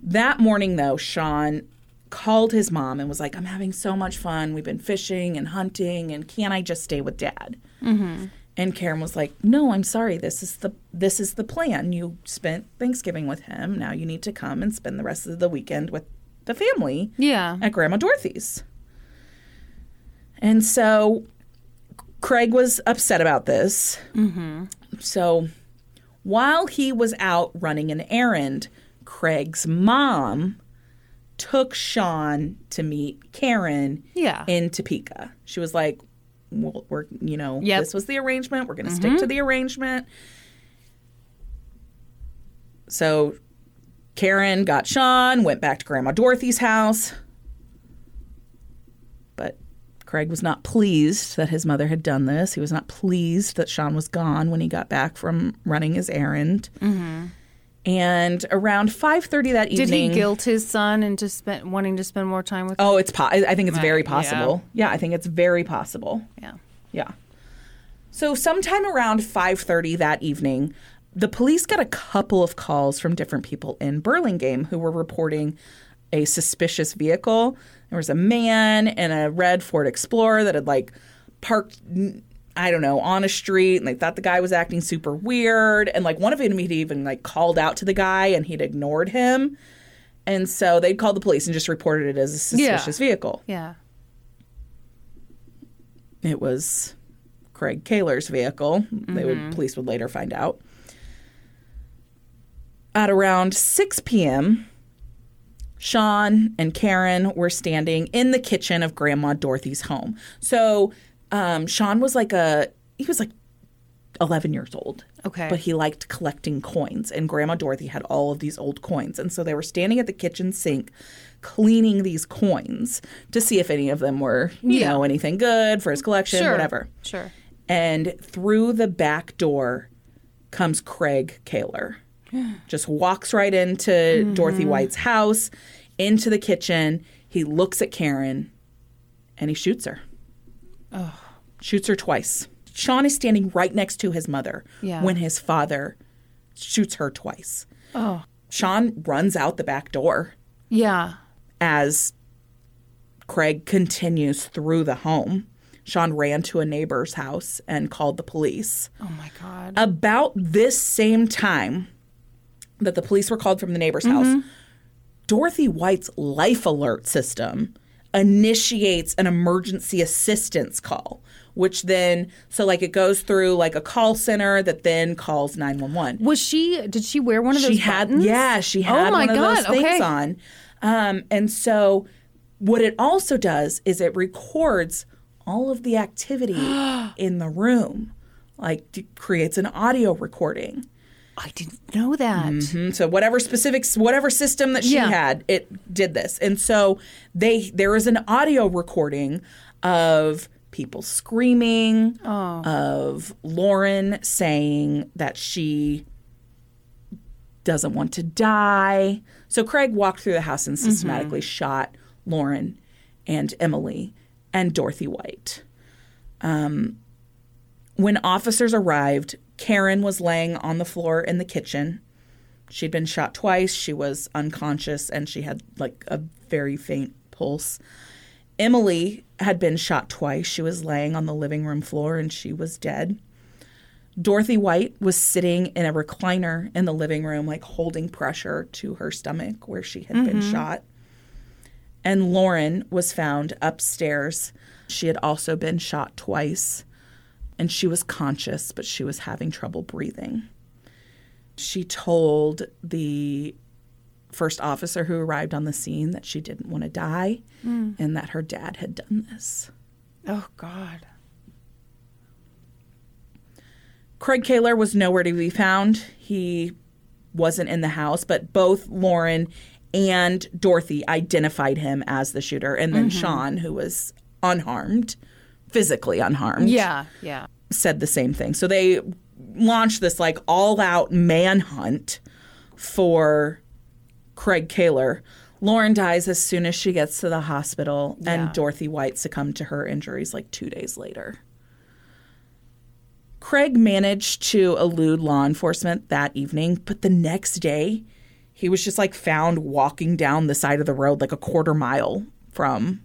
That morning, though, Sean called his mom and was like, I'm having so much fun. We've been fishing and hunting, and can I just stay with dad? Mm-hmm. And Karen was like, No, I'm sorry. This is the this is the plan. You spent Thanksgiving with him. Now you need to come and spend the rest of the weekend with the family yeah. at Grandma Dorothy's. And so Craig was upset about this. Mm-hmm. So while he was out running an errand, Craig's mom took Sean to meet Karen Yeah. in Topeka. She was like, well, we're, you know, Yep. this was the arrangement. We're going to stick to mm-hmm. the arrangement. So Karen got Sean, went back to Grandma Dorothy's house. But Craig was not pleased that his mother had done this. He was not pleased that Sean was gone when he got back from running his errand. Mm-hmm. And around 5:30 that evening. Did he guilt his son into spend, wanting to spend more time with? Oh, it's po- I think it's very Right, yeah. possible. Yeah. I think it's very possible. Yeah. Yeah. So sometime around 5:30 that evening, the police got a couple of calls from different people in Burlingame who were reporting a suspicious vehicle. There was a man in a red Ford Explorer that had like parked n- I don't know, on a street and they thought the guy was acting super weird and like one of them had even like called out to the guy and he'd ignored him. And so they'd called the police and just reported it as a Yeah. suspicious vehicle. Yeah. it was Craig Kahler's vehicle. They would mm-hmm. police would later find out. At around 6 p.m., Sean and Karen were standing in the kitchen of Grandma Dorothy's home. So um, Sean was like a he was like 11 years old. Okay. But he liked collecting coins, and Grandma Dorothy had all of these old coins. And so they were standing at the kitchen sink cleaning these coins to see if any of them were, you Yeah. know, anything good for his collection, Sure. whatever. Sure. And through the back door comes Craig Kahler. Just walks right into Dorothy White's house, into the kitchen. He looks at Karen and he shoots her. Shoots her twice. Sean is standing right next to his mother Yeah. when his father shoots her twice. Oh. Sean runs out the back door Yeah. as Craig continues through the home. Sean ran to a neighbor's house and called the police. Oh my God. About this same time that the police were called from the neighbor's mm-hmm. house, Dorothy White's life alert system initiates an emergency assistance call, which then, so like it goes through like a call center that then calls 911 was she? Did she wear one of those she had buttons? yeah she had Oh my one of God, those things okay. on um, and so what it also does is it records all of the activity in the room like creates an audio recording I didn't know that. Mhm. so whatever specifics whatever system that she Yeah. had it did this and so they there is an audio recording of people screaming Oh. of lauren saying that she doesn't want to die so craig walked through the house and systematically shot lauren and emily and dorothy white um, when officers arrived karen was laying on the floor in the kitchen She'd been shot twice. She was unconscious and she had like a very faint pulse. Emily had been shot twice. She was laying on the living room floor and she was dead. Dorothy White was sitting in a recliner in the living room, like holding pressure to her stomach where she had been mm-hmm. shot. And Lauren was found upstairs. She had also been shot twice, and she was conscious, but she was having trouble breathing. She told the first officer who arrived on the scene that she didn't want to die mm. and that her dad had done this. Oh God. Craig Kahler was nowhere to be found. He wasn't in the house, but both Lauren and Dorothy identified him as the shooter. And then mm-hmm. Sean, who was unharmed, physically unharmed, Yeah. Yeah. said the same thing. So they launched this like all out manhunt for Craig Kahler. Lauren dies as soon as she gets to the hospital, Yeah. and Dorothy White succumbed to her injuries like two days later. Craig managed to elude law enforcement that evening, but the next day, he was just like found walking down the side of the road like a quarter mile from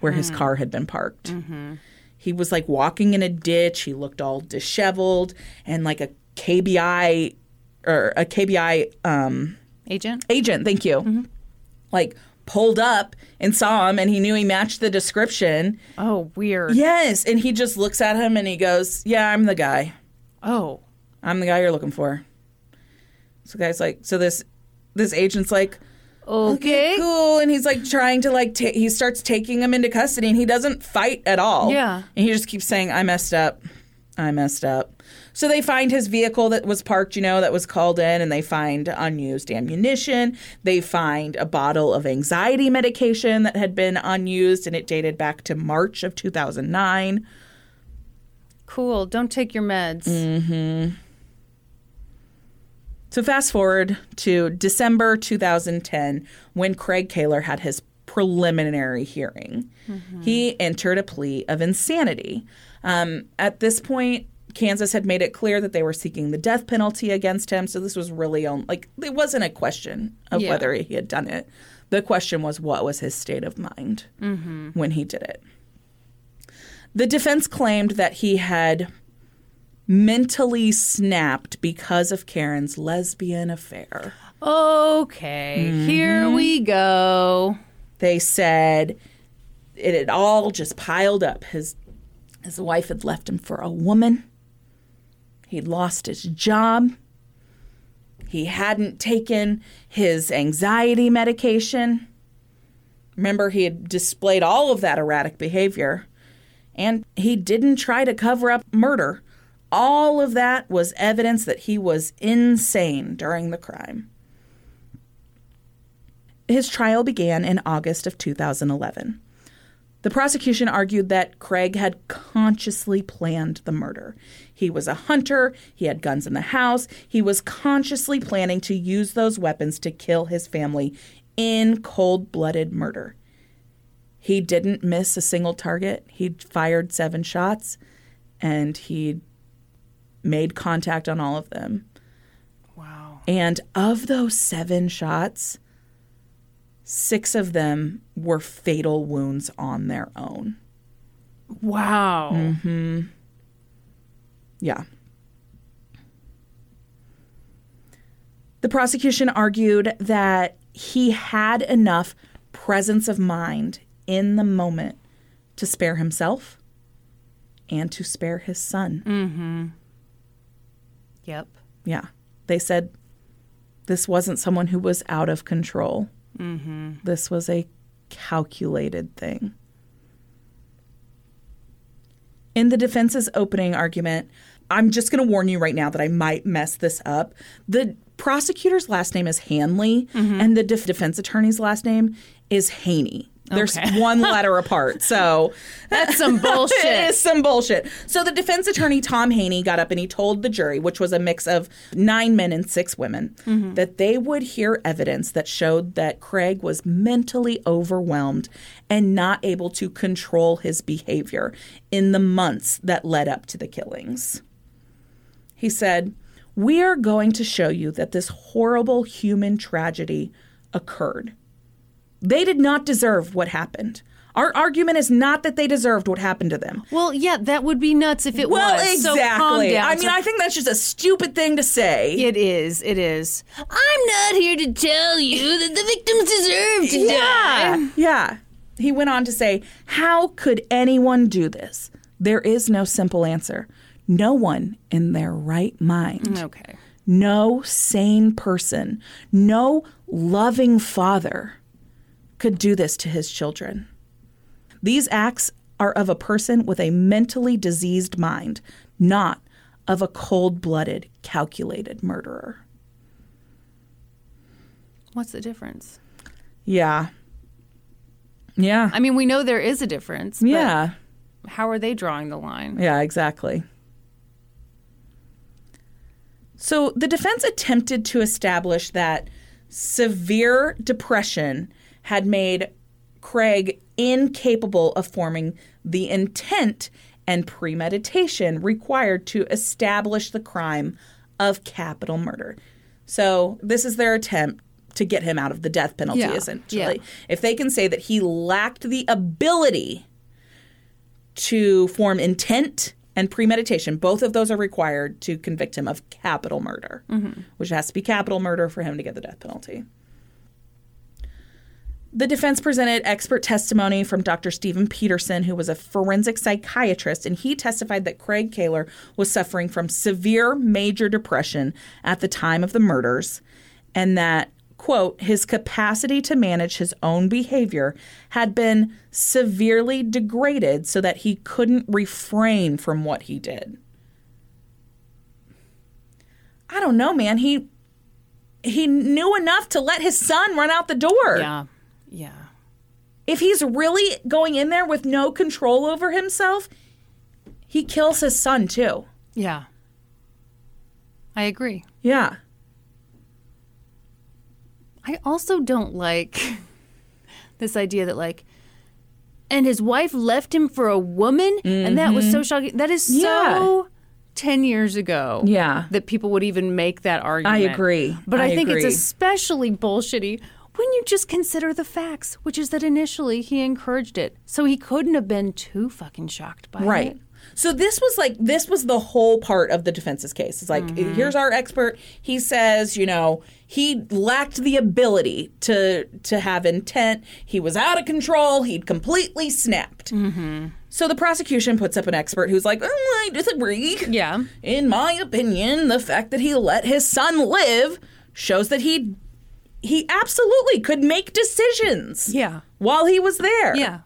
where his hmm. car had been parked. Mm-hmm. He was like walking in a ditch. He looked all disheveled and like a KBI or a KBI um, Agent. agent, thank you, mm-hmm. like pulled up and saw him and he knew he matched the description. Oh, weird. Yes. And he just looks at him and he goes, Yeah, I'm the guy. Oh. I'm the guy you're looking for. So guy's like, so this this agent's like, Okay. cool, and he's like trying to like ta- he starts taking him into custody, and he doesn't fight at all. Yeah. and he just keeps saying, "I messed up, I messed up." So they find his vehicle that was parked, you know, that was called in, and they find unused ammunition. They find a bottle of anxiety medication that had been unused, and it dated back to March of 2009. Cool. Don't take your meds. Mm-hmm. So fast forward to December 2010 when Craig Kahler had his preliminary hearing. He entered a plea of insanity. Um, at this point, Kansas had made it clear that they were seeking the death penalty against him. So this was really on, like it wasn't a question of Yeah. whether he had done it. The question was what was his state of mind when he did it. The defense claimed that he had mentally snapped because of Karen's lesbian affair. Okay. Here we mm-hmm. go. They said it had all just piled up. His his wife had left him for a woman. He'd lost his job. He hadn't taken his anxiety medication. Remember, he had displayed all of that erratic behavior. And he didn't try to cover up murder. All of that was evidence that he was insane during the crime. His trial began in August of 2011. The prosecution argued that Craig had consciously planned the murder. He was a hunter, he had guns in the house, he was consciously planning to use those weapons to kill his family in cold blooded murder. He didn't miss a single target. He'd fired seven shots and he made contact on all of them. Wow. And of those seven shots, six of them were fatal wounds on their own. Wow. Mm-hmm. Yeah. The prosecution argued that he had enough presence of mind in the moment to spare himself and to spare his son. Mm-hmm. Yep. Yeah. They said this wasn't someone who was out of control. Mm-hmm. This was a calculated thing. In the defense's opening argument, I'm just going to warn you right now that I might mess this up. The prosecutor's last name is Hanley, and the def- defense attorney's last name is Haney. There's Okay. one letter apart. So That's some bullshit. is some bullshit. So the defense attorney Tom Haney got up and he told the jury, which was a mix of nine men and six women, mm-hmm. that they would hear evidence that showed that Craig was mentally overwhelmed and not able to control his behavior in the months that led up to the killings. He said, We are going to show you that this horrible human tragedy occurred. They did not deserve what happened. Our argument is not that they deserved what happened to them. Well, yeah, that would be nuts if it Well, was. So calm exactly. down. I mean, I think that's just a stupid thing to say. it is. It is. I'm not here to tell you that the victims deserve to die. Yeah. He went on to say, How could anyone do this? There is no simple answer. No one in their right mind, Okay. no sane person, no loving father could do this to his children. These acts are of a person with a mentally diseased mind, not of a cold blooded, calculated murderer. What's the difference? Yeah. Yeah. I mean, we know there is a difference. but Yeah. How are they drawing the line? Yeah, exactly. So the defense attempted to establish that severe depression had made Craig incapable of forming the intent and premeditation required to establish the crime of capital murder. So this is their attempt to get him out of the death penalty, Yeah, essentially. yeah. If they can say that he lacked the ability to form intent and premeditation. Both of those are required to convict him of capital murder, mm-hmm. which has to be capital murder for him to get the death penalty. The defense presented expert testimony from Dr. Stephen Peterson, who was a forensic psychiatrist, and he testified that Craig Kahler was suffering from severe major depression at the time of the murders, and that, quote, his capacity to manage his own behavior had been severely degraded so that he couldn't refrain from what he did. I don't know, man. He he knew enough to let his son run out the door Yeah. Yeah. if he's really going in there with no control over himself, he kills his son too. Yeah. I agree. Yeah. I also don't like this idea that like and his wife left him for a woman and that was so mm-hmm. shocking. That is Yeah. so 10 years ago. Yeah. That people would even make that argument. I agree. But I, I think agree. it's especially bullshitty when you just consider the facts, which is that initially he encouraged it. So he couldn't have been too fucking shocked by Right. it. Right. So this was like this was the whole part of the defense's case. It's like mm-hmm. here's our expert. He says, you know, he lacked the ability to to have intent. He was out of control. He'd completely snapped. Mm-hmm. So the prosecution puts up an expert who's like, oh, I disagree. Yeah. In my opinion, the fact that he let his son live shows that he he absolutely could make decisions. Yeah. While he was there. Yeah.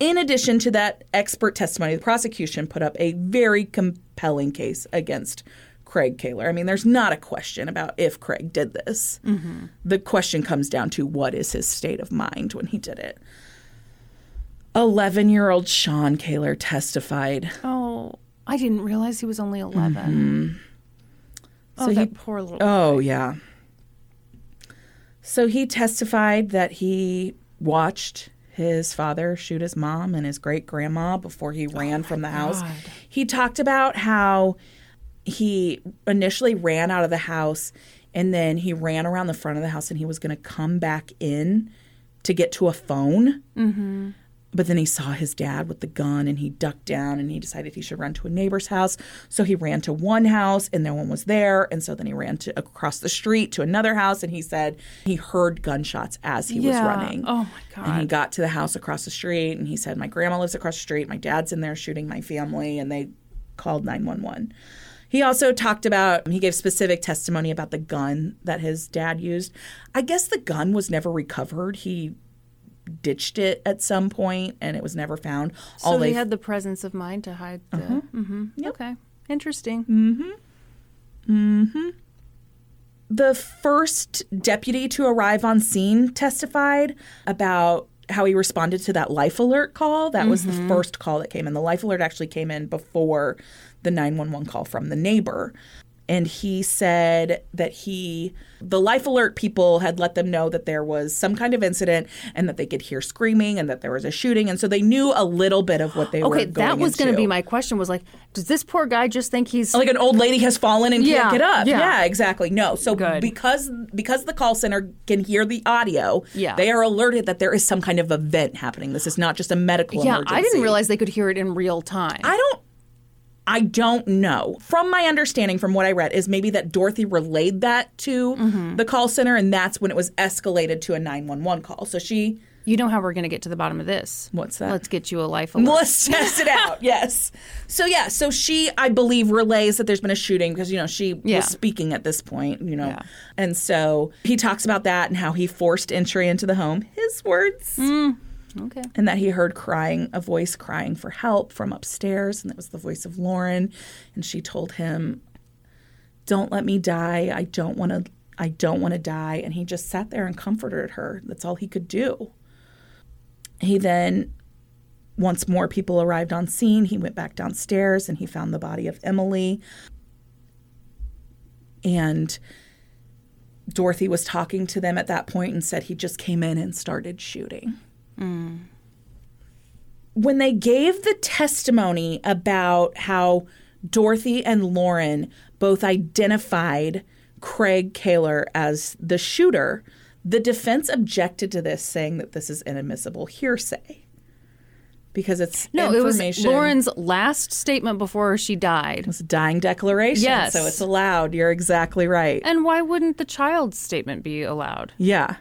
In addition to that expert testimony, the prosecution put up a very compelling case against Craig Kahler. I mean, there's not a question about if Craig did this. Mm-hmm. The question comes down to what is his state of mind when he did it. 11 year old Sean Kahler testified. Oh, I didn't realize he was only 11. Mm-hmm. Oh, So he- that poor little. Oh, yeah. So he testified that he watched his father shoot his mom and his great grandma before he ran from the house. He talked about how he initially ran out of the house and then he ran around the front of the house and he was going to come back in to get to a phone. Mm-hmm. But then he saw his dad with the gun and he ducked down and he decided he should run to a neighbor's house. So he ran to one house and no one was there. And so then he ran to across the street to another house and he said he heard gunshots as he was running. Oh, my God. And he got to the house across the street and he said, My grandma lives across the street. My dad's in there shooting my family. And they called 911. He also talked about, he gave specific testimony about the gun that his dad used. I guess the gun was never recovered. He ditched it at some point and it was never found. So All he they had the presence of mind to hide the. Uh-huh. Mm-hmm. Okay. Interesting. Mm-hmm. Mm-hmm. the first deputy to arrive on scene testified about how he responded to that life alert call. That was the mm-hmm. first call that came in. The life alert actually came in before the 911 call from the neighbor. And he said that he the life alert people had let them know that there was some kind of incident and that they could hear screaming and that there was a shooting and so they knew a little bit of what they were Okay, that was going to be my question. Was like, does this poor guy just think he's like an old lady has fallen and Yeah, can't get up. yeah. exactly. No. So Good. because because the call center can hear the audio, Yeah. they are alerted that there is some kind of event happening. This is not just a medical Yeah, emergency. I didn't realize they could hear it in real time. I don't I don't know. From my understanding from what I read is maybe that Dorothy relayed that to Mm-hmm. the call center and that's when it was escalated to a 911 call. So she you know how we're going to get to the bottom of this? What's that? Let's get you a life alert. Let's test it out. Yes. So yeah, so she I believe relays that there's been a shooting because you know she Yeah. was speaking at this point, you know. Yeah. And so he talks about that and how he forced entry into the home, his words. Okay. And that he heard crying, a voice crying for help from upstairs, and it was the voice of Lauren. And she told him, "Don't let me die. I don't want to. I don't want to die." And he just sat there and comforted her. That's all he could do. He then, once more people arrived on scene, he went back downstairs and he found the body of Emily. And Dorothy was talking to them at that point and said he just came in and started shooting when they gave the testimony about how Dorothy and Lauren both identified Craig Kahler as the shooter, the defense objected to this, saying that this is inadmissible hearsay because it's No, it was information. Lauren's last statement before she died. It's a dying declaration, Yes. so it's allowed. You're exactly right. And why wouldn't the child's statement be allowed? yeah.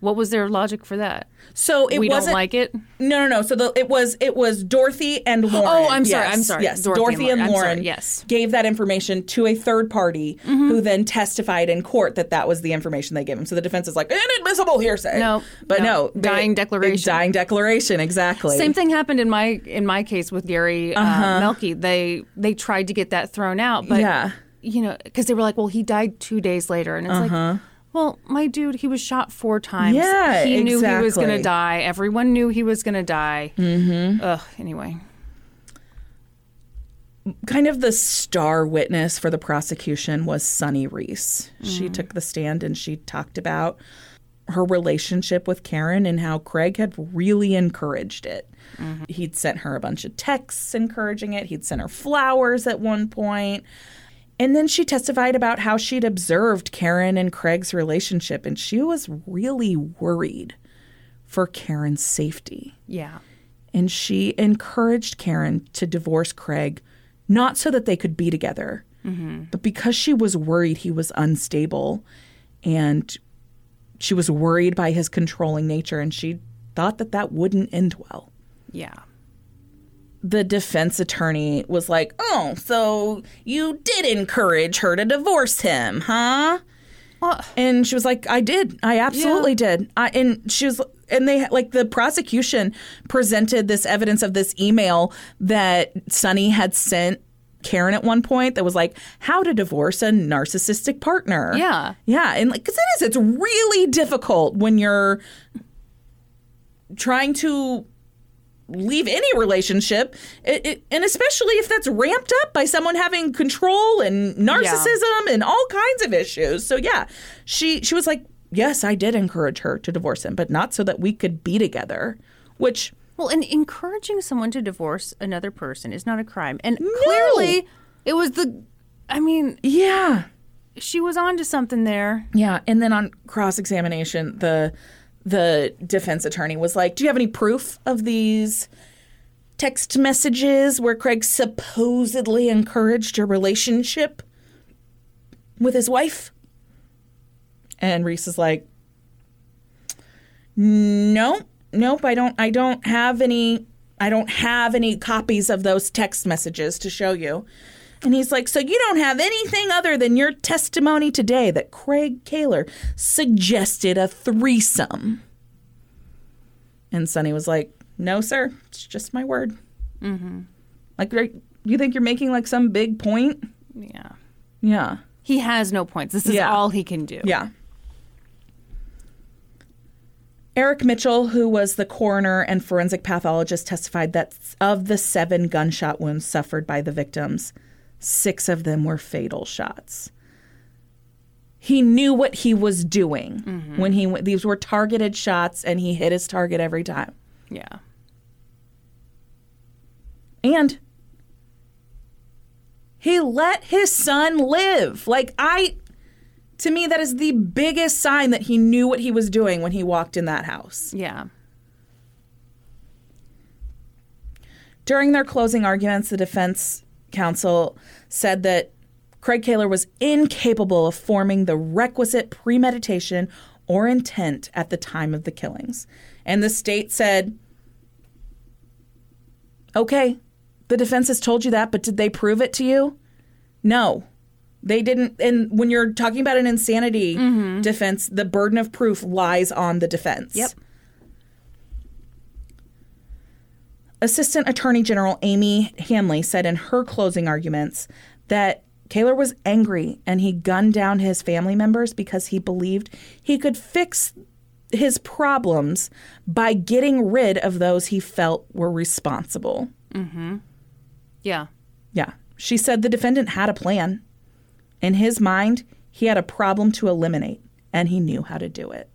What was their logic for that? So it we wasn't don't like it. No, no, no. So the, it was it was Dorothy and Lauren. Oh, I'm sorry, Yes, I'm sorry. Yes, Dorothy Dorothy, and Lauren. Lauren. sorry, yes. Mm-hmm. gave that information to a third party who then testified in court that that was the information they gave him. So the defense is like inadmissible hearsay. No, but no. no, Dying they- declaration. Dying declaration. Exactly. Same thing happened in my in my case with Gary uh, Melky. They they tried to get that thrown out, but Yeah. you know, because they were like, "Well, he died two days later," and it's like, "Well, my dude, he was shot four times. Yeah, he knew he was going to die. Everyone knew he was going to die. Mm-hmm. Ugh. Anyway, kind of the star witness for the prosecution was Sunny Reese. She took the stand and she talked about her relationship with Karen and how Craig had really encouraged it. He'd sent her a bunch of texts encouraging it. He'd sent her flowers at one point. And then she testified about how she'd observed Karen and Craig's relationship and she was really worried for Karen's safety yeah, and she encouraged Karen to divorce Craig, not so that they could be together, mm-hmm. but because she was worried he was unstable and she was worried by his controlling nature, and she thought that that wouldn't end well. yeah. The defense attorney was like, Oh, so you did encourage her to divorce him, huh? And she was like, I did. I absolutely did. I, and she was, and they, like, the prosecution presented this evidence of this email that Sunny had sent Karen at one point that was like, how to divorce a narcissistic partner. Yeah. Yeah. And, like, because it is, it's really difficult when you're trying to leave any relationship, it, it, and especially if that's ramped up by someone having control and narcissism and all kinds of issues. So yeah, she she was like, yes, I did encourage her to divorce him, but not so that we could be together. Which Well, and encouraging someone to divorce another person is not a crime. And clearly, it was the. I mean, yeah, she was onto something there. yeah. And then on cross examination, the the defense attorney was like, "Do you have any proof of these?" Text messages where Craig supposedly encouraged a relationship with his wife. And Reese is like, "No, nope, I don't I don't have any I don't have any copies of those text messages to show you." And he's like, "So you don't have anything other than your testimony today that Craig Kahler suggested a threesome?" And Sunny was like, "No, sir. It's just my word." Mm-hmm. Like, you think you're making like some big point? Yeah. Yeah. He has no points. This is Yeah. all he can do. Yeah. Eric Mitchell, who was the coroner and forensic pathologist, testified that of the seven gunshot wounds suffered by the victims, Six of them were fatal shots. He knew what he was doing mm-hmm. when he went. These were targeted shots, and he hit his target every time. Yeah. And he let his son live. Like, I, to me, that is the biggest sign that he knew what he was doing when he walked in that house. Yeah. During their closing arguments, the defense counsel said that Craig Kahler was incapable of forming the requisite premeditation or intent at the time of the killings. And the state said, okay, the defense has told you that, but did they prove it to you? No. They didn't. And when you're talking about an insanity mm-hmm. defense, the burden of proof lies on the defense. Yep. Assistant Attorney General Amy Hanley said in her closing arguments that Kahler was angry and he gunned down his family members because he believed he could fix his problems by getting rid of those he felt were responsible. Mm-hmm. Yeah. Yeah. She said the defendant had a plan. In his mind, he had a problem to eliminate, and he knew how to do it.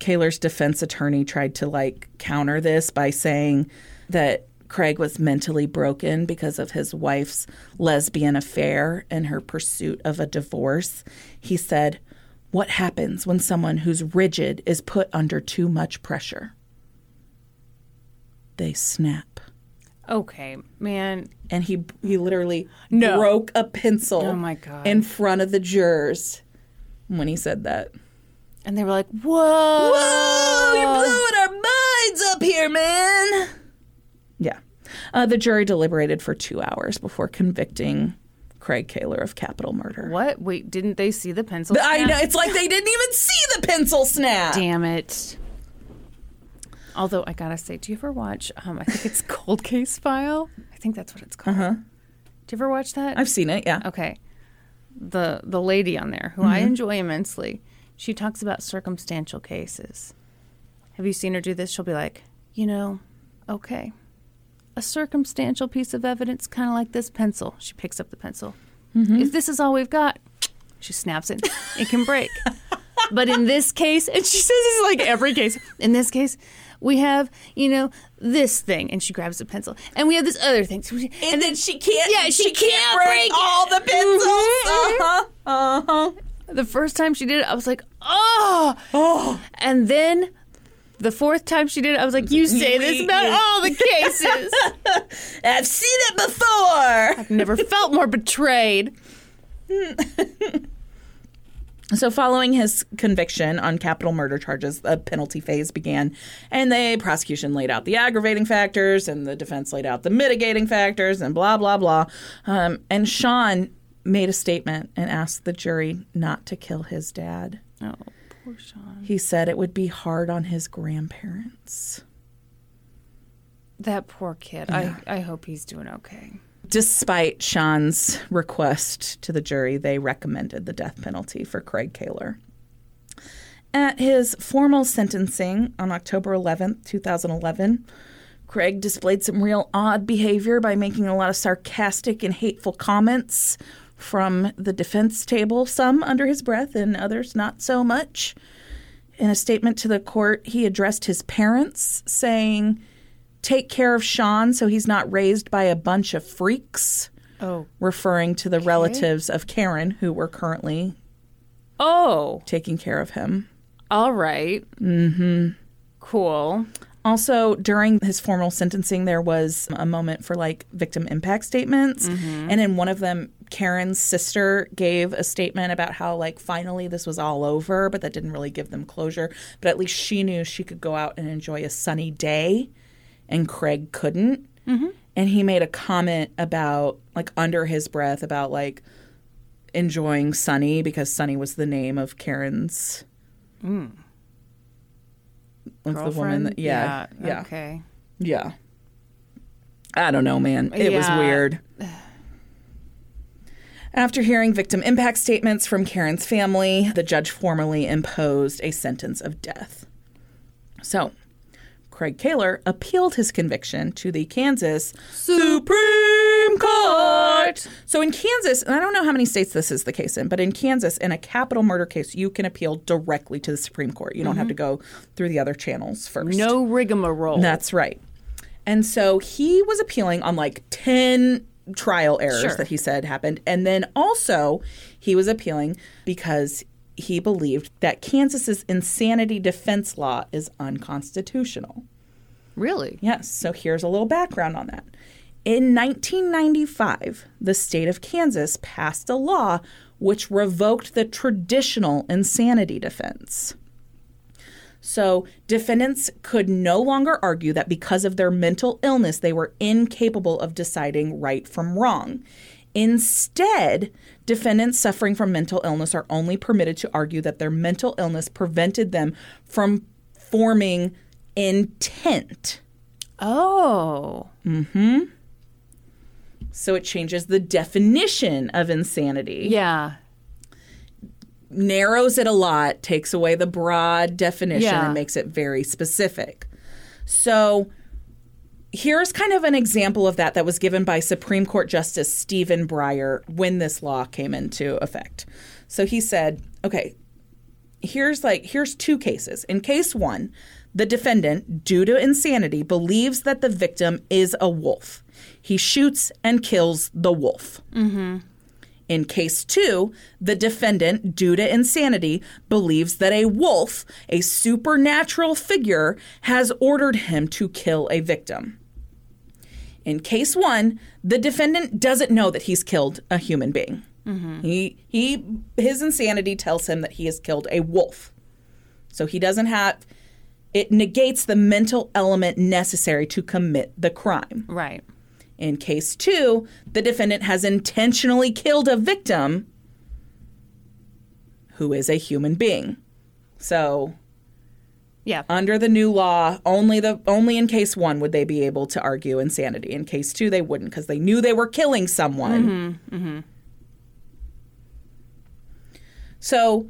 Kahler's defense attorney tried to like counter this by saying that Craig was mentally broken because of his wife's lesbian affair and her pursuit of a divorce. He said, What happens when someone who's rigid is put under too much pressure? They snap Okay, man. and he he literally No. broke a pencil Oh my God. in front of the jurors when he said that. And they were like, "Whoa, Whoa, you're blowing our minds up here, man. Yeah. Uh, the jury deliberated for two hours before convicting Craig Kahler of capital murder. What? Wait, didn't they see the pencil? I know. It's like they didn't even see the pencil snap. Damn it. Although I gotta say, do you ever watch? Um, I think it's Cold Case File. I think that's what it's called. Uh-huh. Do you ever watch that? I've seen it, yeah. okay. The the lady on there who I enjoy immensely. She talks about circumstantial cases. Have you seen her do this? She'll be like, you know, okay, a circumstantial piece of evidence, kind of like this pencil. She picks up the pencil. If this is all we've got, she snaps it. It can break. but in this case, and she says this is like every case. In this case, we have you know this thing, and she grabs a pencil, and we have this other thing, And, then she can't. Yeah, she can't break, break all the pencils. Mhm. Uh-huh. Uh-huh. The first time she did it, I was like, oh. Oh. And then the fourth time she did it, I was like, you say this about all the cases. I've seen it before. I've never felt more betrayed. So, following his conviction on capital murder charges, the penalty phase began, and the prosecution laid out the aggravating factors, and the defense laid out the mitigating factors, and blah blah blah. Um, and Sean made a statement and asked the jury not to kill his dad. Oh, poor Sean. He said it would be hard on his grandparents. That poor kid. I, I hope he's doing okay. Despite Sean's request to the jury, they recommended the death penalty for Craig Kahler. At his formal sentencing on October 11th, 2011, Craig displayed some real odd behavior by making a lot of sarcastic and hateful comments from the defense table, some under his breath and others not so much. In a statement to the court, he addressed his parents, saying, Take care of Sean so he's not raised by a bunch of freaks, Oh. referring to the relatives of Karen who were currently Oh, taking care of him. all right. Mm-hmm. Cool. Also, during his formal sentencing, there was a moment for like victim impact statements. And in one of them, Karen's sister gave a statement about how, like, finally this was all over, but that didn't really give them closure. But at least she knew she could go out and enjoy a sunny day, and Craig couldn't. Mm-hmm. And he made a comment about, like, under his breath, about, like, enjoying Sunny because Sunny was the name of Karen's. Mm. Of the woman that, yeah, yeah. Okay. Yeah. I don't know, man. It was weird. After hearing victim impact statements from Karen's family, the judge formally imposed a sentence of death. So, Craig Kahler appealed his conviction to the Kansas Supreme Court. So in Kansas, and I don't know how many states this is the case in, but in Kansas, in a capital murder case, you can appeal directly to the Supreme Court. You don't have to go through the other channels first. No rigmarole. That's right. And so he was appealing on like 10 trial errors Sure. that he said happened. And then also, he was appealing because he believed that Kansas's insanity defense law is unconstitutional. really. Yes, so here's a little background on that. In 1995, the state of Kansas passed a law which revoked the traditional insanity defense. So, defendants could no longer argue that because of their mental illness, they were incapable of deciding right from wrong. Instead, defendants suffering from mental illness are only permitted to argue that their mental illness prevented them from forming intent. Oh. Mm hmm. So it changes the definition of insanity. Yeah. Narrows it a lot, takes away the broad definition Yeah. and makes it very specific. So here's kind of an example of that that was given by Supreme Court Justice Stephen Breyer when this law came into effect. So he said, okay, here's like here's two cases. In case 1, the defendant, due to insanity, believes that the victim is a wolf. He shoots and kills the wolf. Mm-hmm. In case two, the defendant, due to insanity, believes that a wolf, a supernatural figure, has ordered him to kill a victim. In case one, the defendant doesn't know that he's killed a human being. Mm-hmm. He, he, his insanity tells him that he has killed a wolf. So he doesn't have, it negates the mental element necessary to commit the crime. Right. In case two, the defendant has intentionally killed a victim who is a human being. So, Yeah. under the new law, only the only in case one would they be able to argue insanity. In case two, they wouldn't because they knew they were killing someone. Mm-hmm, mm-hmm. So,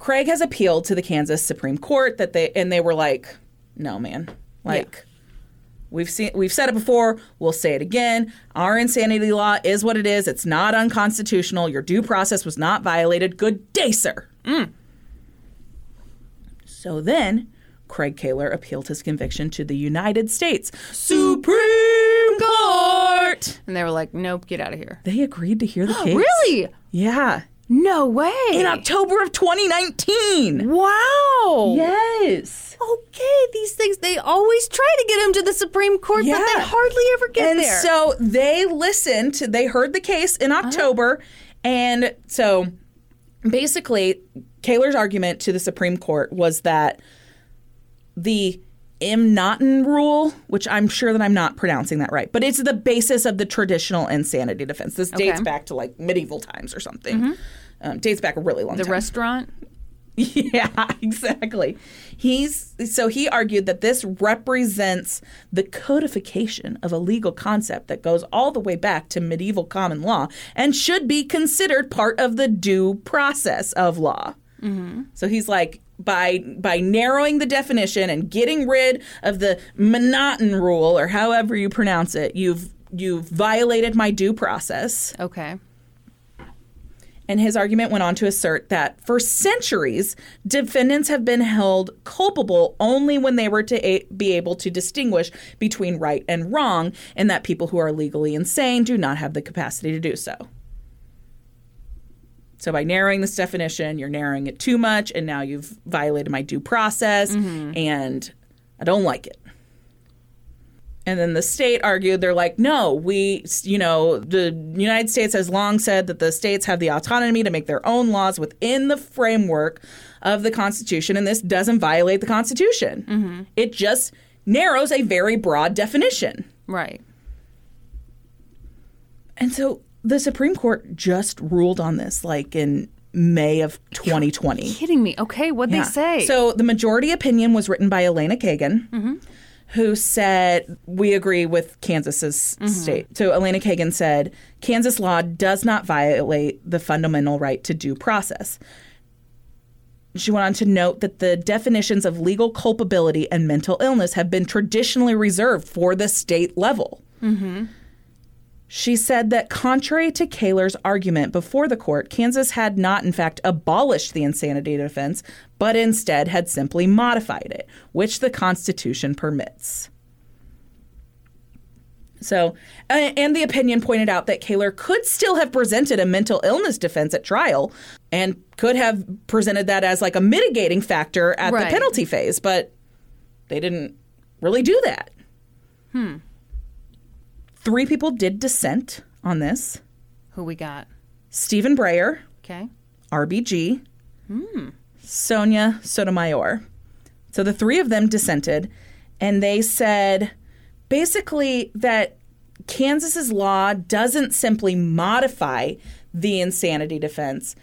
Craig has appealed to the Kansas Supreme Court that they and they were like, "No, man, like." We've seen we've said it before, we'll say it again. Our insanity law is what it is. It's not unconstitutional. Your due process was not violated. Good day, sir. Mm. So then Craig Kahler appealed his conviction to the United States Supreme Court. And they were like, nope, get out of here. They agreed to hear the case. Really? Yeah. No way. In October of 2019. Wow. Yes. Okay, these things, they always try to get him to the Supreme Court, but they hardly ever get and there. so they listened they heard the case in uh-huh. October. And so basically, Kahler's argument to the Supreme Court was that the M'Naghten rule, which I'm sure that I'm not pronouncing that right, but it's the basis of the traditional insanity defense. This dates back to like medieval times or something. Um, dates back a really long the time. The restaurant? Yeah, exactly. He's so he argued that this represents the codification of a legal concept that goes all the way back to medieval common law and should be considered part of the due process of law. So he's like by by narrowing the definition and getting rid of the monoton rule or however you pronounce it, you've you've violated my due process. Okay. And his argument went on to assert that for centuries, defendants have been held culpable only when they were to a- be able to distinguish between right and wrong, and that people who are legally insane do not have the capacity to do so. So, by narrowing this definition, you're narrowing it too much, and now you've violated my due process, mm-hmm. and I don't like it. And then the state argued, they're like, no, we, you know, the United States has long said that the states have the autonomy to make their own laws within the framework of the Constitution, and this doesn't violate the Constitution. Mm-hmm. It just narrows a very broad definition. Right. And so the Supreme Court just ruled on this, like in May of 2020. Kidding me. Okay, what'd Yeah. they say? So the majority opinion was written by Elena Kagan, mm-hmm. who said, We agree with Kansas's mm-hmm. state. So Elena Kagan said, Kansas law does not violate the fundamental right to due process. She went on to note that the definitions of legal culpability and mental illness have been traditionally reserved for the state level. Mm-hmm. She said that contrary to Kahler's argument before the court, Kansas had not, in fact, abolished the insanity defense, but instead had simply modified it, which the Constitution permits. So, and the opinion pointed out that Kahler could still have presented a mental illness defense at trial and could have presented that as like a mitigating factor at Right. the penalty phase, but they didn't really do that. Hmm. Three people did dissent on this Who we got? Stephen Breyer, Okay. RBG, Hmm. Sonia Sotomayor. So the three of them dissented, and they said basically that Kansas's law doesn't simply modify the insanity defense,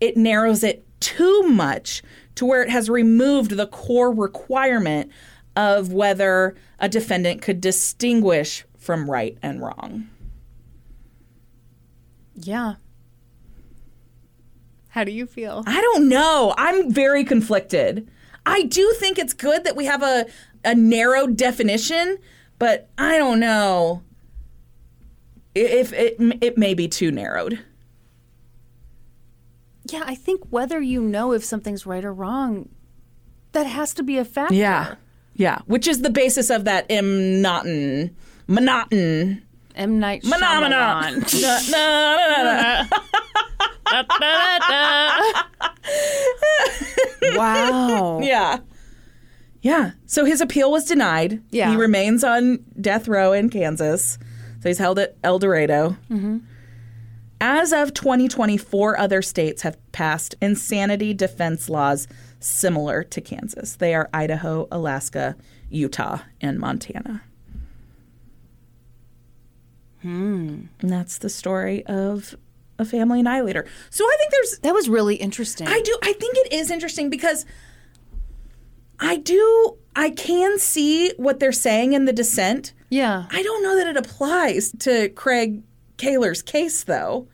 it narrows it too much to where it has removed the core requirement of whether a defendant could distinguish from right and wrong. Yeah. How do you feel? I don't know. I'm very conflicted. I do think it's good that we have a, a narrow definition, but I don't know if it, it may be too narrowed. Yeah, I think whether you know if something's right or wrong, that has to be a factor. Yeah. Yeah. Which is the basis of that monoton, monoton, M Night no. wow. Yeah. Yeah. So his appeal was denied. Yeah. He remains on death row in Kansas. So he's held at El Dorado. Mm-hmm. As of 2020, four other states have passed insanity defense laws similar to Kansas. They are Idaho, Alaska, Utah, and Montana. Hmm. And that's the story of a family annihilator. So I think there's That was really interesting. I do. I think it is interesting because I do. I can see what they're saying in the dissent. yeah. I don't know that it applies to Craig Kahler's case, though.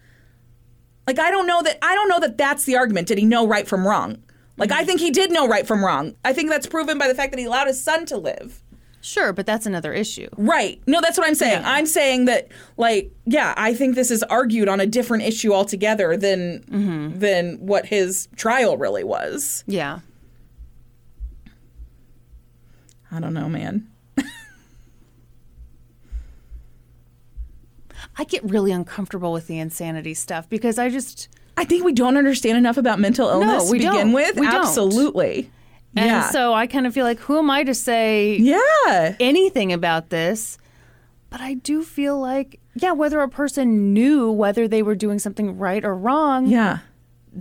Like, I don't know that. I don't know that that's the argument. Did he know right from wrong? Like, I mm-hmm. think he did know right from wrong. I think that's proven by the fact that he allowed his son to live. Sure, but that's another issue. Right. No, that's what I'm saying. I'm saying that, like, yeah, I think this is argued on a different issue altogether than mm-hmm. than what his trial really was. Yeah. I don't know, man. I get really uncomfortable with the insanity stuff because I just I think we don't understand enough about mental illness we to begin don't. with. We don't. And yeah. so I kind of feel like who am I to say yeah. anything about this? But I do feel like yeah, whether a person knew whether they were doing something right or wrong, Yeah.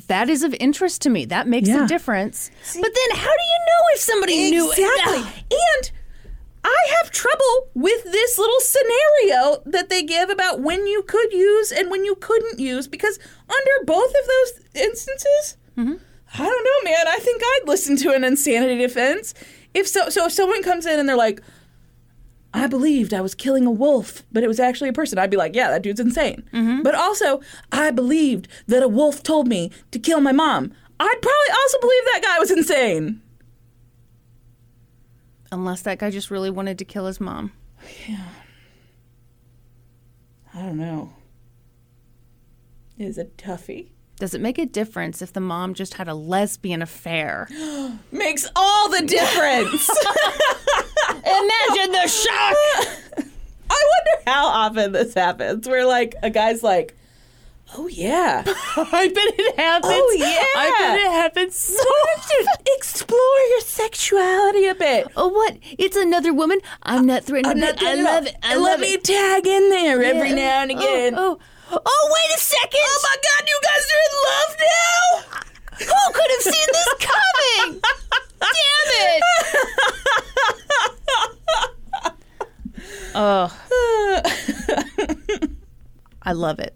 that is of interest to me. That makes Yeah. a difference. but then how do you know if somebody knew Exactly. and I have trouble with this little scenario that they give about when you could use and when you couldn't use because under both of those instances, Mm-hmm. I don't know, man. I think I'd listen to an insanity defense. If so, so if someone comes in and they're like, I believed I was killing a wolf, but it was actually a person. I'd be like, yeah, that dude's insane. Mm-hmm. But also, I believed that a wolf told me to kill my mom. I'd probably also believe that guy was insane. Unless that guy just really wanted to kill his mom. Yeah. I don't know. It is a toughie. Does it make a difference if the mom just had a lesbian affair? Makes all the difference. Imagine the shock. I wonder how often this happens where like a guy's like, "Oh yeah, I bet it happens. Oh, yeah. I bet it happens so explore your sexuality a bit." Oh, what? It's another woman. I'm not threatened. I'm not it. I love it. I Let love me tag in there every Yeah. now and oh, again. Oh, oh, oh, wait a second. Oh my god, you guys are in love now? Who could have seen this coming? Damn it. Oh, I love it.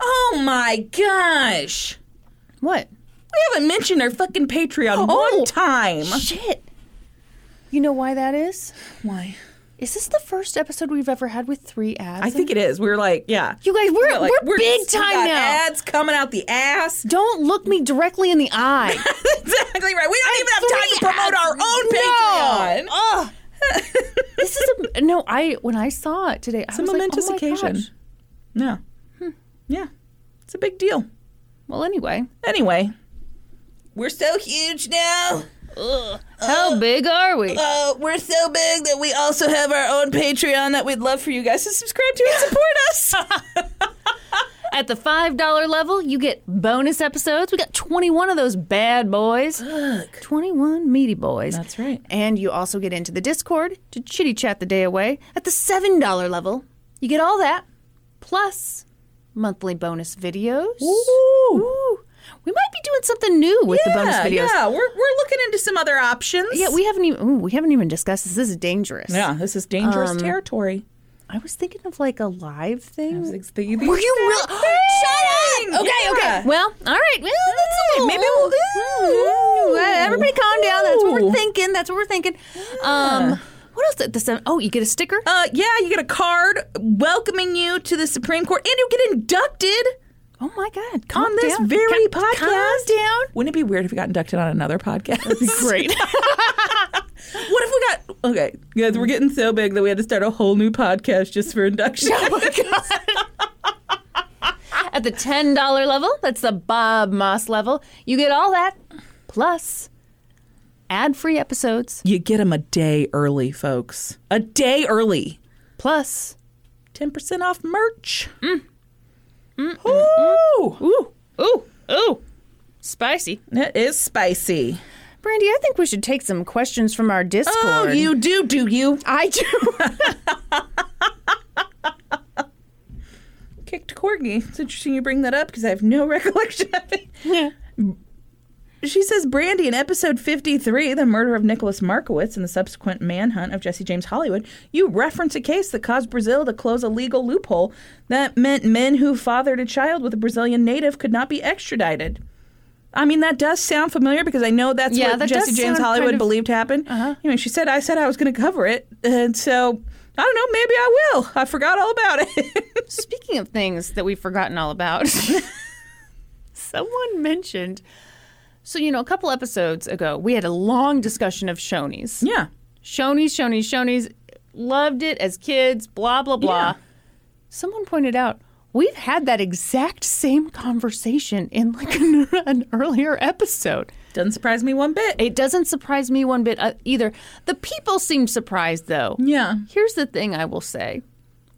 Oh my gosh. What? We haven't mentioned our fucking Patreon Oh. one time. Shit. You know why that is? Why? Is this the first episode we've ever had with three ads? I think it is. We're like, yeah. You guys, we're, We're like, we're, big time got now. Ads coming out the ass. Don't look me directly in the eye. exactly right. We don't even have time to promote our ads. own No. Patreon. Ugh. this is a no. I when I saw it today, I It's a was like, momentous oh my occasion. gosh. No. Yeah. It's a big deal. Well, anyway, Anyway, we're so huge now. how big are we? Uh, we're so big that we also have our own Patreon that we'd love for you guys to subscribe to and support us. At the five dollar level, you get bonus episodes. We got twenty one of those bad boys. Twenty one meaty boys. That's right. And you also get into the Discord to chitty chat the day away. At the $7 level, you get all that, plus monthly bonus videos. Ooh. Ooh. We might be doing something new with the bonus videos. yeah, we're, we're looking into some other options. Yeah, we haven't even ooh, we haven't even discussed this. This is dangerous. yeah, this is dangerous Um, territory. I was thinking of like a live thing. Were Were you real? Shut up! Okay, okay. Well, all right. Well, that's a little, maybe we'll- Ooh, ooh, Everybody, calm down. That's what we're thinking. That's what we're thinking. Um, what else? The seven, oh, you get a sticker. Uh, yeah, you get a card welcoming you to the Supreme Court, and you get inducted oh my God! Calm on this down. very Ca- podcast. Calm down. Wouldn't it be weird if we got inducted on another podcast? That'd be Great. what if we got okay, guys? We're getting so big that we had to start a whole new podcast just for induction. Oh my God. At the ten dollar level, that's the Bob Moss level. You get all that plus ad-free episodes you get them a day early, folks. A day early. Plus, plus Ten percent off merch. Mm. mm, mm, mm ooh, ooh ooh ooh spicy. it is spicy. Brandy, I think we should take some questions from our Discord. Oh, you do, do you? I do. Kicked corgi. It's interesting you bring that up because I have no recollection of it. Yeah. She says, Brandy, in episode 53, the murder of Nicholas Markowitz and the subsequent manhunt of Jesse James Hollywood, you reference a case that caused Brazil to close a legal loophole that meant men who fathered a child with a Brazilian native could not be extradited. I mean, that does sound familiar because I know that's Yeah, what that Jesse James Hollywood kind of- believed happened. Uh-huh. You know, she said, I said I was going to cover it. And so, I don't know, maybe I will. I forgot all about it. Speaking of things that we've forgotten all about, someone mentioned. So, you know, a couple episodes ago, we had a long discussion of Shoney's. yeah. Shoney's, Shoney's, Shoney's. Loved it as kids, blah, blah, blah. Yeah. Someone pointed out, we've had that exact same conversation in like an, an earlier episode. Doesn't surprise me one bit. It doesn't surprise me one bit uh, either. The people seem surprised, though. Yeah. Here's the thing I will say.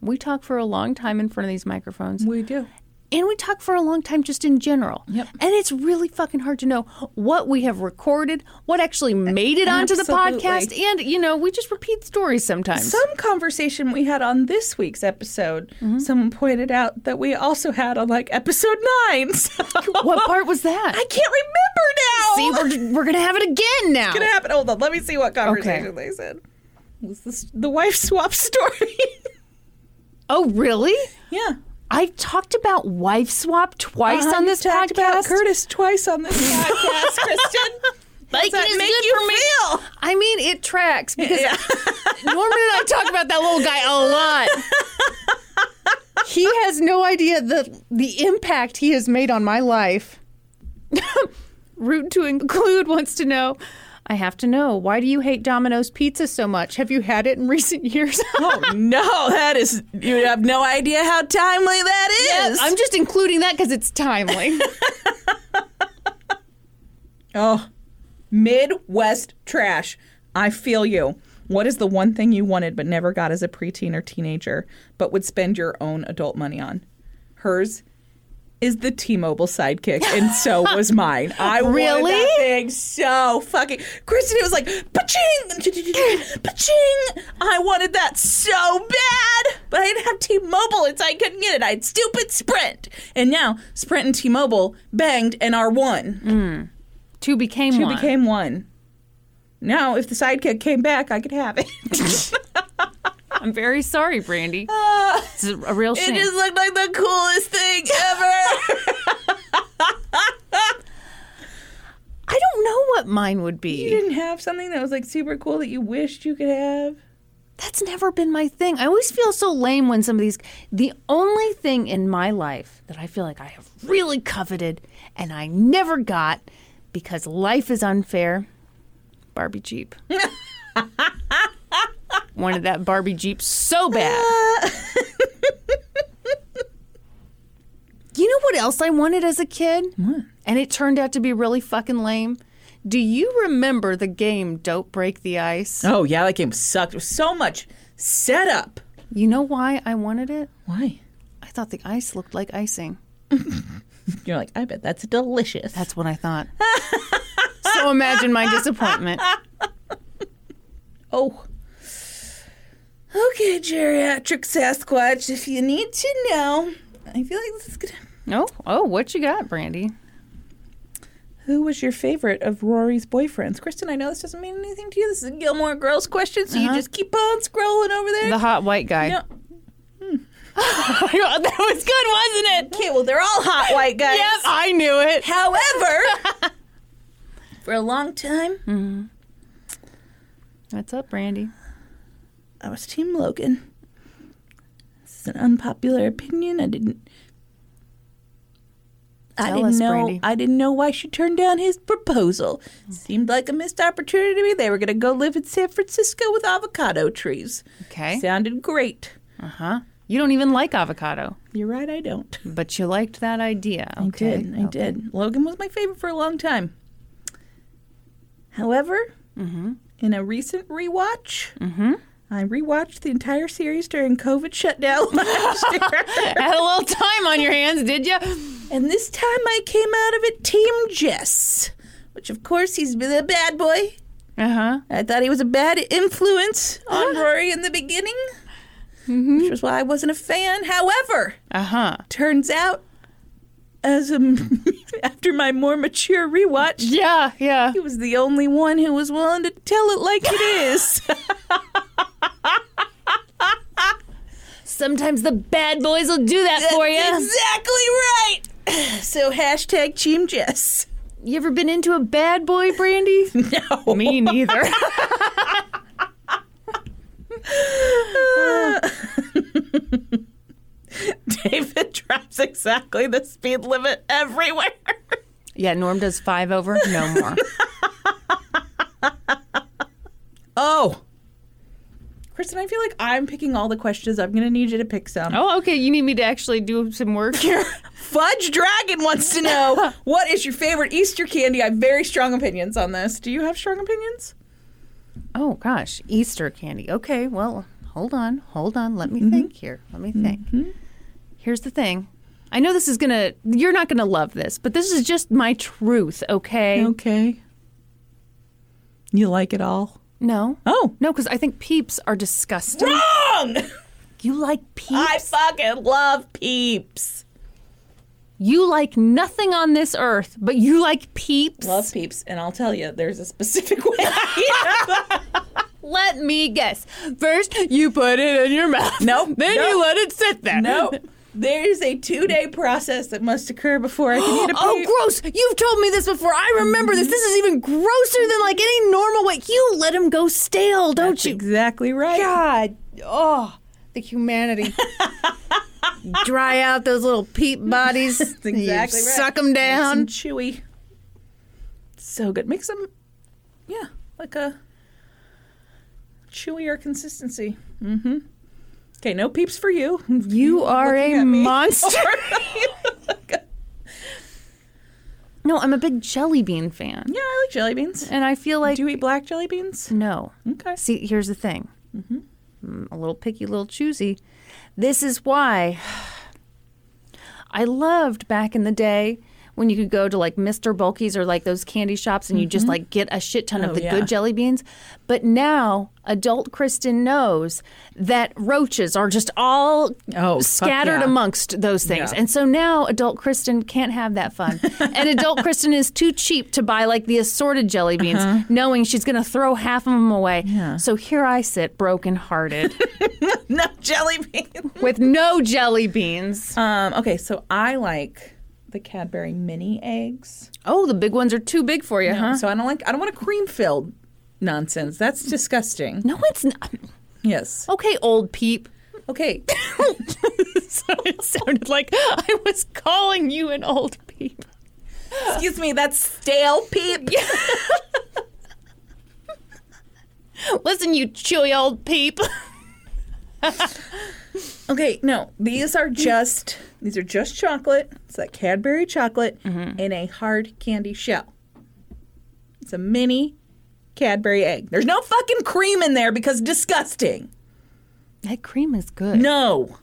We talk for a long time in front of these microphones, We do. And we talk for a long time just in general. Yep. And it's really fucking hard to know what we have recorded, what actually made it onto the podcast, and, you know, we just repeat stories sometimes. Some conversation we had on this week's episode, Mm-hmm. someone pointed out that we also had on like episode nine. So what part was that? I can't remember now. See, we're, we're going to have it again now. What's gonna happen? Hold on, let me see what conversation they said. Was this the wife swap story? Oh, really? yeah. I've talked about wife swap twice Uh-huh, on you this talked podcast. about Curtis twice on this podcast, Kristen. Like, Does that make good you for me. feel? I mean, it tracks because Norman and I talk about that little guy a lot. he has no idea the the impact he has made on my life. Root to include wants to know. I have to know why do you hate Domino's pizza so much? Have you had it in recent years? oh no, that is you have no idea how timely that is. I'm just including that because it's timely. oh, Midwest trash. I feel you. What is the one thing you wanted but never got as a preteen or teenager, but would spend your own adult money on? Hers is the T-Mobile sidekick, and so was mine. I wanted Really? that thing so fucking. Kristen, it was like paching, paching. I wanted that so bad, but I didn't have T-Mobile, and so I couldn't get it. I had stupid Sprint, and now Sprint and T-Mobile banged and are one. Hmm. Two became Two one. became one. Now, if the sidekick came back, I could have it. I'm very sorry, Brandy. Ah, It's a real it just looked like the coolest thing ever. I don't know what mine would be. you didn't have something that was like super cool that you wished you could have. That's never been my thing. I always feel so lame when some of these. The only thing in my life that I feel like I have really coveted and I never got because life is unfair Barbie Jeep. Wanted that Barbie Jeep so bad. You know what else I wanted as a kid? What? And it turned out to be really fucking lame. Do you remember the game Don't Break the Ice? Oh yeah, that game sucked. It was so much setup. You know why I wanted it? Why? I thought the ice looked like icing. You're like, I bet that's delicious. That's what I thought. so imagine my disappointment. oh. Okay, geriatric Sasquatch, if you need to know, I feel like this is gonna. Oh, oh, what you got, Brandy? Who was your favorite of Rory's boyfriends? Kristen, I know this doesn't mean anything to you. This is a Gilmore Girls question, so you uh-huh. just keep on scrolling over there. The hot white guy. No. Oh that was good, wasn't it? Okay, well, they're all hot white guys. Yep, I knew it. However, for a long time, mm-hmm. What's up, Brandy? I was Team Logan. This is an unpopular opinion. I didn't. I didn't us, know. Brandy. I didn't know why she turned down his proposal. Hmm. Seemed like a missed opportunity to me. They were going to go live in San Francisco with avocado trees. Okay. Sounded great. Uh huh. You don't even like avocado, You're right. I don't. but you liked that idea. Okay. I did. I did. Logan was my favorite for a long time. However, mm-hmm. in a recent rewatch, mm-hmm. I rewatched the entire series during COVID shutdown last year. Had a little time on your hands, did you? and this time I came out of it Team Jess, which of course he's been a bad boy. Uh huh. I thought he was a bad influence on Rory in the beginning, which was why I wasn't a fan. However, Uh huh. turns out, as a, after my more mature rewatch, Yeah, yeah. He was the only one who was willing to tell it like it is. Sometimes the bad boys will do that for you. Exactly right. So hashtag Team Jess. You ever been into a bad boy, Brandy? No. Me neither. David drives exactly the speed limit everywhere. yeah, Norm does five over, no more. Oh. Kristen, I feel like I'm picking all the questions. I'm going to need you to pick some. Oh, okay. You need me to actually do some work here. Fudge Dragon wants to know what is your favorite Easter candy? I have very strong opinions on this. Do you have strong opinions? Oh gosh, Easter candy. Okay, well, hold on, hold on. Let me mm-hmm. think here. Let me think. Mm-hmm. Here's the thing. I know this is gonna. You're not gonna love this, but this is just my truth. Okay. Okay. You like it all? No. Oh. No, because I think peeps are disgusting. Wrong! You like peeps? I fucking love peeps. You like nothing on this earth, but you like peeps. Love peeps, and I'll tell you, there's a specific way. Let me guess. First, you put it in your mouth. Nope, Then nope. you let it sit there. No, there's a two day process that must occur before I can eat a. Oh, gross! You've told me this before. I remember this. This is even grosser than like any normal way. You let them go stale, don't That's you? exactly right. God, oh, the humanity. dry out those little peep bodies. That's exactly you right. Suck them Nice down. and chewy. So good. Makes them, yeah, like a chewier consistency. Mm-hmm. Okay, no peeps for you. You are a monster. no, I'm a big jelly bean fan. Yeah, I like jelly beans. And I feel like Do you eat black jelly beans? no. Okay. See, here's the thing. Mm, a little picky, a little choosy. This is why I loved back in the day when you could go to like Mr. Bulky's or like those candy shops and you just like get a shit ton Oh, of the yeah. good jelly beans. But now adult Kristen knows that roaches are just all Oh, scattered yeah. amongst those things. Yeah. And so now adult Kristen can't have that fun. and adult Kristen is too cheap to buy like the assorted jelly beans, knowing she's going to throw half of them away. Uh-huh. Yeah. So here I sit, brokenhearted, no jelly beans. with no jelly beans. Um, okay, so I like the Cadbury mini eggs. Oh, the big ones are too big for you, huh? So I don't like I don't want a cream filled nonsense. That's disgusting. no, it's not. Yes. Okay, old peep. Okay. so it sounded like I was calling you an old peep. Excuse me, that's stale peep. Listen, you chewy old peep. Okay, no, these are just these are just chocolate. It's that Cadbury chocolate mm-hmm. in a hard candy shell. It's a mini Cadbury egg. There's no fucking cream in there because disgusting. that cream is good. No.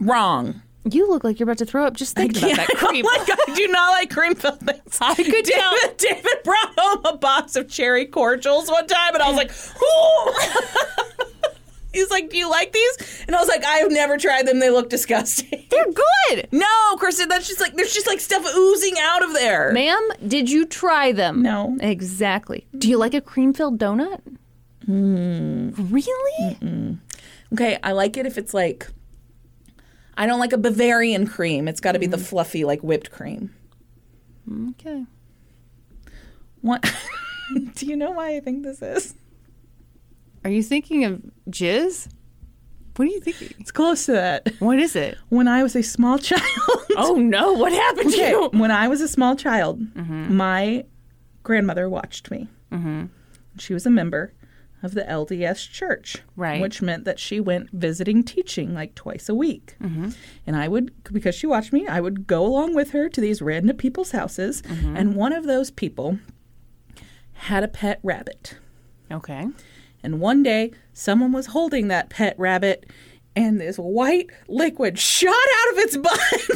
Wrong. You look like you're about to throw up just thinking about that cream. Oh my god, I do not like cream filled things. I could tell. David, David brought home a box of cherry cordials one time, and I was like, "Ooh." He's like, "Do you like these?" And I was like, "I have never tried them. They look disgusting." They're good. No, Kristen, that's just like there's just like stuff oozing out of there. Ma'am, did you try them? No. Exactly. Do you like a cream filled donut? Mm. Really? Okay, I like it if it's like I don't like a Bavarian cream. It's got to be the fluffy like whipped cream. Okay. What? Do you know why I think this is? Are you thinking of jizz? What are you thinking? It's close to that. What is it? When I was a small child. Oh no, what happened to you? when I was a small child, my grandmother watched me. Mm-hmm. She was a member of the LDS church, Right. Which meant that she went visiting teaching like twice a week. Mm-hmm. And I would, because she watched me, I would go along with her to these random people's houses. And one of those people had a pet rabbit. Okay. And one day, someone was holding that pet rabbit, and this white liquid shot out of its butt.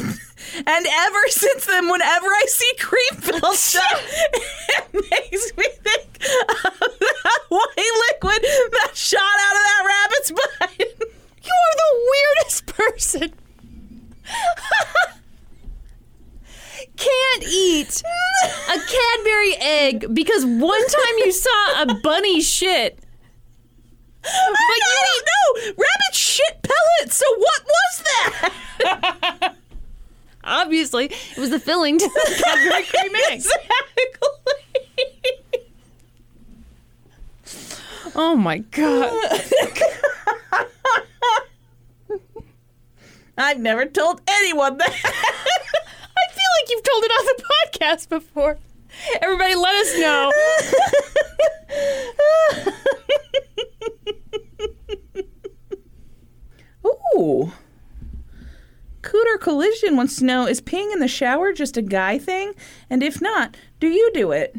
and ever since then, whenever I see cream filled stuff, it makes me think of that white liquid that shot out of that rabbit's butt. You are the weirdest person. Can't eat a Cadbury egg because one time you saw a bunny shit. But you don't know! Rabbit shit pellets! So what was that? Obviously, it was the filling to the Cadbury cream egg. exactly. Oh my god. I've never told anyone that. I feel like you've told it on the podcast before. Everybody, let us know. Ooh. Cooter Collision wants to know Is peeing in the shower just a guy thing? And if not, do you do it?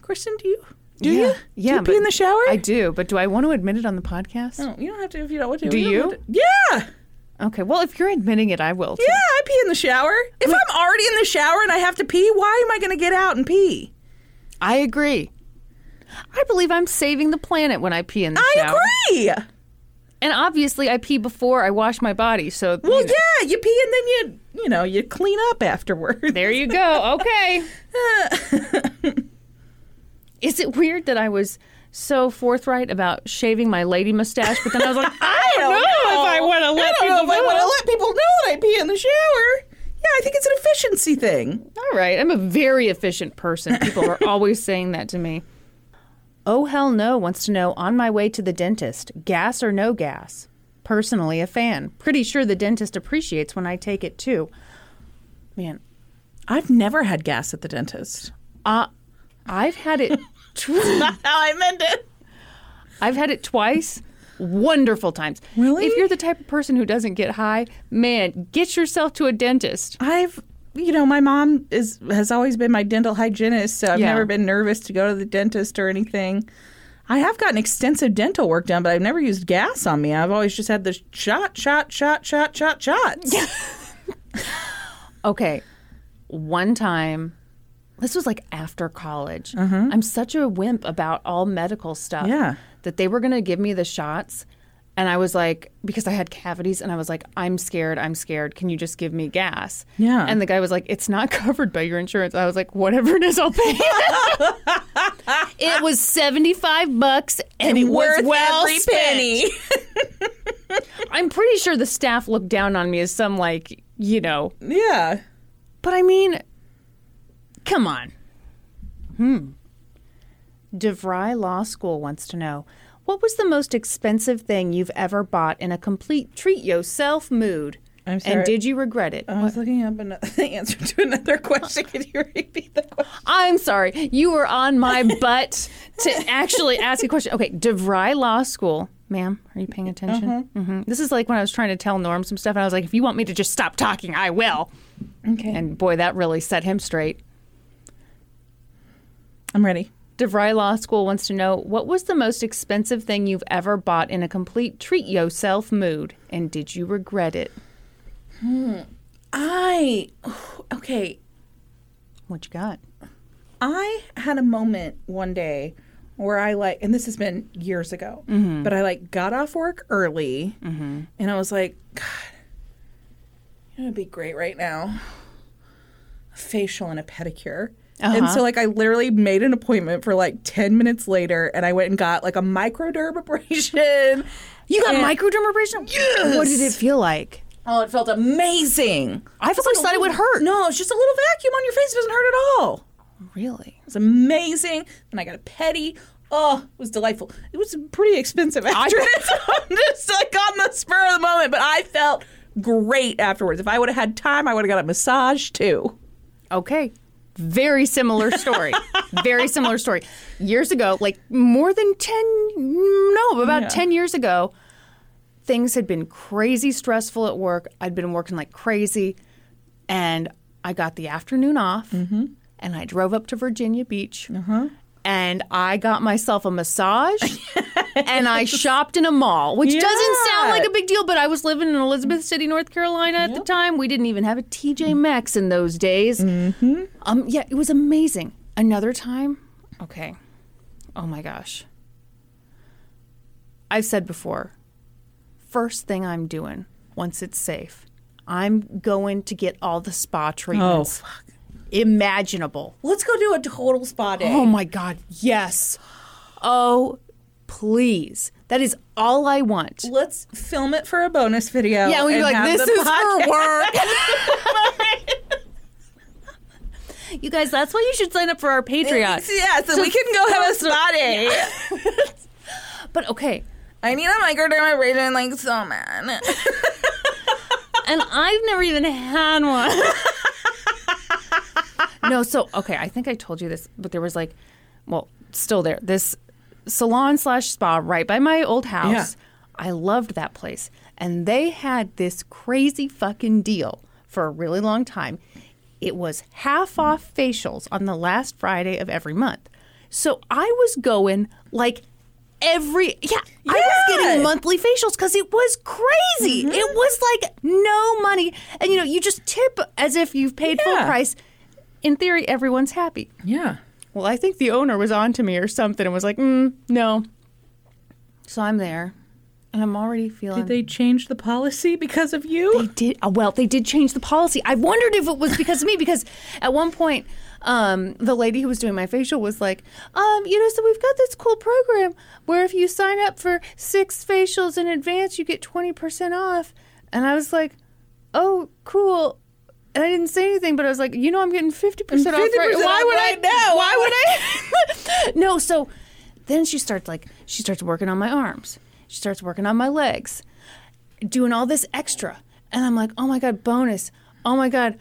Kristen, do you? Do Yeah. you? Yeah, Do you pee in the shower? I do, but do I want to admit it on the podcast? No, you don't have to if you don't want to. Do don't you? to. Yeah. Okay, well, if you're admitting it, I will. too. Yeah, I pee in the shower. If I'm already in the shower and I have to pee, why am I going to get out and pee? I agree. I believe I'm saving the planet when I pee in the shower. I shower. agree. And obviously, I pee before I wash my body. So, Well, you know, yeah, you pee and then you, you know, you clean up afterwards. there you go. Okay. Is it weird that I was so forthright about shaving my lady mustache, but then I was like, I don't know, if I want to let I don't people know if I want to let people know that I pee in the shower. Yeah, I think it's an efficiency thing. All right, I'm a very efficient person. People are always saying that to me. Oh hell no wants to know on my way to the dentist, gas or no gas? personally a fan. Pretty sure the dentist appreciates when I take it too. Man, I've never had gas at the dentist. uh, I've had it. Tw- Not how I meant it. I've had it twice. Wonderful times. Really? If you're the type of person who doesn't get high, man, get yourself to a dentist. I've, you know, my mom is has always been my dental hygienist, so I've Yeah. never been nervous to go to the dentist or anything. I have gotten extensive dental work done, but I've never used gas on me. I've always just had the shot, shot, shot, shot, shot, shots. Okay, one time, this was like after college. Mm-hmm. I'm such a wimp about all medical stuff. Yeah. That they were going to give me the shots. And I was like, because I had cavities, and I was like, I'm scared, I'm scared. Can you just give me gas? Yeah. And the guy was like, it's not covered by your insurance. I was like, whatever it is, I'll pay. it was 75 bucks and, it was Worth well every spent. penny. I'm pretty sure the staff looked down on me as some, like, you know, yeah. But I mean, come on. Hmm. DeVry Law School wants to know what was the most expensive thing you've ever bought in a complete treat yourself mood? I'm sorry. And did you regret it? I was looking up another, the answer to another question. Can you repeat the question? I'm sorry. You were on my butt to actually ask a question. Okay, DeVry Law School. Ma'am, are you paying attention? hmm This is like when I was trying to tell Norm some stuff, and I was like, if you want me to just stop talking, I will. Okay. And boy, that really set him straight. I'm ready. DeVry Law School wants to know what was the most expensive thing you've ever bought in a complete treat yourself mood, and did you regret it? Hmm. I, okay. What you got? I had a moment one day where I like, and this has been years ago, but I like got off work early and I was like, God, it would be great right now. A facial and a pedicure. And so, uh-huh. like, I literally made an appointment for like 10 minutes later and I went and got like a microdermabrasion. You got And- microdermabrasion? Yes! What did it feel like? Oh, it felt amazing. I always like thought it would hurt. No, it's just a little vacuum on your face. It doesn't hurt at all. Really? It was amazing. Then I got a pedi. Oh, it was delightful. It was pretty expensive after it. I'm just like on the spur of the moment, but I felt great afterwards. If I would have had time, I would have got a massage too. Okay. Very similar story. Very similar story. Years ago, like more than 10, no, about Yeah. 10 years ago, things had been crazy stressful at work. I'd been working like crazy. And I got the afternoon off mm-hmm. and I drove up to Virginia Beach. Uh-huh. And I got myself a massage and I shopped in a mall, which doesn't sound like a big deal, but I was living in Elizabeth City, North Carolina at the time. We didn't even have a TJ Maxx in those days. Um, yeah, it was amazing. Another time, okay. Oh my gosh. I've said before, first thing I'm doing once it's safe, I'm going to get all the spa treatments fuck. Imaginable. Let's go do a total spa day. Oh my God, yes. Oh, please. That is all I want. Let's film it for a bonus video. Yeah, you're and like, this is podcast." for work. you guys, that's why you should sign up for our Patreon. Yeah, so, we can go have a spa day. But okay, I need a microdermabrasion like so bad. and I've never even had one. No, so okay, I think I told you this, but there was like, well, still there. This salon slash spa right by my old house. Yeah. I loved that place, and they had this crazy fucking deal for a really long time. It was half off facials on the last Friday of every month. So I was going like every yeah, I was getting monthly facials because it was crazy. Mm-hmm. It was like no money, and you know you just tip as if you've paid full price. In theory, everyone's happy. Yeah. Well, I think the owner was on to me or something and was like, mm, no. So I'm there, and I'm already feeling. Did they change the policy because of you? They did. uh, Well, they did change the policy. I wondered if it was because of me, because at one point, um, the lady who was doing my facial was like, um, you know, so we've got this cool program where if you sign up for six facials in advance, you get 20% off. And I was like, oh, cool. And I didn't say anything, but I was like, you know, I'm getting 50% off right 50% Why off would right I? now. Why would I? no, so then she starts like, she starts working on my arms. She starts working on my legs. doing all this extra. And I'm like, oh my God, bonus. Oh my God.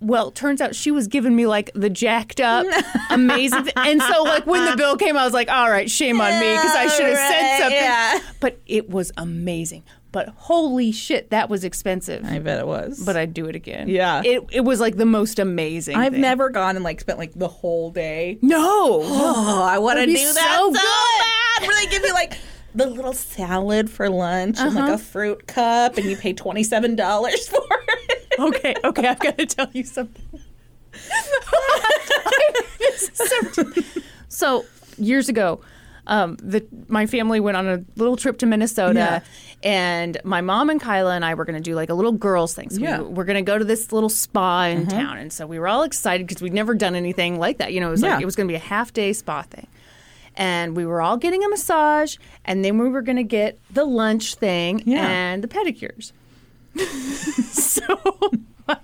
Well, turns out she was giving me like the jacked up, amazing. th- and so, like, when the bill came, I was like, all right, shame on me because I should have Yeah, said something. yeah. But it was amazing. But holy shit, that was expensive. I bet it was. but I'd do it again. Yeah. It, it was like the most amazing. I've thing. never gone and like spent like the whole day. No. Oh, I want to do that so so, bad. Where they give you like the little salad for lunch and Uh-huh. like a fruit cup, and you pay twenty seven dollars for it. okay, okay, I've got to tell you something. so, so, years ago, um, the, my family went on a little trip to Minnesota, Yeah. and my mom and Kyla and I were going to do like a little girls thing. So Yeah. we, we're going to go to this little spa in town, and so we were all excited because we'd never done anything like that. You know, it was like it was going to be a half day spa thing. And we were all getting a massage, and then we were going to get the lunch thing Yeah. and the pedicures. so my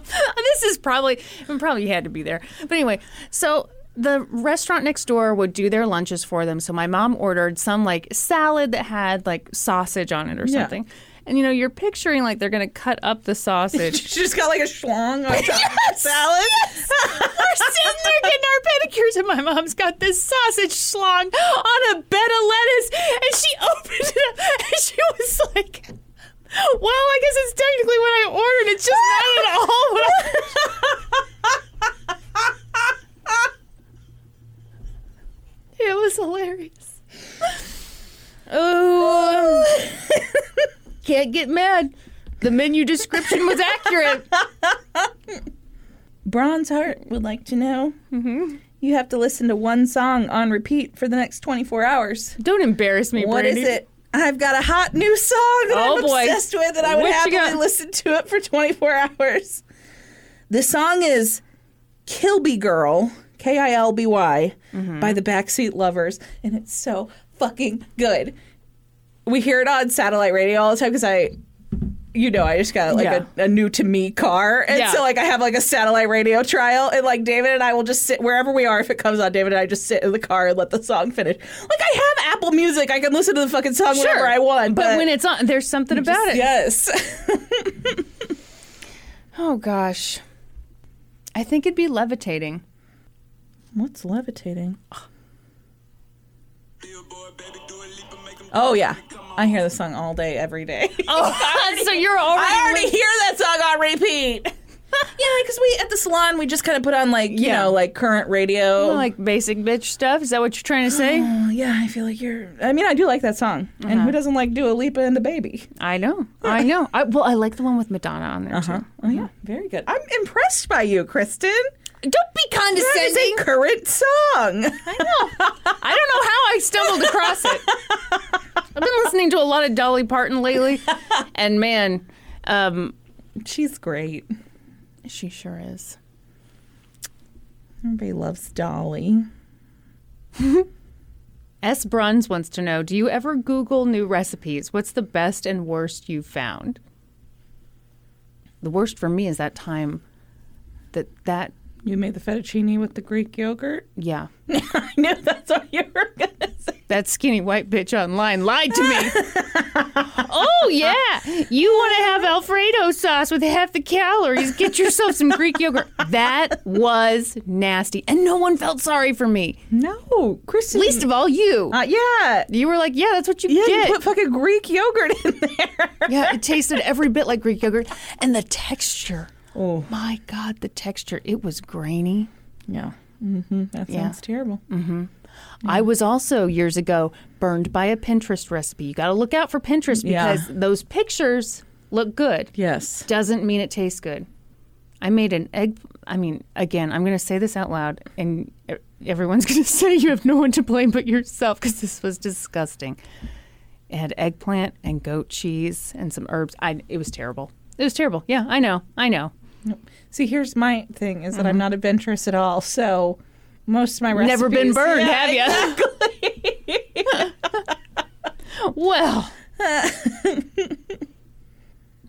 this is probably probably had to be there. But anyway, so the restaurant next door would do their lunches for them. So my mom ordered some like salad that had like sausage on it or Yeah. something. And you know, you're picturing like they're gonna cut up the sausage. She just got like a schlong on top of the salad. We're sitting there getting our pedicures, and my mom's got this sausage schlong on a bed of lettuce, and she opened it up, and she was like, "Well, I guess it's technically what I ordered. It's just not at all." What I... it was hilarious. Oh, can't get mad. The menu description was accurate. Bronze Heart would like to know. Mm-hmm. You have to listen to one song on repeat for the next 24 hours. Don't embarrass me, Brittany. What is Brandy. it? I've got a hot new song that Oh, I'm boy. obsessed with, and I would What you happily listen to it for 24 hours. The song is Kilby Girl, K I L B Y, Mm-hmm. by the Backseat Lovers, and it's so fucking good. We hear it on satellite radio all the time because I, you know, I just got like Yeah. a, a new to me car, and Yeah. so like I have like a satellite radio trial, and like David and I will just sit wherever we are. If it comes on, David and I just sit in the car and let the song finish. Like I have Apple Music, I can listen to the fucking song whenever I want. But, But when it's on, there's something about it. yes, Oh gosh. I think it'd be levitating. What's levitating? Oh yeah, I hear the song all day, every day. Oh, so you're already, I already hear that song on repeat. yeah, because we at the salon we just kind of put on like you Yeah. know like current radio. like basic bitch stuff. Is that what you're trying to say? Oh, yeah, I feel like you're. I mean, I do like that song, and who uh-huh. doesn't like Dua Lipa and DaBaby? I know. I know. I, well, I like the one with Madonna on there uh-huh. too. Oh yeah, mm-hmm. very good. I'm impressed by you, Kristen. Don't be condescending. That is a current song. I know. I don't know how I stumbled across it. I've been listening to a lot of Dolly Parton lately, and man, um, She's great. she sure is. Everybody loves Dolly. S. Bruns wants to know Do you ever Google new recipes? What's the best and worst you've found? The worst for me is that time that, that, You made the fettuccine with the Greek yogurt. yeah, I knew that's what you were gonna say. that skinny white bitch online lied to me. oh, yeah. You want to have Alfredo sauce with half the calories. Get yourself some Greek yogurt. That was nasty. And no one felt sorry for me. No, Kristen. Least of all you. uh, yeah, You were like, yeah, that's what you yeah. get. You put fucking Greek yogurt in there. Yeah, it tasted every bit like Greek yogurt. And the texture. Oh, My God, the texture. It was grainy. yeah. Mm-hmm. That Yeah. sounds terrible. I was also years ago burned by a Pinterest recipe. You got to look out for Pinterest Yeah. because those pictures look good. Yes. Doesn't mean it tastes good. I made an egg. I mean, again, I'm going to say this out loud, and everyone's going to say you have no one to blame but yourself because this was disgusting. It had eggplant and goat cheese and some herbs. I, it was terrible. It was terrible. Yeah, I know. I know. See, here's my thing: is that I'm not adventurous at all. So most of my recipes Never been burned, Yeah, have you? Exactly. Well.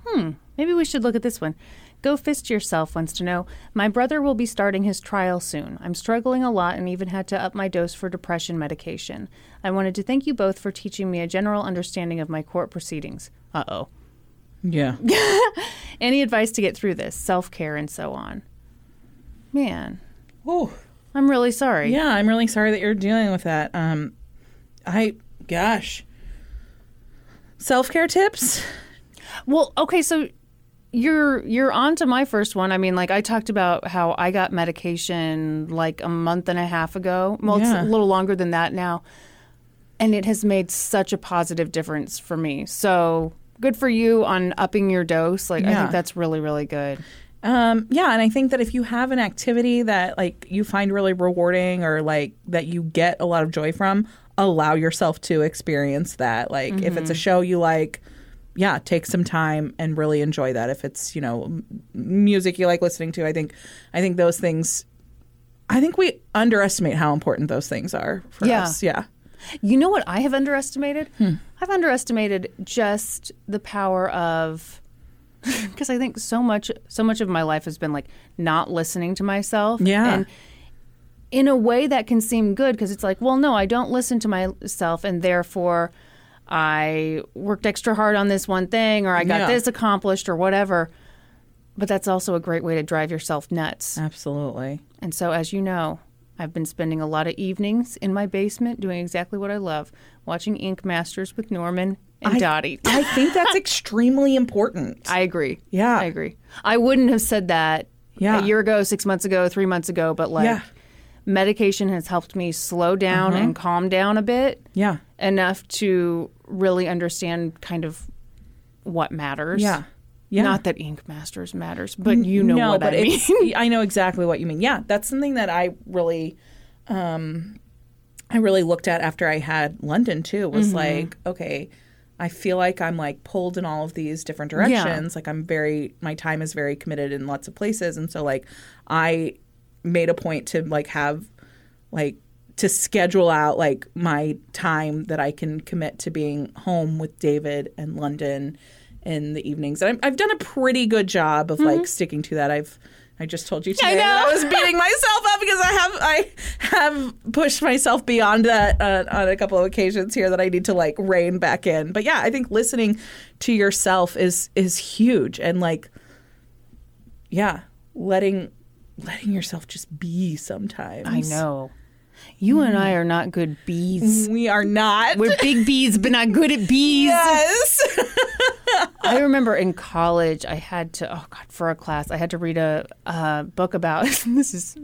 hmm. Maybe we should look at this one. Go Fist Yourself wants to know My brother will be starting his trial soon. I'm struggling a lot and even had to up my dose for depression medication. I wanted to thank you both for teaching me a general understanding of my court proceedings. Uh oh. Yeah. Any advice to get through this? Self care and so on. Man, Oh, I'm really sorry. yeah. I'm really sorry that you're dealing with that. Um, I, gosh. Self care tips? Well, okay, so you're you're on to my first one. I mean, like I talked about how I got medication like a month and a half ago. Well, Yeah. it's a little longer than that now. And it has made such a positive difference for me. So good for you on upping your dose. Like I think that's really, really good. Um, yeah, and I think that if you have an activity that like you find really rewarding or like that you get a lot of joy from, allow yourself to experience that. Like if it's a show you like, yeah, take some time and really enjoy that. If it's, you know, music you like listening to, I think I think those things I think we underestimate how important those things are for Yeah. us. Yeah. You know what I have underestimated? Hmm. I've underestimated just the power of because I think so much so much of my life has been like not listening to myself. Yeah. And in a way that can seem good because it's like, well, no, I don't listen to myself and therefore I worked extra hard on this one thing or I got Yeah. this accomplished or whatever. But that's also a great way to drive yourself nuts. Absolutely. And so, as you know, I've been spending a lot of evenings in my basement doing exactly what I love watching Ink Masters with Norman and Dottie. I think that's extremely important. I agree. Yeah. I agree. I wouldn't have said that Yeah. a year ago, six months ago, three months ago, but like Yeah. medication has helped me slow down Uh-huh. and calm down a bit yeah. enough to really understand kind of what matters. Yeah. Yeah. Not that Ink Masters matters, but you know no, what but I mean. I know exactly what you mean. Yeah, that's something that I really, um, I really looked at after I had London too. Was Mm-hmm. like, okay, I feel like I'm like pulled in all of these different directions. Like I'm very, my time is very committed in lots of places, and so like I made a point to like have like to schedule out like my time that I can commit to being home with David and London in the evenings. And I'm, I've done a pretty good job of like sticking to that. I've I just told you today that I was beating myself up because I have I have pushed myself beyond that uh, on a couple of occasions here that I need to like rein back in. But yeah, I think listening to yourself is is huge and like yeah, letting letting yourself just be sometimes. I know. You and I are not good bees. We are not. We're big bees, but not good at bees. yes. I remember in college, I had to, oh God, for a class, I had to read a, a book about, this is,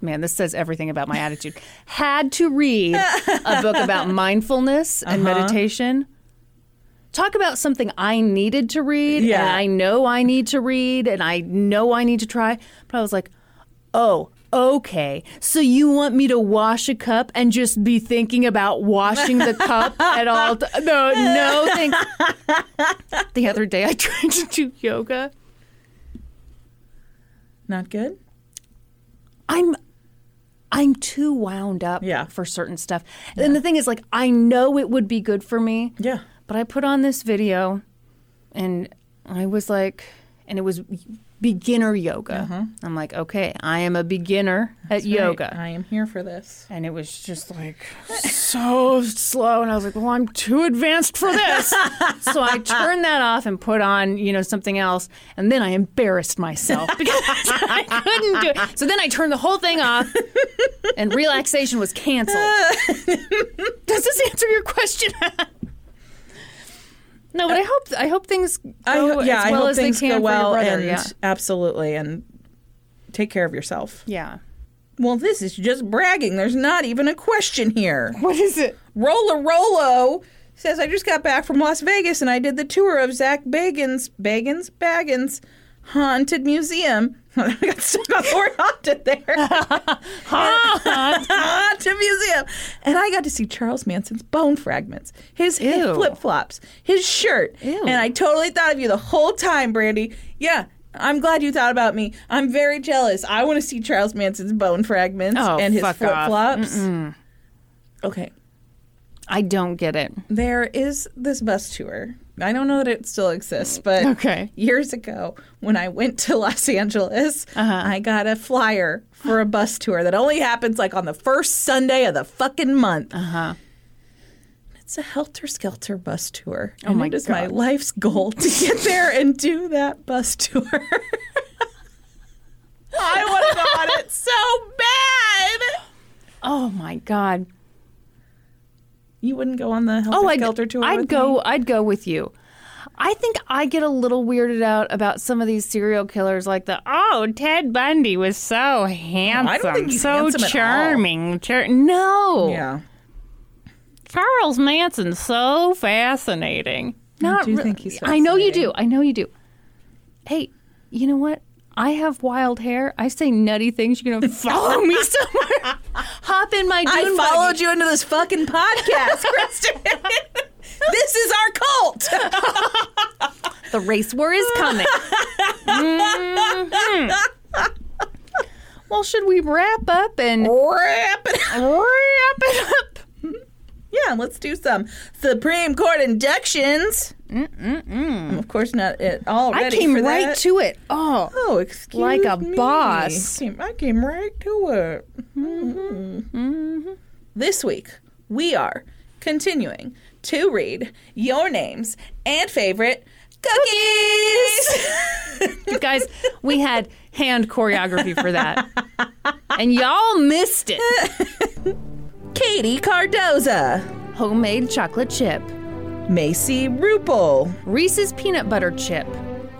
man, this says everything about my attitude. Had to read a book about mindfulness and Uh-huh. meditation. Talk about something I needed to read, Yeah. and I know I need to read, and I know I need to try. But I was like, oh, okay. So you want me to wash a cup and just be thinking about washing the cup at all? T- no, no. The other day, I tried to do yoga. Not good. I'm I'm too wound up Yeah. for certain stuff. And the thing is like I know it would be good for me. Yeah. But I put on this video and I was like and it was beginner yoga. Mm-hmm. I'm like, okay, I am a beginner at yoga. I am here for this. And it was just like so slow. And I was like, well, I'm too advanced for this. so I turned that off and put on, you know, something else. And then I embarrassed myself because I couldn't do it. So then I turned the whole thing off and relaxation was canceled. Does this answer your question? No, but I hope I hope things go I ho- yeah, as I well hope as things they can go well for your brother. and yeah. absolutely and take care of yourself. yeah. Well, this is just bragging. There's not even a question here. What is it? Rolla Rollo says I just got back from Las Vegas and I did the tour of Zach Bagans Bagans Baggins Haunted Museum. I got stuck on the word haunted there. haunted Museum. And I got to see Charles Manson's bone fragments, his, flip flops, his shirt. Ew. And I totally thought of you the whole time, Brandy. Yeah. I'm glad you thought about me. I'm very jealous. I want to see Charles Manson's bone fragments Oh, and his flip flops. Okay. I don't get it. There is this bus tour I don't know that it still exists, but Okay. years ago when I went to Los Angeles, Uh-huh. I got a flyer for a bus tour that only happens like on the first Sunday of the fucking month. Uh huh. It's a helter skelter bus tour. Oh and my it is my life's goal to get there and do that bus tour. I want to go on it so bad. Oh my God. You wouldn't go on the helter Oh, I'd, skelter tour. I'd go. me? I'd go with you. I think I get a little weirded out about some of these serial killers, like the oh Ted Bundy was so handsome, think he's so handsome charming. Char- no, Yeah. Charles Manson's so fascinating. Not do re- think he's I know you do. I know you do. Hey, you know what? I have wild hair. I say nutty things. You're gonna follow me somewhere. Hop in my I dune followed buggy. you into this fucking podcast, Kristen. this is our cult. The race war is coming. Mhm. Well, should we wrap up and Wrap it up. wrap it up? Yeah, let's do some Supreme Court inductions. I'm of course not at all I came right that. to it. Oh, Oh, excuse me. Like a me. boss. Came- I came right to it. Mm-hmm. This week, we are continuing to read your names and favorite cookies. guys, we had hand choreography for that, and y'all missed it. Katie Cardoza, Homemade chocolate chip, Macy Rupel. Reese's peanut butter chip.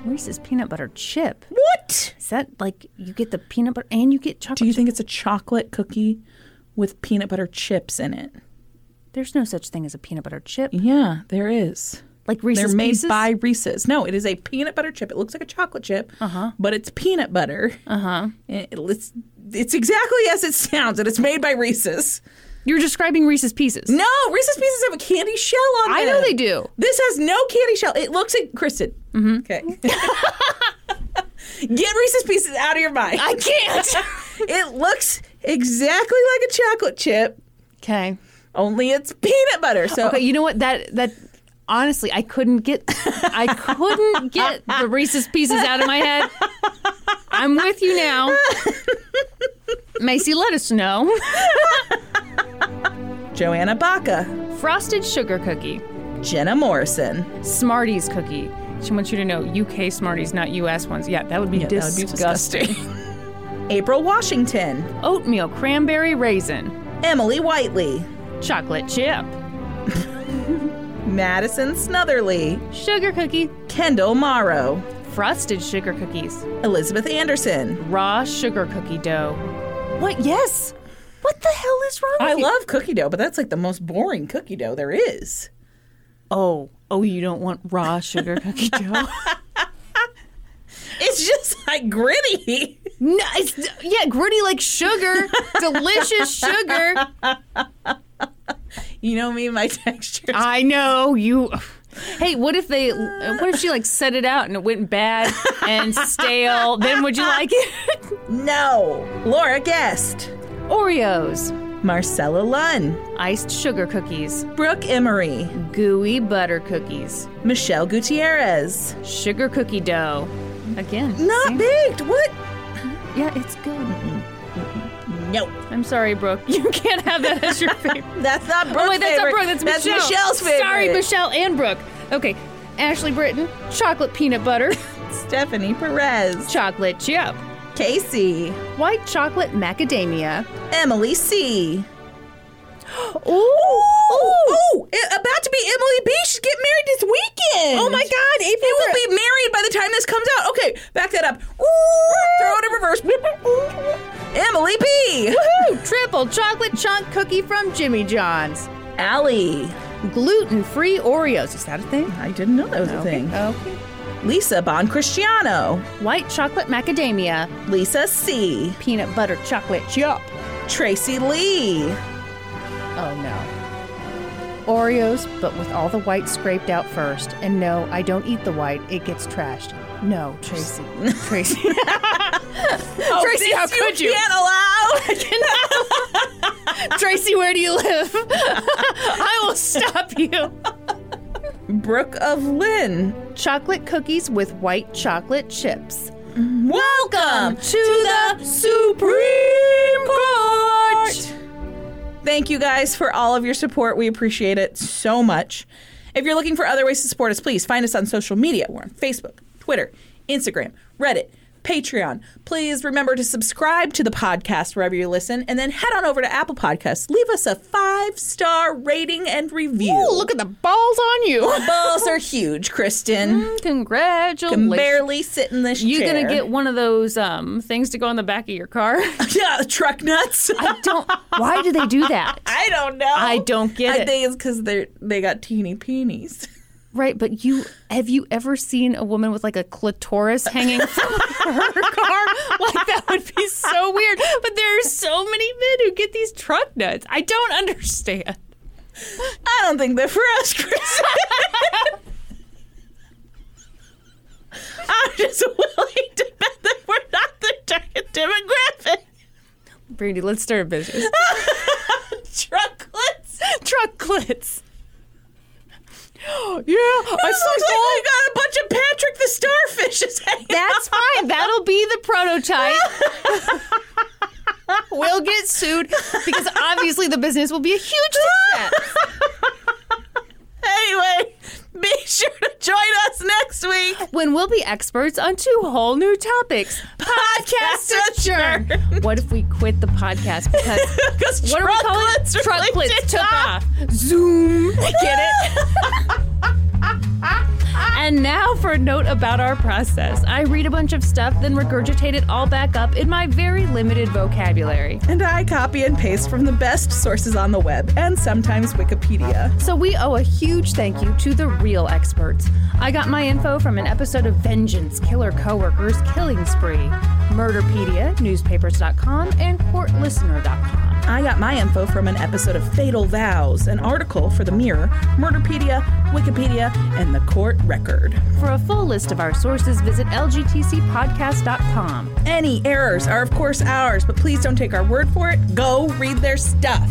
Reese's peanut butter chip. What? Is that like you get the peanut butter and you get chocolate? Do you think it's a chocolate cookie with peanut butter chips in it? There's no such thing as a peanut butter chip. Yeah, there is. Like Reese's They're made Pieces? by Reese's. No, it is a peanut butter chip. It looks like a chocolate chip, uh-huh. but it's peanut butter. Uh-huh. It- It's it's exactly as it sounds, and it's made by Reese's. You're describing Reese's Pieces. No, Reese's Pieces have a candy shell on them. I know they do. This has no candy shell. It looks like Kristen. Mm-hmm. Okay. Get Reese's Pieces out of your mind. I can't. it looks exactly like a chocolate chip, okay. only it's peanut butter. So Okay, you know what? That that honestly, I couldn't get I couldn't get the Reese's pieces out of my head. I'm with you now. Macy, let us know. Joanna Baca, Frosted sugar cookie, Jenna Morrison. Smarties cookie. She wants you to know UK Smarties, not US ones. Yeah, that would be Yeah, that would be disgusting. April Washington, Oatmeal cranberry raisin, Emily Whiteley, chocolate chip, Madison Snotherly, sugar cookie, Kendall Morrow, frosted sugar cookies, Elizabeth Anderson. raw sugar cookie dough. What? Yes. What the hell is wrong with I you? love cookie dough, but that's like the most boring cookie dough there is. Oh, oh, you don't want raw sugar cookie dough? It's just like gritty. no, it's, yeah, gritty like sugar, delicious sugar. You know me, my textures. I know you. Hey, what if they? What if she like set it out and it went bad and stale? Then would you like it? no. Laura Guest, Oreos, Marcella Lunn, iced sugar cookies, Brooke Emery, gooey butter cookies, Michelle Gutierrez. sugar cookie dough. Again, Not see? baked. What? Yeah, it's good. No, I'm sorry, Brooke. You can't have that as your favorite. that's not Brooke's oh wait, that's favorite. not Brooke. That's, Michelle. Michelle's favorite. Sorry, Michelle and Brooke. Okay, Ashley Britton, chocolate peanut butter, Stephanie Perez, chocolate chip, Casey, white chocolate macadamia. Emily C. Ooh, Oh, it- about to be Emily B. She's getting married this weekend. Oh my God, April! will be married by the time this comes out. Okay, back that up. Ooh, throw it in reverse. Emily B. Woohoo! Triple chocolate chunk cookie from Jimmy John's. Allie. Gluten-free Oreos. Is that a thing? I didn't know that was a thing. Okay. Lisa Bon Cristiano. White chocolate macadamia. Lisa C. Peanut butter chocolate chip. Tracy Lee. Oh no. Oreos, but with all the white scraped out first. And no, I don't eat the white. It gets trashed. No, Tracy. Tracy. Oh, Tracy, this how could you? Can't allow. Tracy, where do you live? I will stop you. Brook of Lynn. Chocolate cookies with white chocolate chips. Welcome to the Supreme Court. Thank you guys for all of your support. We appreciate it so much. If you're looking for other ways to support us, please find us on social media. We're on Facebook, Twitter, Instagram, Reddit, Patreon. Please remember to subscribe to the podcast wherever you listen, and then head on over to Apple Podcasts. Leave us a five star rating and review. Ooh, look at the balls on you. the balls are huge, Kristen. Congratulations. Can barely sit in this you chair. gonna get one of those um things to go on the back of your car? yeah truck nuts? I don't. Why do they do that? I don't know. I don't get I it. I think it's because they they got teeny peenies. Right, but you have you ever seen a woman with like a clitoris hanging from her car? Like that would be so weird. But there are so many men who get these truck nuts. I don't understand. I don't think they're for us, Chris. I'm just willing to bet that we're not the target demographic. Brandy, let's start a business. Trucklets. truck clits. Yeah, I saw like we got a bunch of Patrick the Starfishes That's out. fine. That'll be the prototype. we'll get sued because obviously the business will be a huge success. Anyway, be sure to join us next week. when we'll be experts on two whole new topics. Podcast adjourned. What if we quit the podcast because Because what are we calling it? trucklets really took not- off. Zoom. I get it? And now for a note about our process. I read a bunch of stuff, then regurgitate it all back up in my very limited vocabulary. And I copy and paste from the best sources on the web and sometimes Wikipedia. So we owe a huge thank you to the real experts. I got my info from an episode of Vengeance, Killer Coworkers, Killing Spree, Murderpedia, Newspapers.com, and CourtListener.com. I got my info from an episode of Fatal Vows, an article for The Mirror, Murderpedia, Wikipedia, and the Court Record. For a full list of our sources, visit lgtcpodcast.com. Any errors are, of course, ours, but please don't take our word for it. Go read their stuff.